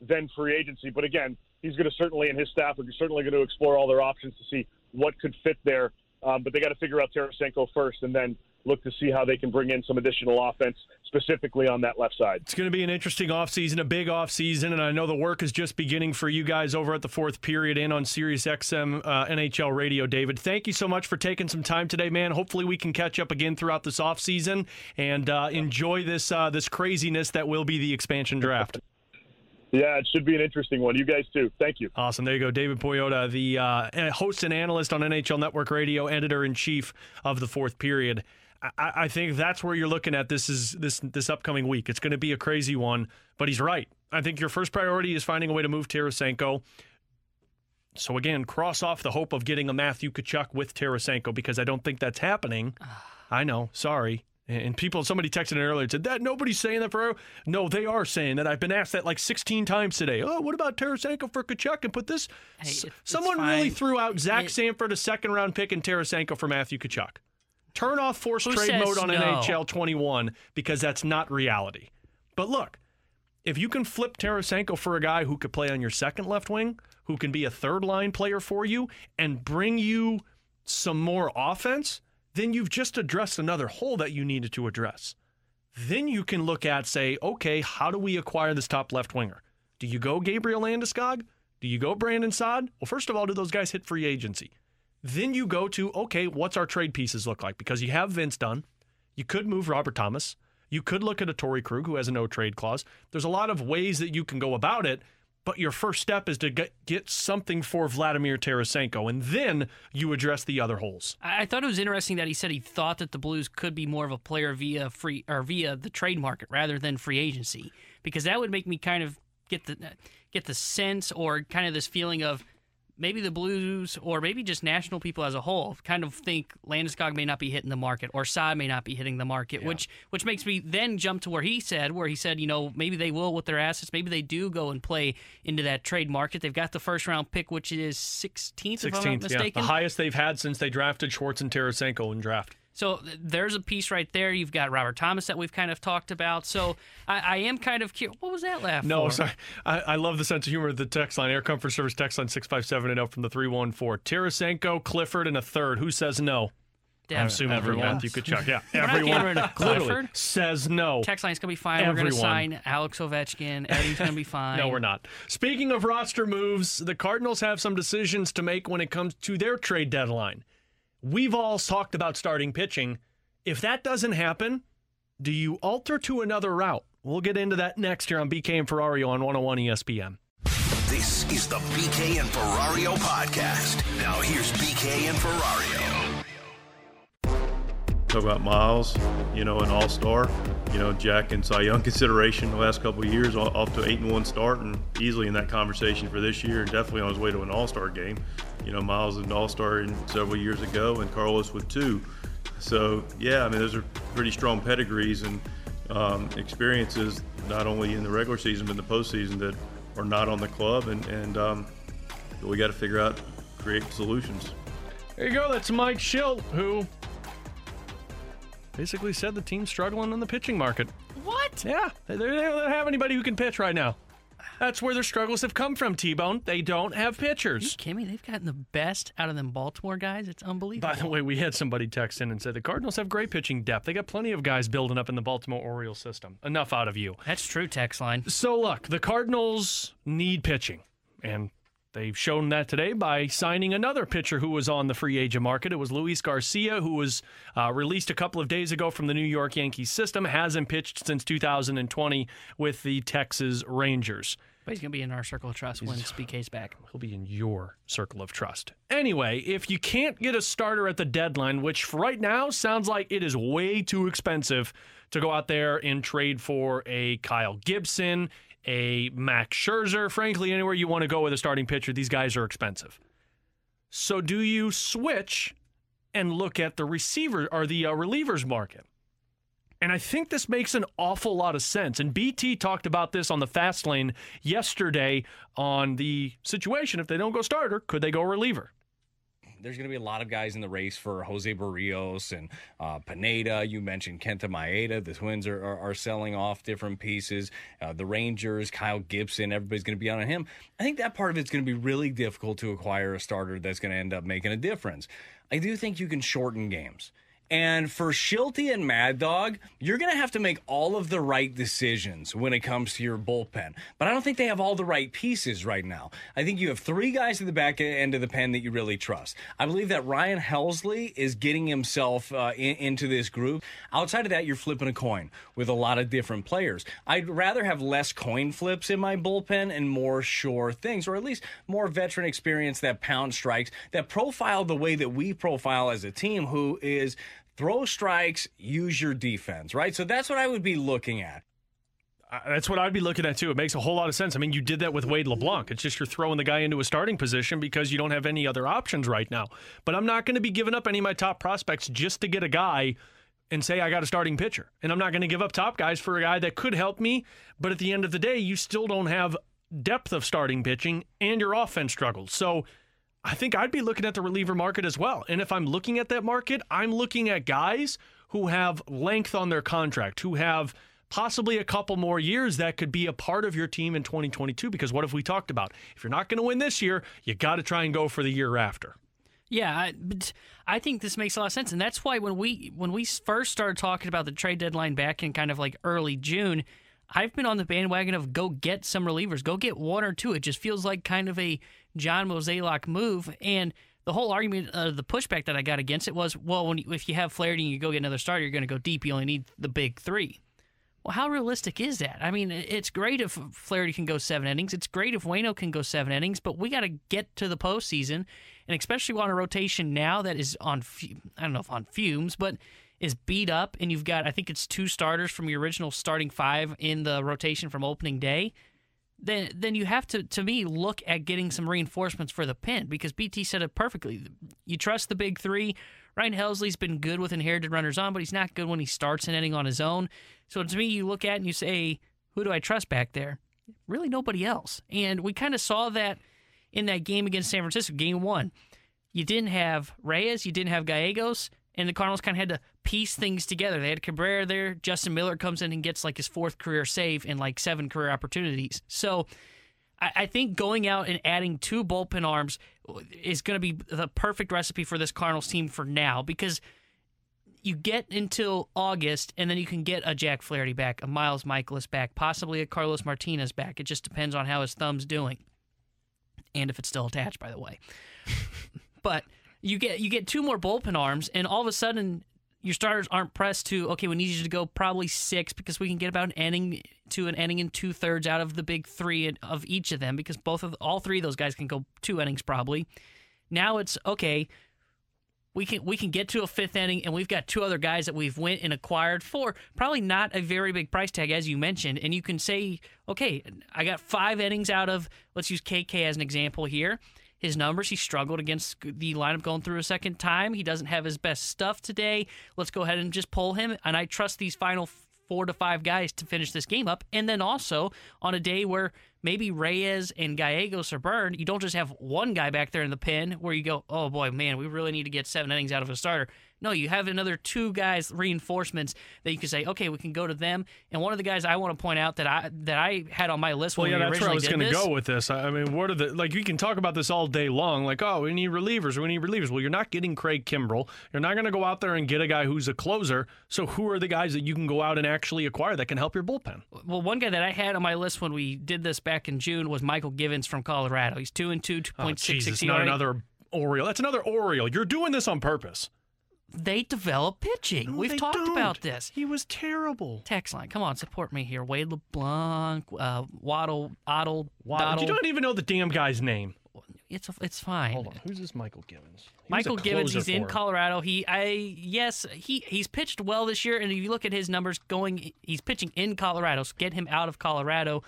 than free agency. But again, he's going to certainly and his staff are certainly going to explore all their options to see what could fit there. Um, but they got to figure out Tarasenko first, and then look to see how they can bring in some additional offense, specifically on that left side. It's going to be an interesting offseason, a big offseason, and I know the work is just beginning for you guys over at the fourth period and on Sirius XM uh, NHL Radio. David, thank you so much for taking some time today, man. Hopefully, we can catch up again throughout this offseason and uh, enjoy this uh, this craziness that will be the expansion draft. Yeah, it should be an interesting one. You guys too. Thank you. Awesome. There you go. David Pagnotta, the uh, host and analyst on NHL Network Radio, editor in chief of the fourth period. I, I think that's where you're looking at this is this this upcoming week. It's going to be a crazy one, but he's right. I think your first priority is finding a way to move Tarasenko. So again, cross off the hope of getting a Matthew Tkachuk with Tarasenko because I don't think that's happening. I know. Sorry. And people, somebody texted in earlier and said that nobody's saying that for. No, they are saying that. I've been asked that like 16 times today. Oh, what about Tarasenko for Tkachuk and put this? Hey, it's Someone really threw out Zach It- Sanford, a second round pick, and Tarasenko for Matthew Tkachuk. Turn off forced Who trade mode on no? NHL 21 because that's not reality. But look, if you can flip Tarasenko for a guy who could play on your second left wing, who can be a third line player for you, and bring you some more offense, then you've just addressed another hole that you needed to address. Then you can look at, say, okay, how do we acquire this top left winger? Do you go Gabriel Landeskog? Do you go Brandon Saad? Well, first of all, do those guys hit free agency? Then you go to, okay, what's our trade pieces look like? Because you have Vince Dunn. You could move Robert Thomas. You could look at a Torey Krug who has a no trade clause. There's a lot of ways that you can go about it, but your first step is to get, get something for Vladimir Tarasenko, and then you address the other holes. I thought it was interesting that he said he thought that the Blues could be more of a player via free or via the trade market rather than free agency, because that would make me kind of get the get the sense or kind of this feeling of maybe the Blues or maybe just national people as a whole kind of think Landeskog may not be hitting the market or Saad may not be hitting the market, which which makes me then jump to where he said, where he said, you know, maybe they will with their assets, maybe they do go and play into that trade market. They've got the first round pick, which is 16th, if I'm not 16th, yeah. The highest they've had since they drafted Schwartz and Tarasenko in draft. So th- there's a piece right there. You've got Robert Thomas that we've kind of talked about. So I, I am kind of curious. What was that laugh No, for? sorry. I, I love the sense of humor of the text line. Air Comfort Service text line 657 and up from the 314. Tarasenko, Clifford, and a third. Who says no? Damn. I'm assuming for Everyone. Matthew Tkachuk. Yeah, We're not getting everyone rid of literally Clifford. says no. Text line's gonna be fine. We're gonna Everyone. sign Alex Ovechkin. Eddie's gonna be fine. No, we're not. Speaking of roster moves, the Cardinals have some decisions to make when it comes to their trade deadline. We've all talked about starting pitching. If that doesn't happen, do you alter to another route? We'll get into that next year on BK and Ferrario on 101 ESPN. This is the BK and Ferrario podcast. Now here's BK and Ferrario. Talk about Miles, you know, an All Star. You know, Jack and Cy Young consideration the last couple of years, off to eight and one start, and easily in that conversation for this year, and definitely on his way to an All Star game. You know, Miles an All Star in several years ago, and Carlos with two. So yeah, I mean, those are pretty strong pedigrees and um, experiences, not only in the regular season but in the postseason that are not on the club, and and um, we got to figure out create solutions. There you go. That's Mike Shildt, who basically said the team's struggling in the pitching market. What? Yeah, they they don't have anybody who can pitch right now. That's where their struggles have come from, T Bone. They don't have pitchers. You kidding me? They've gotten the best out of them Baltimore guys. It's unbelievable. By the way, we had somebody text in and said the Cardinals have great pitching depth. They got plenty of guys building up in the Baltimore Orioles system. Enough out of you. That's true, text line. So look, the Cardinals need pitching, and they've shown that today by signing another pitcher who was on the free agent market. It was Luis Garcia, who was uh, released a couple of days ago from the New York Yankees system. Hasn't pitched since 2020 with the Texas Rangers. But he's going to be in our circle of trust when BK's back. He'll be in your circle of trust. Anyway, if you can't get a starter at the deadline, which for right now sounds like it is way too expensive to go out there and trade for a Kyle Gibson, a Max Scherzer, frankly, anywhere you want to go with a starting pitcher, these guys are expensive. So do you switch and look at the receiver or the uh, relievers market? And I think this makes an awful lot of sense. And BT talked about this on the fast lane yesterday on the situation. If they don't go starter, could they go reliever? There's going to be a lot of guys in the race for Jose Berrios and uh, Pineda. You mentioned Kenta Maeda. The Twins are, are, are selling off different pieces. Uh, the Rangers, Kyle Gibson, everybody's going to be on him. I think that part of it's going to be really difficult to acquire a starter that's going to end up making a difference. I do think you can shorten games. And for Shilty and Mad Dog, you're going to have to make all of the right decisions when it comes to your bullpen. But I don't think they have all the right pieces right now. I think you have three guys at the back end of the pen that you really trust. I believe that Ryan Helsley is getting himself uh, in, into this group. Outside of that, you're flipping a coin with a lot of different players. I'd rather have less coin flips in my bullpen and more sure things, or at least more veteran experience that pound strikes, that profile the way that we profile as a team, who is throw strikes, use your defense, right? So that's what I would be looking at. Uh, that's what I'd be looking at too. It makes a whole lot of sense. I mean, you did that with Wade LeBlanc. It's just you're throwing the guy into a starting position because you don't have any other options right now. But I'm not going to be giving up any of my top prospects just to get a guy and say I got a starting pitcher. And I'm not going to give up top guys for a guy that could help me, but at the end of the day, you still don't have depth of starting pitching and your offense struggles. So I think I'd be looking at the reliever market as well. And if I'm looking at that market, I'm looking at guys who have length on their contract, who have possibly a couple more years that could be a part of your team in 2022. Because what have we talked about? If you're not going to win this year, you got to try and go for the year after. Yeah, I, I think this makes a lot of sense, and that's why when we when we first started talking about the trade deadline back in kind of like early June, I've been on the bandwagon of go get some relievers, go get one or two. It just feels like kind of a John Mozeliak move. And the whole argument, uh, the pushback that I got against it was, well, when you, if you have Flaherty and you go get another starter, you're going to go deep. You only need the big three. Well, how realistic is that? I mean, it's great if Flaherty can go seven innings. It's great if Wayno can go seven innings, but we got to get to the postseason, and especially on a rotation now that is on, I don't know if on fumes, but is beat up, and you've got, I think it's two starters from your original starting five in the rotation from opening day then then you have to to me look at getting some reinforcements for the pin because BT said it perfectly. You trust the big three. Ryan Helsley's been good with inherited runners on, but he's not good when he starts an inning on his own. So to me, you look at and you say, who do I trust back there? Really, nobody else. And we kind of saw that in that game against San Francisco, game one. You didn't have Reyes, you didn't have Gallegos, and the Cardinals kind of had to piece things together. They had Cabrera there. Justin Miller comes in and gets like his fourth career save and like seven career opportunities. So I, I think going out and adding two bullpen arms is going to be the perfect recipe for this Cardinals team for now because you get until August and then you can get a Jack Flaherty back, a Miles Mikolas back, possibly a Carlos Martinez back. It just depends on how his thumb's doing and if it's still attached, by the way. but you get you get two more bullpen arms, and all of a sudden your starters aren't pressed to okay. We need you to go probably six because we can get about an inning to an inning and two thirds out of the big three of each of them because both of all three of those guys can go two innings probably. Now it's okay. We can we can get to a fifth inning, and we've got two other guys that we've went and acquired for probably not a very big price tag as you mentioned. And you can say, okay, I got five innings out of let's use KK as an example here his numbers. He struggled against the lineup going through a second time. He doesn't have his best stuff today. Let's go ahead and just pull him. And I trust these final four to five guys to finish this game up. And then also on a day where maybe Reyes and Gallegos are burned, you don't just have one guy back there in the pen where you go, oh boy, man, we really need to get seven innings out of a starter. No, you have another two guys reinforcements that you can say, okay, we can go to them. And one of the guys I want to point out that I that I had on my list when we did this. Well, yeah, we that's where I was going to go with this. I mean, what are the like? We can talk about this all day long. Like, oh, we need relievers. We need relievers. Well, you're not getting Craig Kimbrel. You're not going to go out there and get a guy who's a closer. So, who are the guys that you can go out and actually acquire that can help your bullpen? Well, one guy that I had on my list when we did this back in June was Mychal Givens from Colorado. He's two and two, two Oh, point six Jesus, not another Oriole. That's another Oriole. You're doing this on purpose. They develop pitching. No, We've they talked don't. about this. He was terrible. Text line, come on, support me here. Wade LeBlanc, uh, Waddle, Ottle, Wow, you don't even know the damn guy's name. It's it's fine. Hold on, who's this Michael Gibbons? He Michael Gibbons, he's in him. Colorado. He, I yes, he he's pitched well this year, and if you look at his numbers going, he's pitching in Colorado. So get him out of Colorado.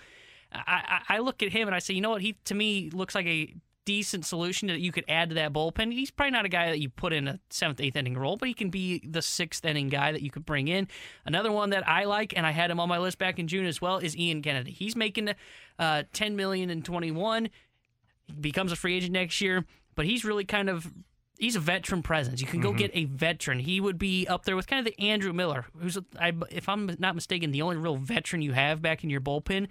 I, I, I look at him and I say, you know what? He to me looks like a decent solution that you could add to that bullpen. He's probably not a guy that you put in a seventh, eighth inning role, but he can be the sixth inning guy that you could bring in. Another one that I like, and I had him on my list back in June as well, is Ian Kennedy. He's making uh, ten million in twenty one. He becomes a free agent next year, but he's really kind of he's a veteran presence. You can go Mm-hmm. Mhm. get a veteran. He would be up there with kind of the Andrew Miller, who's I, if I'm not mistaken, the only real veteran you have back in your bullpen.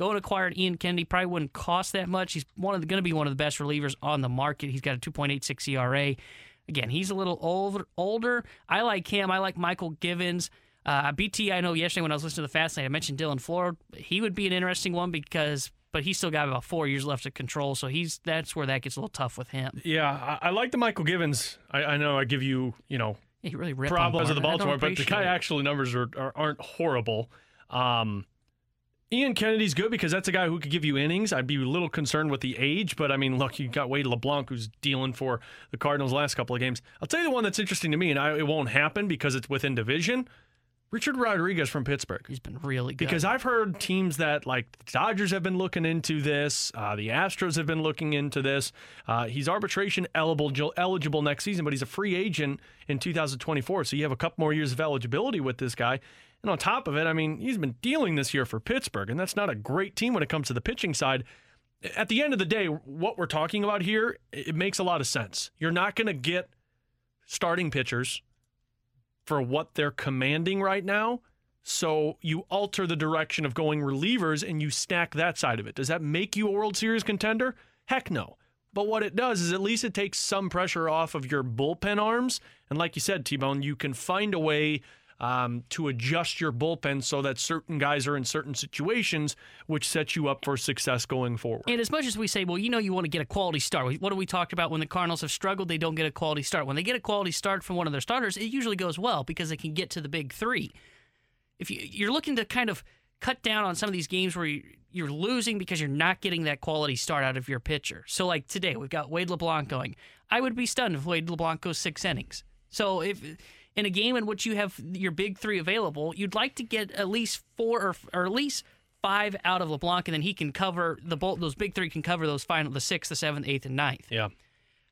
Go and acquire Ian Kennedy. Probably wouldn't cost that much. He's one of going to be one of the best relievers on the market. He's got a 2.86 ERA. Again, he's a little older. Older. I like him. I like Mychal Givens. Uh, BT. I know yesterday when I was listening to the Fast Lane, I mentioned Dylan Floro. He would be an interesting one because, but he's still got about four years left to control. So he's that's where that gets a little tough with him. Yeah, I, I like the Mychal Givens. I, I know I give you, you know, he really problems of the Barner. I don't Baltimore, but the guy actually numbers are, are aren't horrible. Um, Ian Kennedy's good because that's a guy who could give you innings. I'd be a little concerned with the age, but I mean, look, you got Wade LeBlanc who's dealing for the Cardinals last couple of games. I'll tell you the one that's interesting to me, and I, it won't happen because it's within division. Richard Rodriguez from Pittsburgh. He's been really good. Because I've heard teams that like the Dodgers have been looking into this, uh, the Astros have been looking into this. Uh, he's arbitration eligible eligible next season, but he's a free agent in 2024, so you have a couple more years of eligibility with this guy. And on top of it, I mean, he's been dealing this year for Pittsburgh, and that's not a great team when it comes to the pitching side. At the end of the day, what we're talking about here, it makes a lot of sense. You're not going to get starting pitchers for what they're commanding right now. So you alter the direction of going relievers and you stack that side of it. Does that make you a World Series contender? Heck no. But what it does is at least it takes some pressure off of your bullpen arms. And like you said, T Bone, you can find a way um, to adjust your bullpen so that certain guys are in certain situations, which sets you up for success going forward. And as much as we say, well, you know, you want to get a quality start. What do we talked about when the Cardinals have struggled? They don't get a quality start. When they get a quality start from one of their starters, it usually goes well because they can get to the big three. If you, you're looking to kind of cut down on some of these games where you, you're losing because you're not getting that quality start out of your pitcher. So, like today, we've got Wade LeBlanc going. I would be stunned if Wade LeBlanc goes six innings. So, if in a game in which you have your big three available, you'd like to get at least four or, or at least five out of LeBlanc, and then he can cover the bolt. Those big three can cover those final, the sixth, the seventh, eighth, and ninth. Yeah.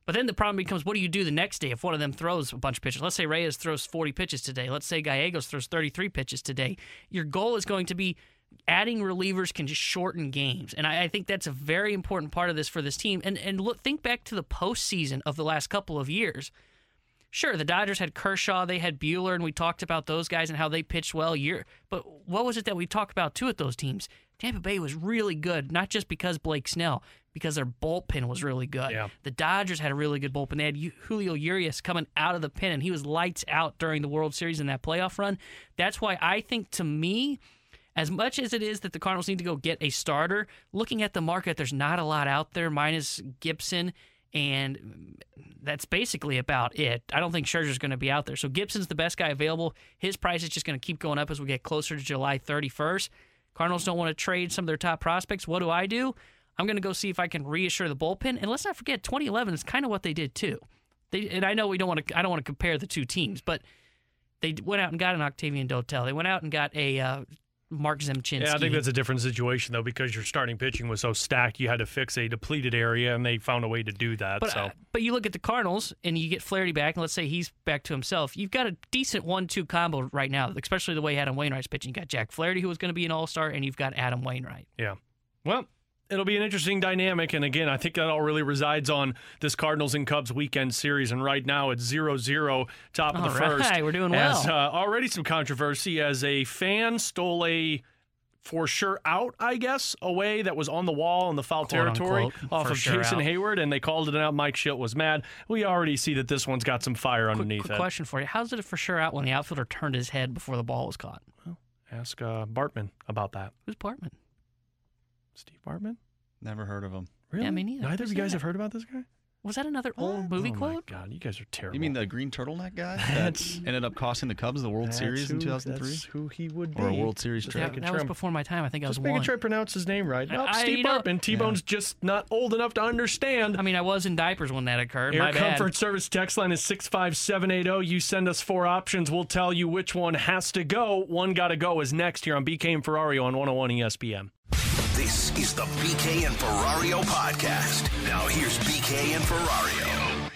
But then the problem becomes, what do you do the next day if one of them throws a bunch of pitches? Let's say Reyes throws 40 pitches today. Let's say Gallegos throws 33 pitches today. Your goal is going to be adding relievers can just shorten games, and I, I think that's a very important part of this for this team. And and look, think back to the postseason of the last couple of years. Sure, the Dodgers had Kershaw, they had Buehler, and we talked about those guys and how they pitched well year. But what was it that we talked about too at those teams? Tampa Bay was really good, not just because Blake Snell, because their bullpen was really good. Yeah. The Dodgers had a really good bullpen. They had Julio Urias coming out of the pen, and he was lights out during the World Series in that playoff run. That's why I think, to me, as much as it is that the Cardinals need to go get a starter, looking at the market, there's not a lot out there, minus Gibson, and that's basically about it. I don't think Scherzer's going to be out there. So Gibson's the best guy available. His price is just going to keep going up as we get closer to July 31st. Cardinals don't want to trade some of their top prospects. What do I do? I'm going to go see if I can reassure the bullpen. And let's not forget, 2011 is kind of what they did too. They and I know we don't want to. I don't want to compare the two teams, but they went out and got an Octavio Dotel. They went out and got a uh, Marc Rzepczynski. Yeah, I think that's a different situation though because your starting pitching was so stacked. You had to fix a depleted area, and they found a way to do that. But, so uh, but you look at the Cardinals and you get Flaherty back, and let's say he's back to himself. You've got a decent one-two combo right now, especially the way Adam Wainwright's pitching. You got Jack Flaherty, who was going to be an All-Star, and you've got Adam Wainwright. yeah. Well, it'll be an interesting dynamic, and again, I think that all really resides on this Cardinals and Cubs weekend series. And right now, it's 0-0, top of All the first. right, we're doing As, well. uh, already some controversy as a fan stole a. For sure, out I guess away that was on the wall in the foul Quote, territory unquote, off of sure Jason out. Heyward, and they called it out. Mike Shildt was mad. We already see that this one's got some fire underneath Quick it. question for you: How's it for sure out when the outfielder turned his head before the ball was caught? Ask uh, Bartman about that. Who's Bartman? Steve Bartman? Never heard of him. Really? Yeah, me neither. Neither of you guys that? have heard about this guy? Was that another old movie oh quote? oh quote? My God, you guys are terrible. You mean the green turtleneck guy that That's- ended up costing the Cubs the World That's Series in 2003? That's who he would be. Or a World Series Just trip? Yeah, making that was before my time. I think I was Just making one. sure I pronounce his name right. Nope, I- Steve you Bartman. T-Bone's just not old enough to understand. I mean, I was in diapers when that occurred. Air my bad. Comfort Service text line is 65780. You send us four options. We'll tell you which one has to go. One got to go is next here on BK and Ferrario on 101 ESPN. This is the BK and Ferrario podcast. Now here's BK and Ferrario.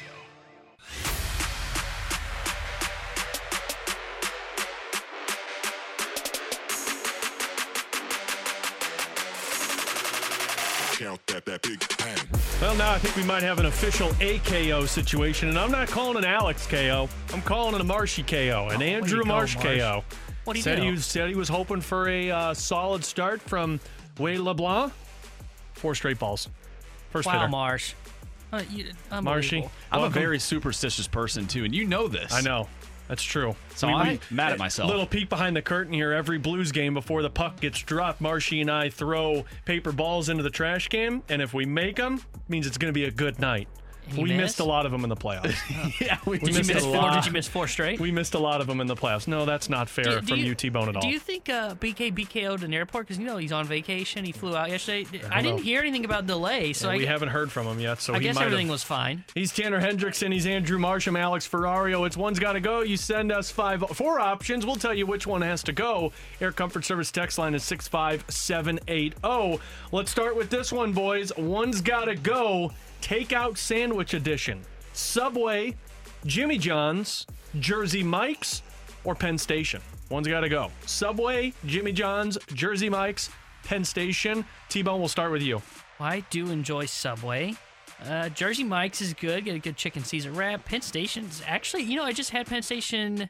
Count that, that big bang. Well, now I think we might have an official AKO situation, and I'm not calling an Alex KO. I'm calling it a Marshy KO, an Oh, Andrew to go, Marsh Marsh. KO. What'd he said do? He was, said he was hoping for a uh, solid start from Wade LeBlanc. Four straight balls. First wow, hitter. Marsh. Uh, you, Marshy. unbelievable. I'm welcome. a very superstitious person too, and you know this. I know. That's true. So I'm mad at myself. Little peek behind the curtain here. Every Blues game before the puck gets dropped, Marshy and I throw paper balls into the trash can, and if we make them, means it's going to be a good night. And you we miss? missed a lot of them in the playoffs. yeah, we, Did you missed miss a four? lot. Did you miss four straight? We missed a lot of them in the playoffs. No, that's not fair Do- do from you- UT Bone at all. Do you think uh, BK BKO'd an airport? Because you know he's on vacation. He flew out yesterday. I, don't didn't know. hear anything about delay, so Yeah, I, we haven't heard from him yet, so I he guess everything was fine. He's Tanner Hendrickson. He's Andrew Marsham, Alex Ferrario. It's one's got to go. You send us five, four options. We'll tell you which one has to go. Air Comfort Service text line is six five seven eight zero. Let's start with this one, boys. One's got to go. Takeout sandwich edition. Subway, Jimmy John's, Jersey Mike's, or Penn Station. One's got to go. Subway, Jimmy John's, Jersey Mike's, Penn Station. T-Bone, we'll start with you. I do enjoy Subway. Uh, Jersey Mike's is good. Get a good chicken Caesar wrap. Penn Station's actually, you know, I just had Penn Station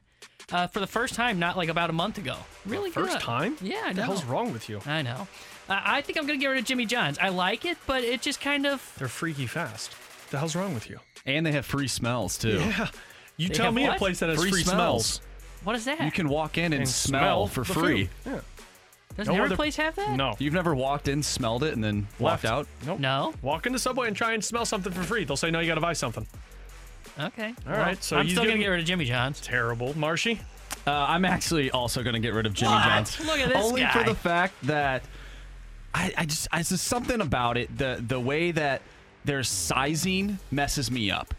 uh, for the first time, not like about a month ago. Really First good. time? Yeah, I What the know. hell's wrong with you? I know. Uh, I think I'm gonna get rid of Jimmy John's. I like it, but it just kind of. They're freaky fast. The hell's wrong with you? And they have free smells too. Yeah. You They tell have me a place that has free, Free smells. smells. What is that? You can walk in and, And smell, smell for the free. food. Yeah. Doesn't No every other- place have that? No. You've never walked in, smelled it, and then walked Left. out? Nope. No. Walk into Subway and try and smell something for free. They'll say, no, you got to buy something. Okay. All right, so I'm he's still gonna getting- get rid of Jimmy John's. Terrible. Marshy? Uh, I'm actually also going to get rid of Jimmy What? John's. Look at this Only guy. for the fact that I, I just, I just something about it. The the way that their sizing messes me up.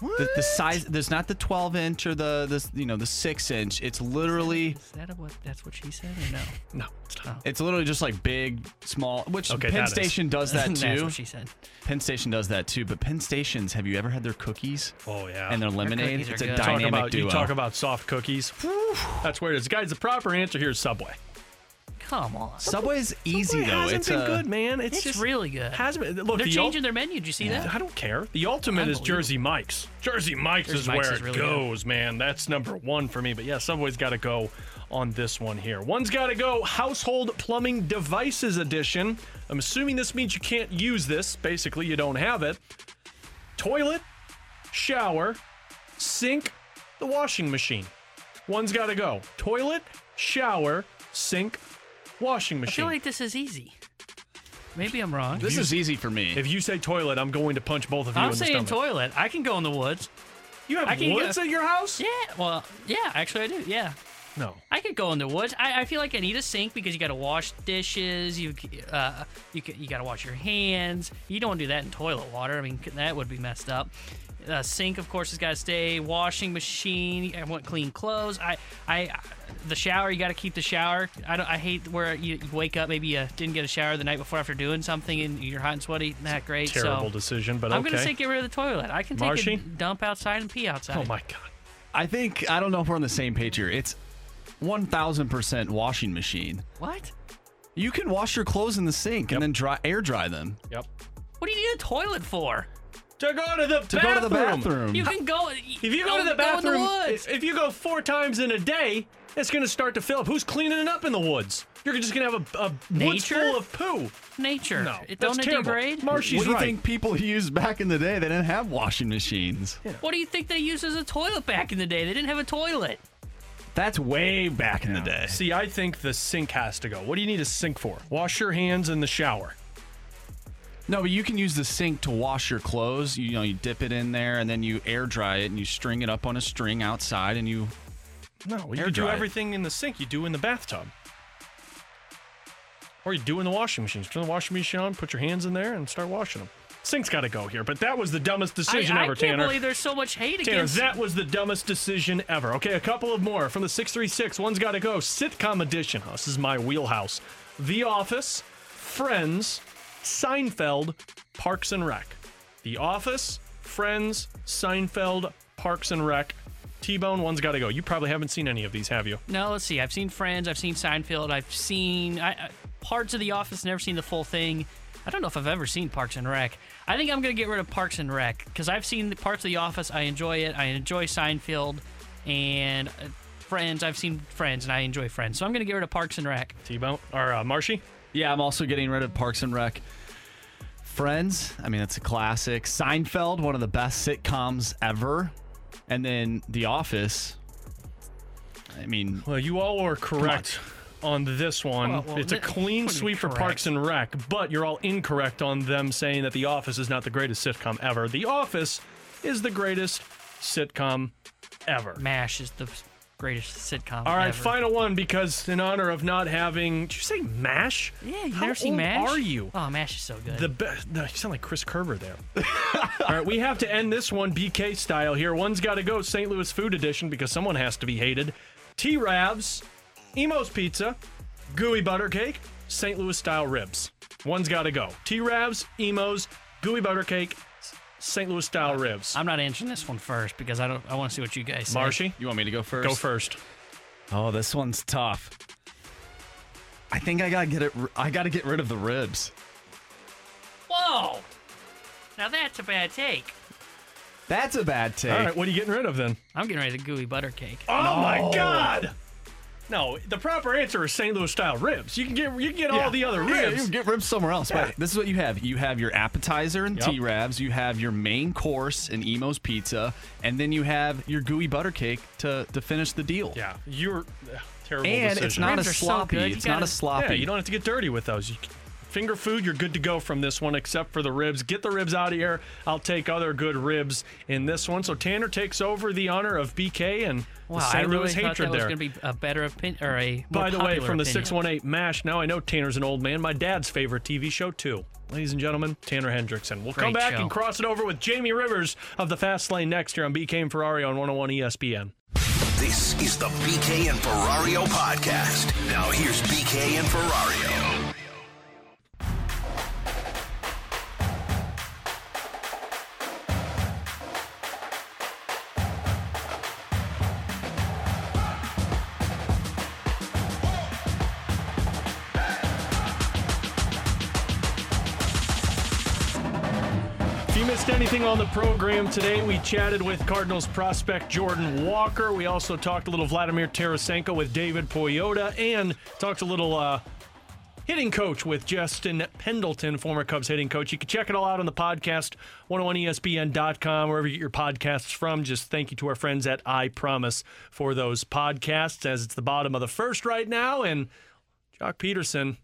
What? The, the size, there's not the 12 inch or the, the you know the six inch. It's literally Is that a, what? That's what she said, or no? No, it's not. Oh. it's literally just like big, small. Which Okay, Penn that is. Station does that too. That's what she said. Penn Station does that too. But Penn Stations, have you ever had their cookies? Oh, yeah. And their lemonade. cookies are It's a good. Talk dynamic about, duo. You talk about soft cookies. Whew. That's where it is. Guys, the proper answer here is Subway. Come on. Subway's easy Subway though. hasn't it's been a, good, man. It's, It's, just really good. Hasn't been. Look, They're the changing ul- their menu. Did you see that? I don't care. The ultimate is Jersey Mike's. Jersey Mike's Jersey is Mike's where is it really good. goes, man. That's number one for me. But yeah, Subway's got to go on this one here. One's got to go household plumbing devices edition. I'm assuming this means you can't use this. Basically, you don't have it. Toilet, shower, sink, the washing machine. One's got to go. Toilet, shower, sink, washing machine. I feel like this is easy. Maybe I'm wrong. this is easy for me. if you say toilet, I'm going to punch both of you I'm in the saying stomach. toilet. I can go in the woods. You have I can woods go- at your house? Yeah. Well, yeah. Actually, I do. Yeah. No. I could go in the woods. I, I feel like I need a sink because you got to wash dishes. You uh, you c- you got to wash your hands. You don't do that in toilet water. I mean, that would be messed up. Uh, sink, of course, has got to stay. Washing machine. I want clean clothes. I, I, the shower. You got to keep the shower. I don't. I hate where you, you wake up. Maybe you didn't get a shower the night before after doing something, and you're hot and sweaty. Not great. Terrible so decision, but I'm okay. gonna say get rid of the toilet. I can take Marshy? a dump outside and pee outside. Oh my god. I think I don't know if we're on the same page here. It's one thousand percent washing machine. What? You can wash your clothes in the sink and then dry air dry them. Yep. What do you need a toilet for? To go to the To go to the bathroom. You can go. If you go, to the in bathroom, woods. if you go four times in a day, it's going to start to fill up. Who's cleaning it up in the woods? You're just going to have a, a woods Nature? full of poo. Nature. No, It- that's don't it terrible. degrade? Marshy's what do you right. think people used back in the day? They didn't have washing machines. What do you think they used as a toilet back in the day? They didn't have a toilet. That's way back in the day. See, I think the sink has to go. What do you need a sink for? Wash your hands in the shower. No, but you can use the sink to wash your clothes. You, know, you dip it in there and then you air dry it and you string it up on a string outside and you. No, you Air do dry it. everything in the sink. You do in the bathtub. Or you do in the washing machine. Turn the washing machine on, put your hands in there, and start washing them. Sink's got to go here, but that was the dumbest decision I, ever, I can't Tanner. believe there's so much hate Tanner, against. that was the dumbest decision ever. Okay, a couple of more from the 636. One's got to go. Sitcom edition. Oh, this is my wheelhouse. The Office, Friends, Seinfeld, Parks and Rec. The Office, Friends, Seinfeld, Parks and Rec. T Bone, one's got to go. You probably haven't seen any of these, have you? No, let's see. I've seen Friends. I've seen Seinfeld. I've seen I, I, parts of The Office. Never seen the full thing. I don't know if I've ever seen Parks and Rec. I think I'm gonna get rid of Parks and Rec because I've seen the parts of The Office. I enjoy it. I enjoy Seinfeld and uh, Friends. I've seen Friends and I enjoy Friends. So I'm gonna get rid of Parks and Rec. T Bone or uh, Marshy? Yeah, I'm also getting rid of Parks and Rec. Friends, I mean, it's a classic. Seinfeld, one of the best sitcoms ever. And then The Office. I mean, Well, you all are correct on this one. Well, well, it's a clean what do you sweep for? Parks and Rec, but you're all incorrect on them saying that The Office is not the greatest sitcom ever. The Office is the greatest sitcom ever. MASH is the greatest sitcom. All right, ever. final one because in honor of not having, did you say MASH? Yeah, you How never seen MASH? Are you? Oh, MASH is so good. The best. No, you sound like Chris Kerber there. All right, we have to end this one BK style here. One's got to go St. Louis Food Edition because someone has to be hated. T Ravs, Imo's Pizza, Gooey Butter Cake, St. Louis style ribs. One's got to go. T Ravs, Imo's, Gooey Butter Cake, St. Louis style ribs. I'm not answering this one first because I don't. I want to see what you guys say. Marshy, you want me to go first? go first. Oh, this one's tough. I think I gotta get it. I gotta get rid of the ribs. Whoa! Now that's a bad take. That's a bad take. All right, what are you getting rid of then? I'm getting rid of the gooey butter cake. Oh my God! No, the proper answer is St. Louis style ribs. You can get you can get all the other Yeah, ribs. you can get ribs somewhere else. Yeah. But this is what you have. You have your appetizer and Yep. T-Rabs. You have your main course and Imo's Pizza, and then you have your gooey butter cake to to finish the deal. Yeah, you're ugh, terrible. And decision. it's not a Ribs are so sloppy. good, you it's not a sloppy. Yeah, you don't have to get dirty with those. You can, finger food, you're good to go from this one, except for the ribs. Get the ribs out of here. I'll take other good ribs in this one. So Tanner takes over the honor of BK and Wow, the I St. really Louis thought hatred that was there. going to be a better opinion or a more By the way, popular from the opinion. 618 MASH, now I know Tanner's an old man. My dad's favorite TV show, too. Ladies and gentlemen, Tanner Hendrickson. We'll come back show. and cross it over with Jamie Rivers of the Fast Lane next here on BK and Ferrario on 101 ESPN. This is the BK and Ferrario podcast. Now here's BK and Ferrario. Anything on the program today, we chatted with Cardinals prospect Jordan Walker. We also talked a little Vladimir Tarasenko with David Pagnotta and talked a little uh, hitting coach with Justin Pendleton, former Cubs hitting coach. You can check it all out on the podcast, 101ESPN.com, wherever you get your podcasts from. Just thank you to our friends at I Promise for those podcasts, as it's the bottom of the first right now. And Joc Pederson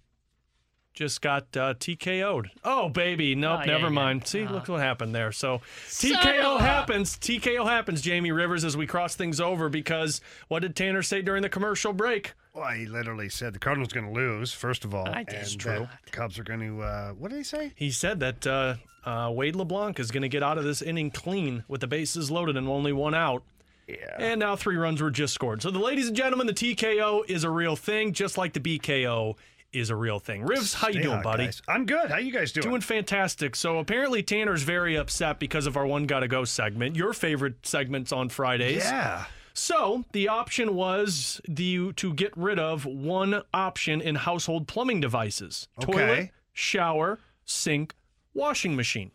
just got uh, TKO'd. Oh, baby. Nope, Oh, yeah, never yeah. mind. See, Oh. look what happened there. So TKO of happens. TKO happens, Jamie Rivers, as we cross things over because what did Tanner say during the commercial break? Well, he literally said the Cardinals going to lose, first of all. I think it's and true. the Cubs are going to, uh, what did he say? He said that uh, uh, Wade LeBlanc is going to get out of this inning clean with the bases loaded and only one out. Yeah. And now three runs were just scored. So, the ladies and gentlemen, the TKO is a real thing, just like the BKO is a real thing. Rivs, how you Stay doing, hot, buddy? guys. I'm good. How you guys doing? Doing fantastic. So apparently Tanner's very upset because of our one gotta go segment. Your favorite segments on Fridays. Yeah. So the option was the to get rid of one option in household plumbing devices: Okay. toilet, shower, sink, washing machine.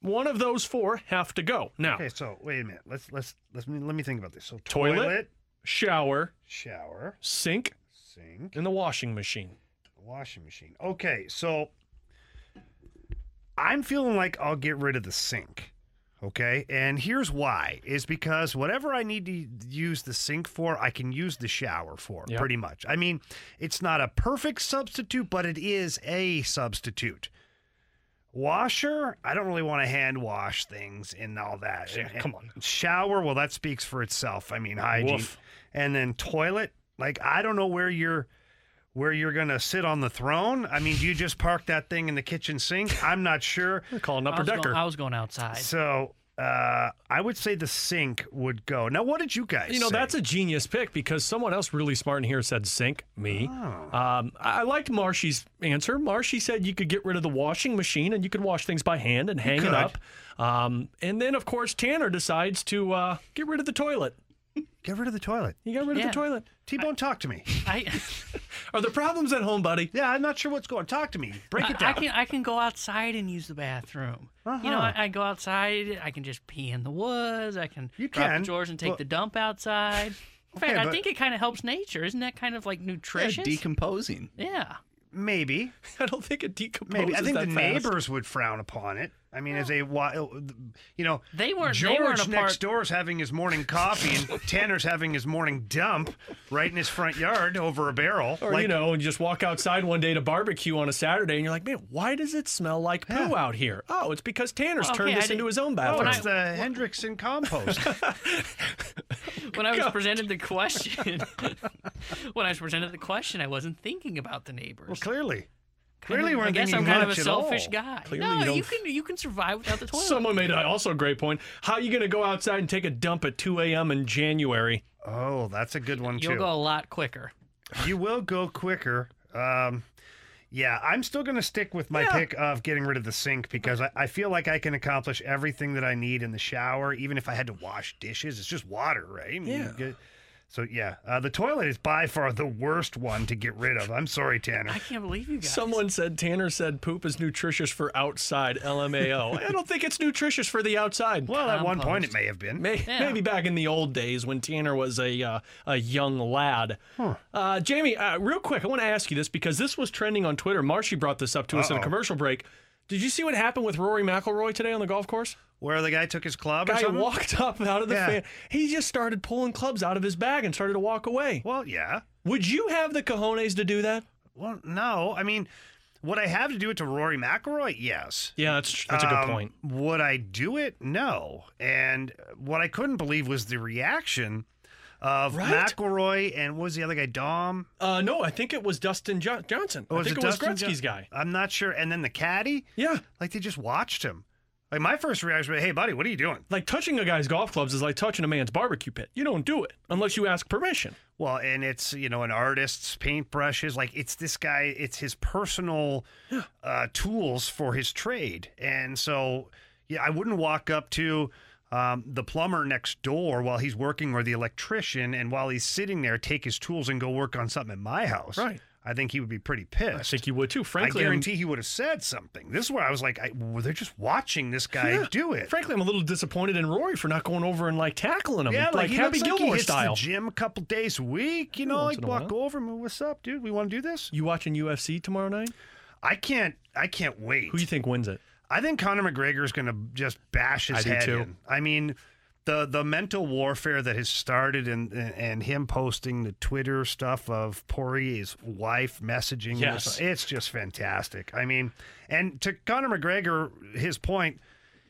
One of those four have to go. Now, Okay, so wait a minute. Let's let's let's let me think about this. So toilet, toilet, shower, shower, sink, sink, and the washing machine. Washing machine. Okay, so I'm feeling like I'll get rid of the sink. Okay, and here's why: is because whatever I need to use the sink for, I can use the shower for. Yep. Pretty much. I mean, it's not a perfect substitute, but it is a substitute. Washer, I don't really want to hand wash things and all that. Yeah, And- come on. Shower, well, that speaks for itself. I mean, hygiene. Woof. And then toilet, like I don't know where you're where you're gonna sit on the throne. I mean, do you just park that thing in the kitchen sink? I'm not sure. Calling I was, going, I was going outside. So uh, I would say the sink would go. Now, what did you guys? You know, say? that's a genius pick because someone else really smart in here said sink, me. Um, I I liked Marshy's answer. Marshy said you could get rid of the washing machine and you could wash things by hand and hang it up. Um, and then, of course, Tanner decides to uh, get rid of the toilet. Get rid of the toilet. You got rid Yeah. of the toilet. T-Bone, talk to me. I, Are there problems at home, buddy? Yeah, I'm not sure what's going. On. Talk to me. Break it I, I down. can I can go outside and use the bathroom. You know, Uh-huh. I, I go outside. I can just pee in the woods. I can You drop can, the drawers and take but- the dump outside. In Okay, fact, I but- think it kind of helps nature. Isn't that kind of like nutritious? decomposing. Yeah. Maybe. I don't think it decomposes. Maybe. I think the that fast. neighbors would frown upon it. I mean, as a wi- you know, They weren't- they George weren't next part- door's having his morning coffee, and Tanner's having his morning dump right in his front yard over a barrel. Or, you know, and you just walk outside one day to barbecue on a Saturday and you're like, man, why does it smell like poo out here? Oh, it's because Tanner's Well, turned okay, I this into his own bathroom. Oh, bathroom. it's the Hendrickson compost. When I was presented the question, when I was presented the question, I wasn't thinking about the neighbors. well, clearly, Kind clearly, we're I guess I'm kind of a much all. selfish guy. Clearly no, you you can you can survive without the toilet. Someone made a, also a great point. How are you going to go outside and take a dump at 2 a.m. in January? Oh, that's a good one You'll too. go a lot quicker. You will go quicker. Um, yeah, I'm still going to stick with my Yeah. pick of getting rid of the sink because I, I feel like I can accomplish everything that I need in the shower, even if I had to wash dishes. It's just water, right? I mean, you Yeah. get- so yeah, uh, the toilet is by far the worst one to get rid of. I'm sorry, Tanner. I can't believe you guys. Someone said Tanner said poop is nutritious for outside. LMAO. I don't think it's nutritious for the outside. Well, at one point it may have been. May, Yeah. Maybe back in the old days when Tanner was a uh, a young lad. Uh, Jamie, uh, real quick, I want to ask you this because this was trending on Twitter. Marshy brought this up to us in a commercial break. Did you see what happened with Rory McIlroy today on the golf course? Where the guy took his club or Guy walked up out of the Yeah. fan. He just started pulling clubs out of his bag and started to walk away. Well, yeah. Would you have the cojones to do that? Well, no. I mean, would I have to do it to Rory McIlroy? Yes. Yeah, that's that's a good Um, point. Would I do it? No. And what I couldn't believe was the reaction of Right? McIlroy and what was the other guy, Dom? Uh, no, I think it was Dustin jo- Johnson. Or I think it, Dustin was Gretzky's Jo- guy. I'm not sure. And then the caddy, Yeah. like they just watched him. Like my first reaction was, "Hey, buddy, what are you doing?" Like touching a guy's golf clubs is like touching a man's barbecue pit. You don't do it unless you ask permission. Well, and it's you know an artist's paintbrushes. Like it's this guy. It's his personal uh, tools for his trade, and so yeah, I wouldn't walk up to um, the plumber next door while he's working, or the electrician, and while he's sitting there, take his tools and go work on something at my house. Right. I think he would be pretty pissed. I think you would too. Frankly, I I'm- guarantee he would have said something. This is where I was like, I, well, they're just watching this guy Yeah. do it. Frankly, I'm a little disappointed in Rory for not going over and like tackling him, Yeah, like, like, he Happy like he Gilmore style. gym a couple days a week. You know, once like walk over and what's up, dude? We want to do this. You watching UFC tomorrow night? I can't. I can't wait. Who do you think wins it? I think Conor McGregor is going to just bash his I head too. in. I mean, the the mental warfare that has started and and him posting the Twitter stuff of Poirier's wife messaging. him, Yes. it's just fantastic. I mean, and to Conor McGregor, his point,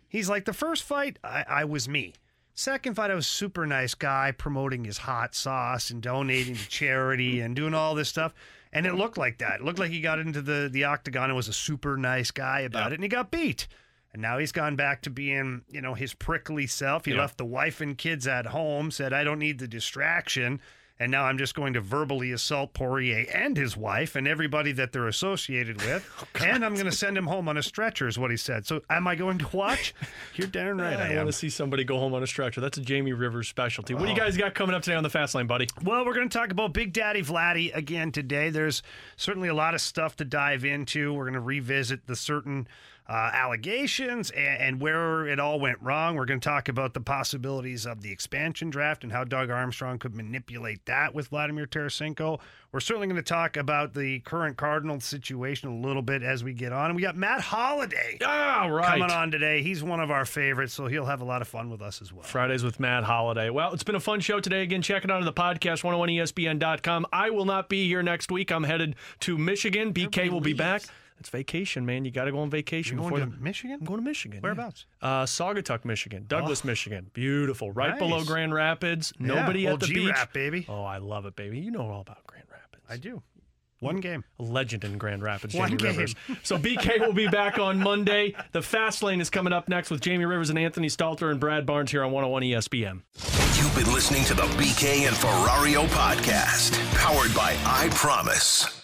he's like the first fight, I, I was me. Second fight, I was super nice guy promoting his hot sauce and donating to charity and doing all this stuff. And it looked like that. It looked like he got into the, the octagon and was a super nice guy about it, and he got beat. And now he's gone back to being, you know, his prickly self. He Yeah. left the wife and kids at home, said, I don't need the distraction. And now I'm just going to verbally assault Poirier and his wife and everybody that they're associated with. Oh, and I'm going to send him home on a stretcher, is what he said. So am I going to watch? You're darn right I, I am. want to see somebody go home on a stretcher. That's a Jamie Rivers specialty. What do you Oh. guys got coming up today on the Fast Lane, buddy? Well, we're going to talk about Big Daddy Vladdy again today. There's certainly a lot of stuff to dive into. We're going to revisit the certain uh, allegations and, and where it all went wrong. We're going to talk about the possibilities of the expansion draft and how Doug Armstrong could manipulate that with Vladimir Tarasenko. We're certainly going to talk about the current Cardinals situation a little bit as we get on. And we got Matt Holliday ah, right. coming on today. He's one of our favorites, so he'll have a lot of fun with us as well. Fridays with Matt Holliday. Well, it's been a fun show today. Again, check it out on the podcast, 101ESPN.com. I will not be here next week. I'm headed to Michigan. BK will be back. It's vacation, man. You got to go on vacation. You're going before to the- Michigan? I'm going to Michigan. yeah. Whereabouts? Uh, Saugatuck, Michigan. Douglas, Oh. Michigan. Beautiful. Right Nice. below Grand Rapids. Yeah, Nobody well, at the G-Rap, beach. baby. Oh, I love it, baby. You know all about Grand Rapids. I do. One game. A legend in Grand Rapids, One game. Rivers. So BK will be back on Monday. The Fast Lane is coming up next with Jamie Rivers and Anthony Stalter and Brad Barnes here on 101 ESPN. You've been listening to the BK and Ferrario podcast, powered by I Promise.